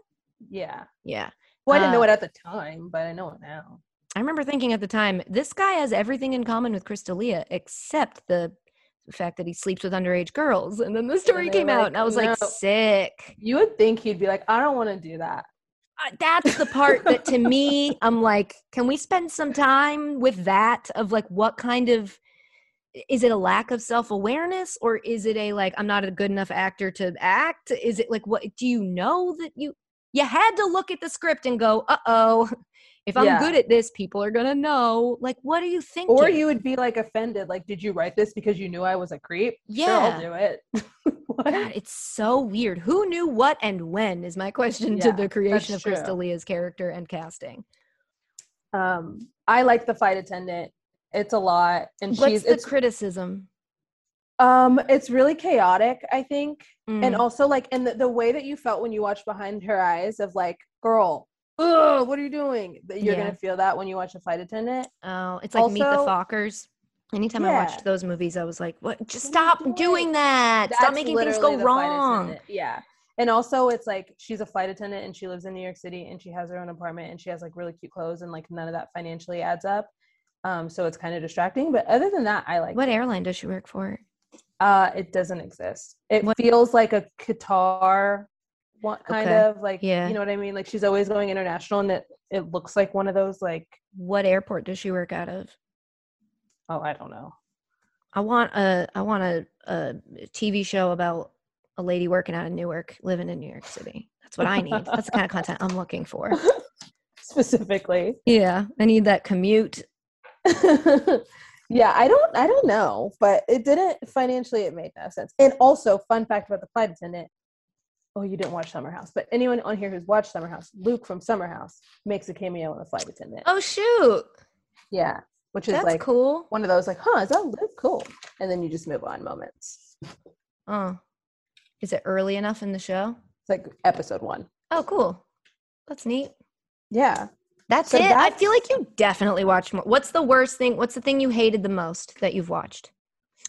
[SPEAKER 2] Yeah.
[SPEAKER 1] Yeah.
[SPEAKER 2] Well, I didn't know
[SPEAKER 1] Uh,
[SPEAKER 2] it at the time, but I know it now.
[SPEAKER 1] I remember thinking at the time, this guy has everything in common with Chris D'Elia except the fact that he sleeps with underage girls. And then the story came out, and I was like, sick.
[SPEAKER 2] You would think he'd be like, I don't want to do that.
[SPEAKER 1] Uh, That's the part that to me, I'm like, can we spend some time with that? Of like, what kind of is it a lack of self awareness or is it a like, I'm not a good enough actor to act? Is it like, what do you know that you, you had to look at the script and go, uh oh, if I'm
[SPEAKER 2] Yeah.
[SPEAKER 1] good at this, people are gonna know. Like, what are you thinking?
[SPEAKER 2] Or you would be like offended, like, did you write this because you knew I was a creep? Sure, I'll do it. What?
[SPEAKER 1] God, it's so weird. Who knew what and when is my question to the creation of Crystal
[SPEAKER 2] true.
[SPEAKER 1] Leah's character and casting.
[SPEAKER 2] Um, I like the flight attendant. It's a lot, and
[SPEAKER 1] What's
[SPEAKER 2] she's
[SPEAKER 1] the
[SPEAKER 2] it's
[SPEAKER 1] criticism?
[SPEAKER 2] um, it's really chaotic. I think, and
[SPEAKER 1] Mm.
[SPEAKER 2] also like, and the, the way that you felt when you watched Behind Her Eyes of like, girl, ugh, what are you doing? You're
[SPEAKER 1] Yeah.
[SPEAKER 2] gonna feel that when you watch a flight attendant.
[SPEAKER 1] Oh, it's like Meet the Fockers. Anytime I watched those movies, I was like, "What? Just stop doing,
[SPEAKER 2] doing?
[SPEAKER 1] that! Stop making things go wrong."
[SPEAKER 2] Yeah. And also it's like she's a flight attendant and she lives in New York City and she has her own apartment and she has like really cute clothes and like none of that financially adds up. Um, so it's kind of distracting. But other than that, I like
[SPEAKER 1] What
[SPEAKER 2] it.
[SPEAKER 1] airline does she work for?
[SPEAKER 2] Uh it doesn't exist. It
[SPEAKER 1] What-
[SPEAKER 2] feels like a Qatar one kind
[SPEAKER 1] Okay.
[SPEAKER 2] of like
[SPEAKER 1] Yeah.
[SPEAKER 2] you know what I mean? Like she's always going international and it it looks like one of those like
[SPEAKER 1] What airport does she work out of?
[SPEAKER 2] oh I don't know.
[SPEAKER 1] I want a I want a, a TV show about a lady working out of Newark, living in New York City. That's what I need. That's the kind of content I'm looking for.
[SPEAKER 2] Specifically.
[SPEAKER 1] Yeah, I need that commute.
[SPEAKER 2] yeah, I don't I don't know, but it didn't financially it made no sense. And also, fun fact about the flight attendant. Oh, you didn't watch Summer House, but anyone on here who's watched Summer House, Luke from Summer House makes a cameo in the flight attendant.
[SPEAKER 1] Oh shoot,
[SPEAKER 2] Yeah, which is
[SPEAKER 1] that's
[SPEAKER 2] like
[SPEAKER 1] cool.
[SPEAKER 2] one of those like, huh, is that Luke? Cool. And then you just move on moments.
[SPEAKER 1] Oh, is it early enough in the show?
[SPEAKER 2] It's like episode one.
[SPEAKER 1] Oh, cool. That's neat.
[SPEAKER 2] Yeah.
[SPEAKER 1] That's
[SPEAKER 2] So
[SPEAKER 1] it. I feel like you definitely watched more. What's the worst thing? What's the thing you hated the most that you've watched?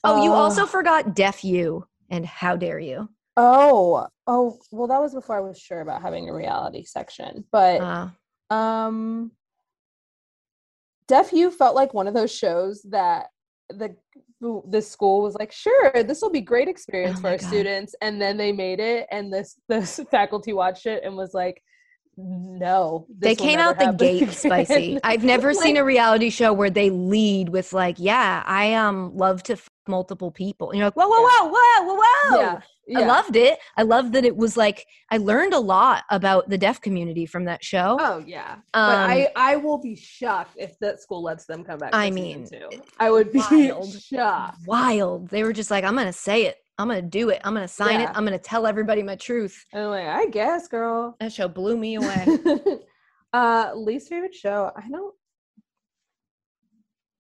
[SPEAKER 1] Oh, you also
[SPEAKER 2] Uh,
[SPEAKER 1] forgot Deaf U and How Dare You.
[SPEAKER 2] Oh, oh, well, that was before I was sure about having a reality section. But
[SPEAKER 1] Uh,
[SPEAKER 2] Um, Deaf U felt like one of those shows that the the school was like, sure, this will be great experience
[SPEAKER 1] Oh
[SPEAKER 2] for our
[SPEAKER 1] God.
[SPEAKER 2] students, and then they made it, and this this faculty watched it and was like, no,
[SPEAKER 1] they came out the gate spicy. I've never seen a reality show where they lead with like, "Yeah, I um love to multiple people." And you're like, "Whoa, whoa,
[SPEAKER 2] Yeah.
[SPEAKER 1] whoa, whoa, whoa, whoa!"
[SPEAKER 2] yeah,
[SPEAKER 1] I loved it. I loved that it was like I learned a lot about the deaf community from that show.
[SPEAKER 2] Oh yeah,
[SPEAKER 1] Um,
[SPEAKER 2] but I I will be shocked if that school lets them come back.
[SPEAKER 1] I mean.
[SPEAKER 2] I would be
[SPEAKER 1] wild.
[SPEAKER 2] shocked.
[SPEAKER 1] wild. They were just like, I'm gonna say it. I'm gonna do it. I'm gonna sign it. I'm gonna tell everybody my truth.
[SPEAKER 2] And I'm like, I guess, girl.
[SPEAKER 1] That show blew me away.
[SPEAKER 2] uh least favorite show i don't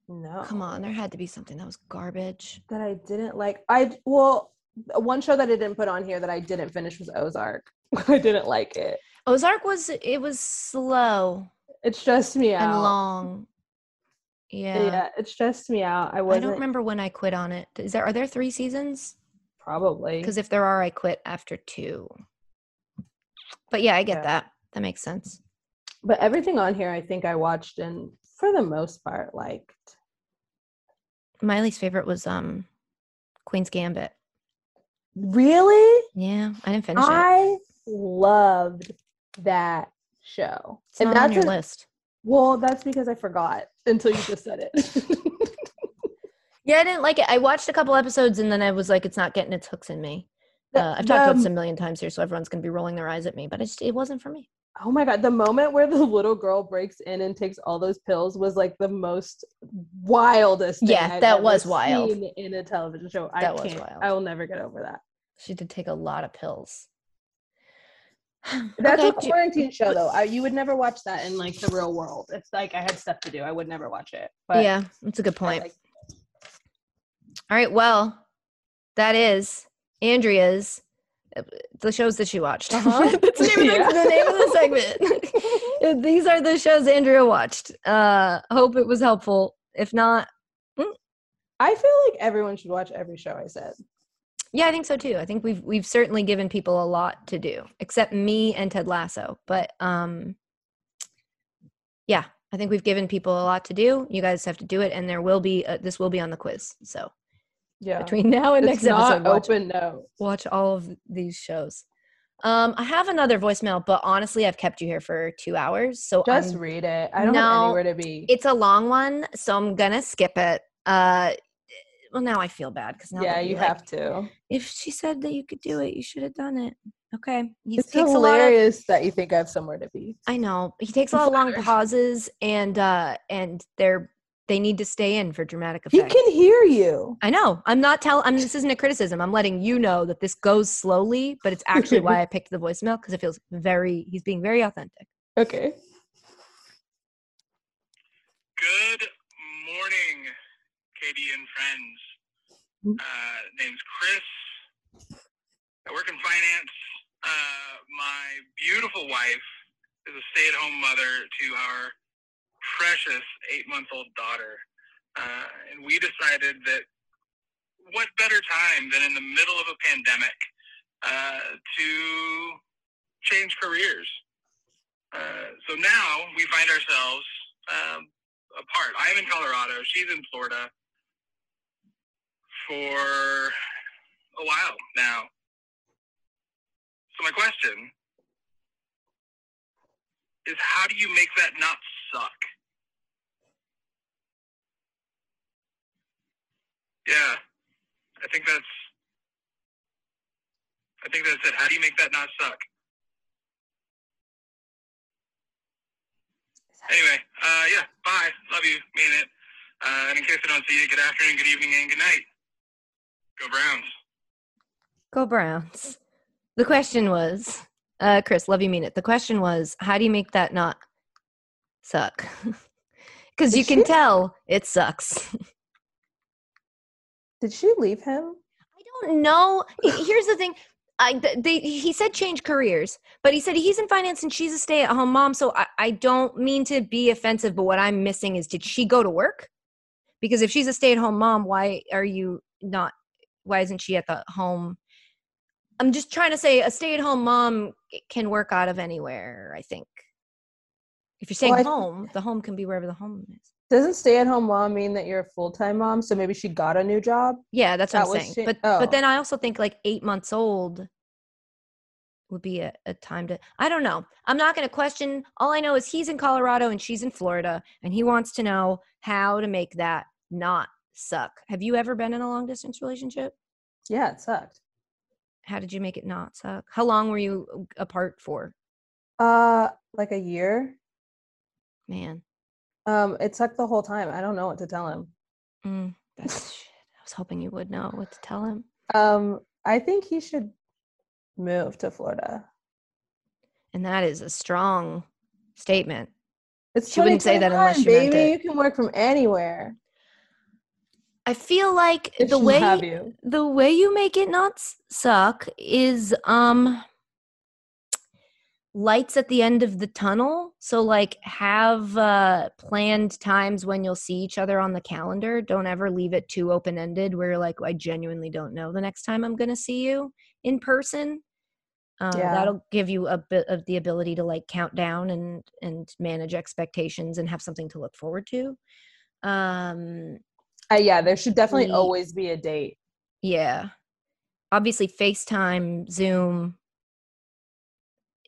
[SPEAKER 2] know
[SPEAKER 1] Come on, there had to be something that was garbage.
[SPEAKER 2] that i didn't like i well one show that i didn't put on here that i didn't finish was ozark i didn't like it
[SPEAKER 1] Ozark was it was slow
[SPEAKER 2] it stressed me out
[SPEAKER 1] and long. Yeah.
[SPEAKER 2] yeah it stressed me out i
[SPEAKER 1] I
[SPEAKER 2] wasn't
[SPEAKER 1] don't remember when I quit on it. Is there are there three seasons?
[SPEAKER 2] probably
[SPEAKER 1] Because if there are, I quit after two. But yeah, I get
[SPEAKER 2] Yeah.
[SPEAKER 1] that. That makes sense.
[SPEAKER 2] but everything on here i think i watched and for the most part liked
[SPEAKER 1] My least favorite was um Queen's Gambit.
[SPEAKER 2] really
[SPEAKER 1] Yeah, I didn't finish it.
[SPEAKER 2] i loved that show
[SPEAKER 1] It's not on your
[SPEAKER 2] a-
[SPEAKER 1] list.
[SPEAKER 2] Well, that's because I forgot until you just said it.
[SPEAKER 1] Yeah, I didn't like it. I watched a couple episodes and then I was like, it's not getting its hooks in me. Uh, I've talked about
[SPEAKER 2] the-
[SPEAKER 1] this a million times here, so everyone's gonna be rolling their eyes at me, but it just it wasn't for me.
[SPEAKER 2] Oh my god, the moment where the little girl breaks in and takes all those pills was like the most wildest. thing
[SPEAKER 1] Yeah,
[SPEAKER 2] I've
[SPEAKER 1] that was wild.
[SPEAKER 2] in a television show. I
[SPEAKER 1] That was
[SPEAKER 2] can't.
[SPEAKER 1] wild.
[SPEAKER 2] I will never get over that.
[SPEAKER 1] She did take a lot of pills.
[SPEAKER 2] That's
[SPEAKER 1] Okay,
[SPEAKER 2] a quarantine show, though. I, you would never watch that in like the real world. It's like I had stuff to do. I would never watch it. But
[SPEAKER 1] yeah, that's a good point.
[SPEAKER 2] like-
[SPEAKER 1] All right, well, That is Andrea's the shows that she watched.
[SPEAKER 2] Uh-huh.
[SPEAKER 1] That's the name, of the, the name of the segment. These are the shows Andrea watched. Uh, hope it was helpful. If not,
[SPEAKER 2] I feel like everyone should watch every show I said.
[SPEAKER 1] yeah, I think so too. I think we've we've certainly given people a lot to do, except me and Ted Lasso. But um, yeah, I think we've given people a lot to do. You guys have to do it, and there will be uh this will be on the quiz. So
[SPEAKER 2] Yeah.
[SPEAKER 1] between now and
[SPEAKER 2] it's
[SPEAKER 1] next episode, watch,
[SPEAKER 2] open no.
[SPEAKER 1] watch all of these shows. Um, I have another voicemail, but honestly, I've kept you here for two hours, so
[SPEAKER 2] Just
[SPEAKER 1] I'm-
[SPEAKER 2] read it. I don't
[SPEAKER 1] No,
[SPEAKER 2] have anywhere to be.
[SPEAKER 1] it's a long one, so I'm gonna skip it. Uh, well, now I feel bad because now
[SPEAKER 2] yeah, you
[SPEAKER 1] like,
[SPEAKER 2] have to.
[SPEAKER 1] If she said that you could do it, you should have done it. Okay, he
[SPEAKER 2] It's
[SPEAKER 1] takes a lot of.
[SPEAKER 2] hilarious that you think I have somewhere to be.
[SPEAKER 1] I know he takes a lot of long pauses, and uh, and they're they need to stay in for dramatic effect.
[SPEAKER 2] He
[SPEAKER 1] effect.
[SPEAKER 2] can hear you.
[SPEAKER 1] I know. I'm not telling. I'm. This isn't a criticism. I'm letting you know that this goes slowly, but it's actually why I picked the voicemail because it feels very. He's being very authentic.
[SPEAKER 2] Okay.
[SPEAKER 4] Good morning, Katie and friends.
[SPEAKER 2] Mm.
[SPEAKER 4] Uh, name's Chris. I work in finance. Uh, my beautiful wife is a stay-at-home mother to our precious eight-month-old daughter, uh, and we decided that what better time than in the middle of a pandemic uh, to change careers. Uh, so now we find ourselves um, apart. I'm in Colorado. She's in Florida for a while now. So my question is how do you make that not suck? Yeah. I think that's I think that's it. How do you make that not suck? Anyway, uh, yeah, bye. Love you. Mean it. Uh, and in case I don't see you, good afternoon, good evening, and good night. Go Browns.
[SPEAKER 1] Go Browns. The question was, uh, Chris, love you, mean it. The question was, how do you make that not suck? Because you can
[SPEAKER 2] she?
[SPEAKER 1] tell it sucks.
[SPEAKER 2] Did she leave him?
[SPEAKER 1] I don't know. Here's the thing. I, they, he said change careers, but he said he's in finance and she's a stay at home mom. So I, I don't mean to be offensive, but what I'm missing is did she go to work? Because if she's a stay at home mom, why are you not? Why isn't she at the home? I'm just trying to say a stay at home mom can work out of anywhere, I think. If you're staying
[SPEAKER 2] Well,
[SPEAKER 1] home, the home can be wherever the home is.
[SPEAKER 2] Doesn't stay at home mom mean that you're a full time mom? So maybe she got a new job?
[SPEAKER 1] Yeah, that's what I'm saying.
[SPEAKER 2] cha-
[SPEAKER 1] but
[SPEAKER 2] oh.
[SPEAKER 1] but then I also think like eight months old would be a, a time to I don't know. I'm not gonna question. All I know is he's in Colorado and she's in Florida and he wants to know how to make that not suck. Have you ever been in a long distance relationship?
[SPEAKER 2] Yeah, it sucked.
[SPEAKER 1] How did you make it not suck? How long were you apart for?
[SPEAKER 2] Uh like a year.
[SPEAKER 1] Man.
[SPEAKER 2] Um, it sucked the whole time. I don't know what to tell him.
[SPEAKER 1] Mm, that's shit. I was hoping you would know what to tell him.
[SPEAKER 2] Um, I think he should move to Florida.
[SPEAKER 1] And that is a strong statement.
[SPEAKER 2] It's
[SPEAKER 1] She wouldn't say that unless
[SPEAKER 2] 2021,
[SPEAKER 1] she meant
[SPEAKER 2] baby.
[SPEAKER 1] it.
[SPEAKER 2] You can work from anywhere.
[SPEAKER 1] I feel like
[SPEAKER 2] If
[SPEAKER 1] the way
[SPEAKER 2] you.
[SPEAKER 1] the way you make it not suck is um lights at the end of the tunnel so like have uh planned times when you'll see each other on the calendar don't ever leave it too open ended where you're like i genuinely don't know the next time i'm gonna see you in person uh,
[SPEAKER 2] Yeah.
[SPEAKER 1] that'll give you a bit of the ability to like count down and and manage expectations and have something to look forward to um
[SPEAKER 2] Uh, yeah, there should definitely
[SPEAKER 1] We-
[SPEAKER 2] always be a date.
[SPEAKER 1] yeah. Obviously, FaceTime, Zoom,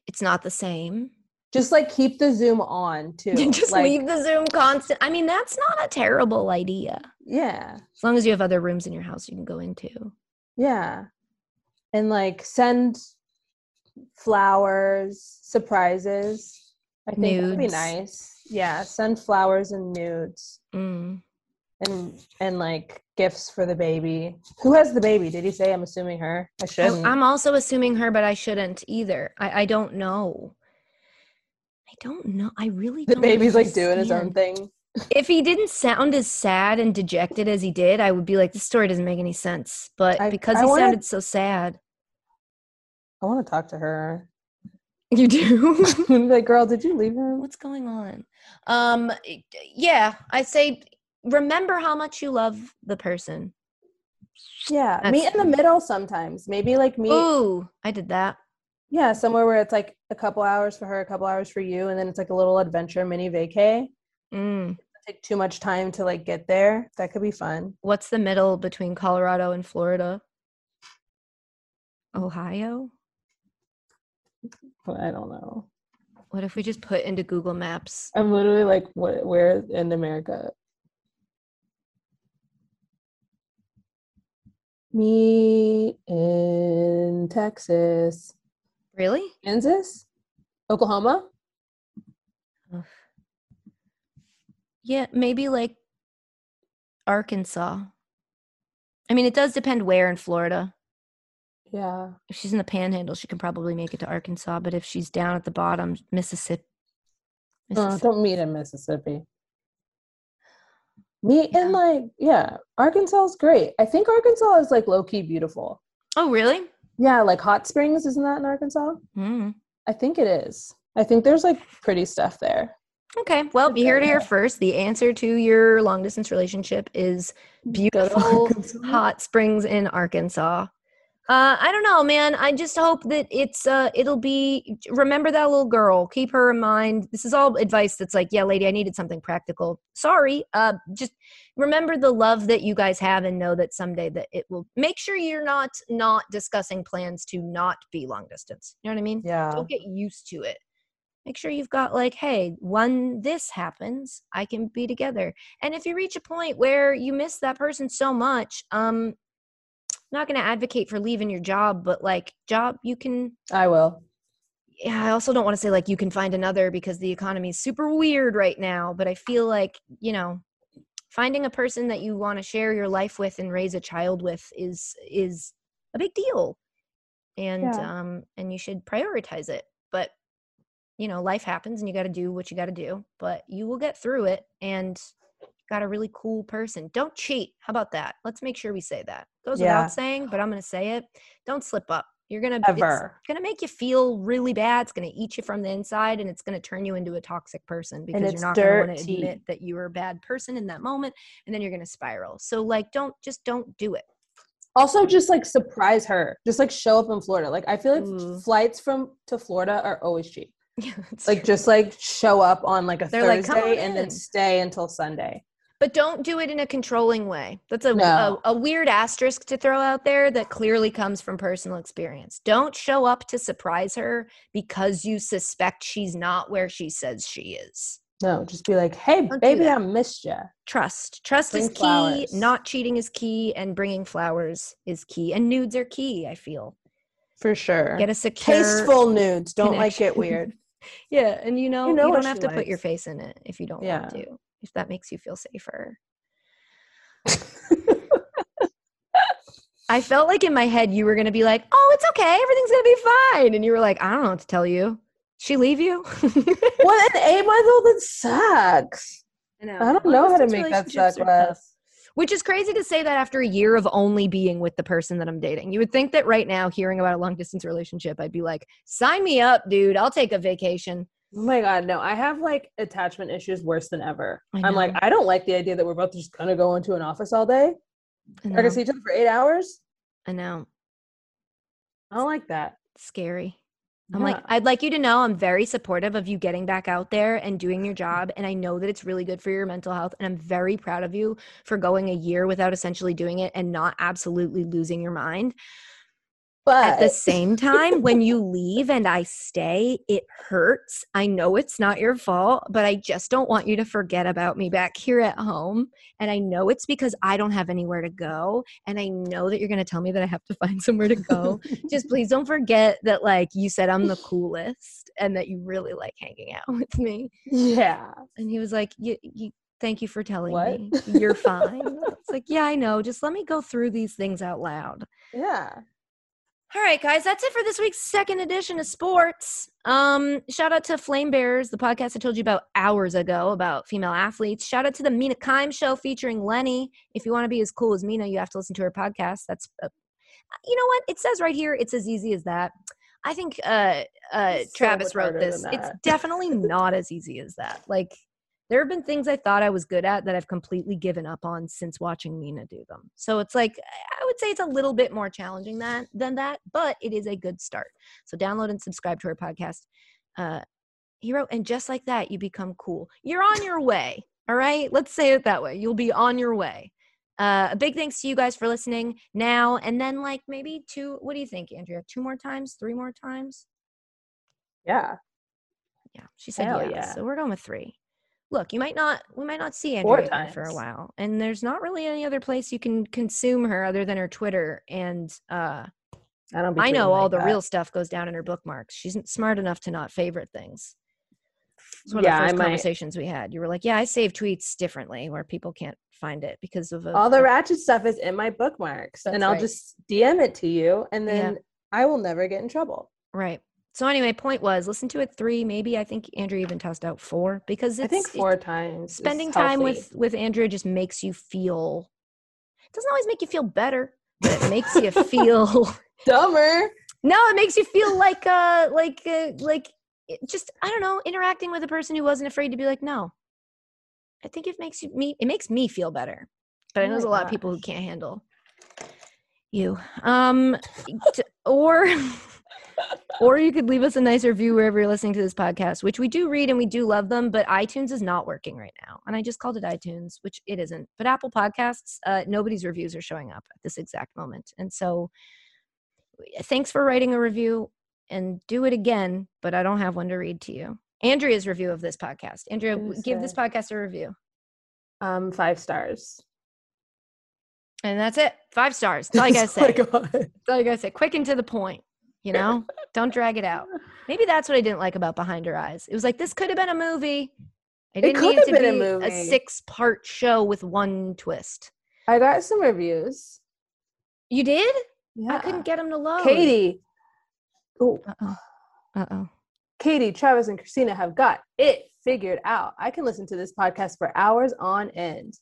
[SPEAKER 1] it's not the same.
[SPEAKER 2] Just like keep the Zoom on too.
[SPEAKER 1] Just
[SPEAKER 2] like,
[SPEAKER 1] leave the Zoom constant. I mean, that's not a terrible idea.
[SPEAKER 2] Yeah,
[SPEAKER 1] As long as you have other rooms in your house you can go into.
[SPEAKER 2] yeah, and like send flowers, surprises. I think that'd be nice. Yeah, send flowers and nudes.
[SPEAKER 1] Mm.
[SPEAKER 2] and and like gifts for the baby. Who has the baby? Did he say? I'm assuming her. I shouldn't.
[SPEAKER 1] I'm also assuming her, but I shouldn't either. I, I don't know. I don't know. I really
[SPEAKER 2] the baby's like doing his own thing.
[SPEAKER 1] if he didn't sound as sad and dejected as he did, I would be like, this story doesn't make any sense. But
[SPEAKER 2] I-
[SPEAKER 1] because
[SPEAKER 2] I
[SPEAKER 1] he
[SPEAKER 2] wanna-
[SPEAKER 1] sounded so sad,
[SPEAKER 2] I want to talk to her.
[SPEAKER 1] you do.
[SPEAKER 2] like, girl, did you leave him?
[SPEAKER 1] What's going on? Um, yeah, I say remember how much you love the person.
[SPEAKER 2] Yeah, meet in the middle sometimes. Maybe like meet.
[SPEAKER 1] Ooh, I did that.
[SPEAKER 2] Yeah, somewhere where it's like a couple hours for her, a couple hours for you, and then it's like a little adventure mini vacay.
[SPEAKER 1] Mm.
[SPEAKER 2] Take too much time to like get there. That could be fun.
[SPEAKER 1] What's the middle between Colorado and Florida? Ohio?
[SPEAKER 2] I don't know.
[SPEAKER 1] What if we just put into Google Maps?
[SPEAKER 2] I'm literally like, what? Where in America? Me in Texas,
[SPEAKER 1] Really?
[SPEAKER 2] Kansas, Oklahoma.
[SPEAKER 1] Yeah, maybe like Arkansas. I mean, it does depend where in Florida.
[SPEAKER 2] Yeah,
[SPEAKER 1] If she's in the panhandle, she can probably make it to Arkansas. But if she's down at the bottom, Mississippi.
[SPEAKER 2] Uh,
[SPEAKER 1] Mississippi.
[SPEAKER 2] don't meet in Mississippi. Meet
[SPEAKER 1] Yeah.
[SPEAKER 2] in like yeah, Arkansas is great. I think Arkansas is like low key beautiful.
[SPEAKER 1] Oh, really?
[SPEAKER 2] Yeah, like hot springs, isn't that in Arkansas?
[SPEAKER 1] Mm.
[SPEAKER 2] I think it is. I think there's like pretty stuff there.
[SPEAKER 1] Okay. Well, be here
[SPEAKER 2] to hear
[SPEAKER 1] first. The answer to your long distance relationship is beautiful hot springs in Arkansas. Uh, I don't know, man. I just hope that it's uh, it'll be. Remember that little girl. Keep her in mind. This is all advice that's like, yeah, lady, I needed something practical. Sorry. Uh, just remember the love that you guys have, and know that someday that it will. Make sure you're not not discussing plans to not be long distance. You know what I mean?
[SPEAKER 2] Yeah.
[SPEAKER 1] don't get used to it make sure you've got like hey when this happens i can be together and if you reach a point where you miss that person so much um I'm not going to advocate for leaving your job but like job you can
[SPEAKER 2] I will.
[SPEAKER 1] yeah i also don't want to say like you can find another because the economy is super weird right now but i feel like you know finding a person that you want to share your life with and raise a child with is is a big deal and
[SPEAKER 2] Yeah.
[SPEAKER 1] um and you should prioritize it but you know life happens and you got to do what you got to do but you will get through it and got a really cool person don't cheat how about that let's make sure we say that goes
[SPEAKER 2] Yeah.
[SPEAKER 1] without saying but i'm going to say it don't slip up you're going to
[SPEAKER 2] Ever.
[SPEAKER 1] going to make you feel really bad it's going to eat you from the inside and it's going to turn you into a toxic person because you're not going to want to admit that you were a bad person in that moment and then you're going to spiral so like don't just don't do it
[SPEAKER 2] Also, just like surprise her. Just like show up in Florida. Like I feel like
[SPEAKER 1] Ooh.
[SPEAKER 2] flights from to Florida are always cheap.
[SPEAKER 1] yeah, it's
[SPEAKER 2] Like
[SPEAKER 1] true.
[SPEAKER 2] just like show up on like a
[SPEAKER 1] They're
[SPEAKER 2] Thursday
[SPEAKER 1] on
[SPEAKER 2] and then stay until Sunday.
[SPEAKER 1] But don't do it in a controlling way that's a,
[SPEAKER 2] No.
[SPEAKER 1] a, a weird asterisk to throw out there that clearly comes from personal experience don't show up to surprise her because you suspect she's not where she says she is
[SPEAKER 2] No, just be like, hey,
[SPEAKER 1] Don't
[SPEAKER 2] baby. I missed you.
[SPEAKER 1] trust trust is key
[SPEAKER 2] flowers.
[SPEAKER 1] not cheating is key and bringing flowers is key and nudes are key i feel
[SPEAKER 2] For sure.
[SPEAKER 1] get a secure
[SPEAKER 2] Tasteful nudes. Don't like
[SPEAKER 1] connection.
[SPEAKER 2] it weird.
[SPEAKER 1] yeah and you know you,
[SPEAKER 2] know what
[SPEAKER 1] don't have to put your face in it if you don't
[SPEAKER 2] Yeah.
[SPEAKER 1] want to if that makes you feel safer I felt like in my head you were going to be like, "Oh, it's okay. Everything's going to be fine." And you were like, "I don't know what to tell you." She leave you?
[SPEAKER 2] what an eight month old that sucks.
[SPEAKER 1] I know.
[SPEAKER 2] I don't know how to make that
[SPEAKER 1] relationships
[SPEAKER 2] suck
[SPEAKER 1] are tough.
[SPEAKER 2] less.
[SPEAKER 1] Which is crazy to say that after a year of only being with the person that I'm dating. You would think that right now, hearing about a long distance relationship, I'd be like, "Sign me up, dude. I'll take a vacation."
[SPEAKER 2] Oh my god, no! I have like attachment issues worse than ever. I'm like. I don't like the idea that we're both just gonna go into an office all day.
[SPEAKER 1] I
[SPEAKER 2] We're gonna see each other for eight hours.
[SPEAKER 1] I know.
[SPEAKER 2] I don't like that.
[SPEAKER 1] Scary. I'm like, I'd like you to know I'm very supportive of you getting back out there and doing your job. And I know that it's really good for your mental health. And I'm very proud of you for going a year without essentially doing it and not absolutely losing your mind.
[SPEAKER 2] But
[SPEAKER 1] At the same time, when you leave and I stay, it hurts. I know it's not your fault, but I just don't want you to forget about me back here at home. And I know it's because I don't have anywhere to go. And I know that you're going to tell me that I have to find somewhere to go. just please don't forget that, like, you said I'm the coolest and that you really like hanging out with me.
[SPEAKER 2] yeah,
[SPEAKER 1] And he was like, you, you, Thank you for telling
[SPEAKER 2] What?
[SPEAKER 1] me. You're fine. it's like, yeah, I know. Just let me go through these things out loud.
[SPEAKER 2] yeah.
[SPEAKER 1] All right, guys, that's it for this week's second edition of sports. Um, shout out to Flame Bears, the podcast I told you about hours ago about female athletes. Shout out to the Mina Kime show featuring Lenny. If you want to be as cool as Mina, you have to listen to her podcast. That's, uh, you know what? It says right here, it's as easy as that. I think uh, uh,
[SPEAKER 2] It's so
[SPEAKER 1] Travis wrote this. It's definitely not as easy as that. Like, there have been things I thought I was good at that I've completely given up on since watching Mina do them. So it's like I would say it's a little bit more challenging that than that, but it is a good start. So download and subscribe to her podcast. Uh, he wrote, and just like that, you become cool. You're on your way. All right, let's say it that way. You'll be on your way. Uh, a big thanks to you guys for listening now, and then like maybe two. What do you think, Andrea? Two more times? Three more times?
[SPEAKER 2] Yeah.
[SPEAKER 1] Yeah, she said yeah.
[SPEAKER 2] yeah.
[SPEAKER 1] So we're going with three. Look, you might not, we might not see Andrea for a while, and there's not really any other place you can consume her other than her Twitter. And uh,
[SPEAKER 2] I don't.
[SPEAKER 1] I know
[SPEAKER 2] tweeting
[SPEAKER 1] all
[SPEAKER 2] like
[SPEAKER 1] the
[SPEAKER 2] that.
[SPEAKER 1] real stuff goes down in her bookmarks. She's smart enough to not favorite things. It's one
[SPEAKER 2] Yeah,
[SPEAKER 1] of the
[SPEAKER 2] I
[SPEAKER 1] first conversations we had. You were like, "Yeah, I save tweets differently, where people can't find it because of a,
[SPEAKER 2] All the ratchet stuff is in my bookmarks, and I'll
[SPEAKER 1] right.
[SPEAKER 2] just DM it to you, and
[SPEAKER 1] Yeah.
[SPEAKER 2] then I will never get in trouble.
[SPEAKER 1] right." So anyway, point was listen to it three, maybe I think Andrea even tossed out four because it's
[SPEAKER 2] I think
[SPEAKER 1] it-
[SPEAKER 2] four times.
[SPEAKER 1] spending time with with Andrea just makes you feel it doesn't always make you feel better but it makes you feel
[SPEAKER 2] dumber.
[SPEAKER 1] no it makes you feel like uh like uh, like just i don't know interacting with a person who wasn't afraid to be like no i think it makes you me it makes me feel better but i
[SPEAKER 2] Oh
[SPEAKER 1] know there's a lot of people who can't handle you um t- or or you could leave us a nice review wherever you're listening to this podcast, which we do read and we do love them, but iTunes is not working right now. And I just called it iTunes, which it isn't. But Apple Podcasts, uh, nobody's reviews are showing up at this exact moment. And so thanks for writing a review and do it again, but I don't have one to read to you. Andrea's review of this podcast. Andrea, give this podcast a review.
[SPEAKER 2] Um, five stars.
[SPEAKER 1] And that's it. Five stars. That's all I gotta say. That's all I gotta say. Quick and to the point. You know, don't drag it out. Maybe that's what I didn't like about Behind Her Eyes. It was like this could have been a movie.
[SPEAKER 2] It
[SPEAKER 1] didn't
[SPEAKER 2] could
[SPEAKER 1] need
[SPEAKER 2] have
[SPEAKER 1] to
[SPEAKER 2] been a
[SPEAKER 1] be a,
[SPEAKER 2] movie.
[SPEAKER 1] six-part show with one twist.
[SPEAKER 2] I got some reviews.
[SPEAKER 1] You did?
[SPEAKER 2] Yeah.
[SPEAKER 1] I couldn't get them to load.
[SPEAKER 2] Katie. Oh,
[SPEAKER 1] Uh oh. Uh oh.
[SPEAKER 2] Katie, Travis, and Christina have got it figured out. I can listen to this podcast for hours on end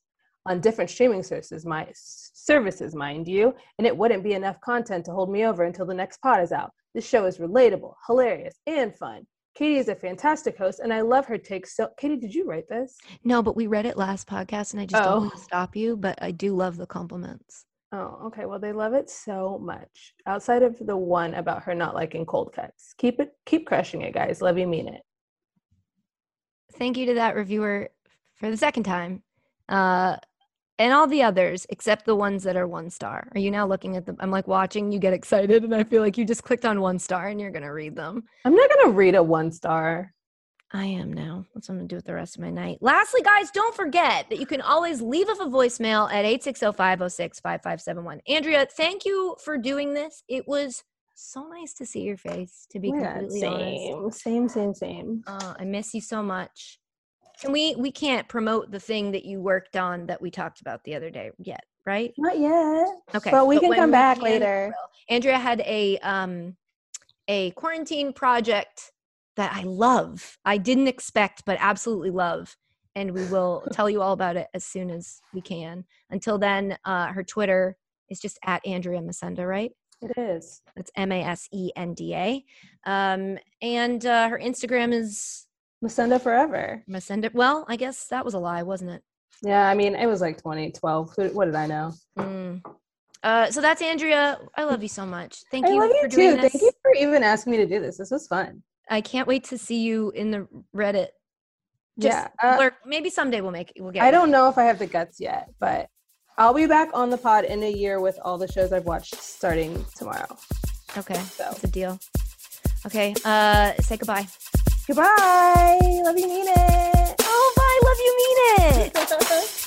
[SPEAKER 2] on different streaming services, my services, mind you, and it wouldn't be enough content to hold me over until the next pod is out. This show is relatable, hilarious, and fun. Katie is a fantastic host, and I love her takes. So, Katie, did you write this?
[SPEAKER 1] No, but we read it last podcast, and I just don't want
[SPEAKER 2] Oh.
[SPEAKER 1] to stop you. But I do love the compliments.
[SPEAKER 2] Oh, okay. Well, they love it so much. Outside of the one about her not liking cold cuts, keep it, keep crushing it, guys. Love you, mean it.
[SPEAKER 1] Thank you to that reviewer for the second time. Uh, and all the others except the ones that are one star. Are you now looking at them? I'm like watching you get excited, and I feel like you just clicked on one star and you're gonna read them.
[SPEAKER 2] I'm not gonna read a one star.
[SPEAKER 1] I am now. That's what I'm gonna do with the rest of my night. Lastly, guys, don't forget that you can always leave us a voicemail at 860-506-5571. Andrea, thank you for doing this. It was so nice to see your face, to be
[SPEAKER 2] Yeah,
[SPEAKER 1] completely honest.
[SPEAKER 2] same, same, same, same.
[SPEAKER 1] Uh, I miss you so much. Can we we can't promote the thing that you worked on that we talked about the other day yet, right?
[SPEAKER 2] Not yet.
[SPEAKER 1] Okay.
[SPEAKER 2] but we can come back
[SPEAKER 1] can,
[SPEAKER 2] later.
[SPEAKER 1] Andrea had a um a quarantine project that I love. I didn't expect, but absolutely love. And we will tell you all about it as soon as we can. Until then, uh, her Twitter is just at Andrea Masenda, right?
[SPEAKER 2] It is.
[SPEAKER 1] That's M A S E N D A. Um, and uh, her Instagram is
[SPEAKER 2] Masenda forever.
[SPEAKER 1] Masenda. Well, I guess that was a lie, wasn't it?
[SPEAKER 2] Yeah, I mean, it was like 2012. What did I know?
[SPEAKER 1] Mm. Uh, so that's Andrea. I love you so much. Thank
[SPEAKER 2] I
[SPEAKER 1] you
[SPEAKER 2] love
[SPEAKER 1] for
[SPEAKER 2] you
[SPEAKER 1] doing
[SPEAKER 2] too.
[SPEAKER 1] this.
[SPEAKER 2] Thank you for even asking me to do this. This was fun.
[SPEAKER 1] I can't wait to see you in the Reddit. Just
[SPEAKER 2] yeah. uh,
[SPEAKER 1] lurk. Maybe someday we'll make we'll get.
[SPEAKER 2] I don't know if I have the guts yet, but I'll be back on the pod in a year with all the shows I've watched starting tomorrow.
[SPEAKER 1] Okay,
[SPEAKER 2] So
[SPEAKER 1] that's a deal. Okay, uh, say goodbye.
[SPEAKER 2] Goodbye. Love you, mean it.
[SPEAKER 1] Oh, bye. Love you. Mean it.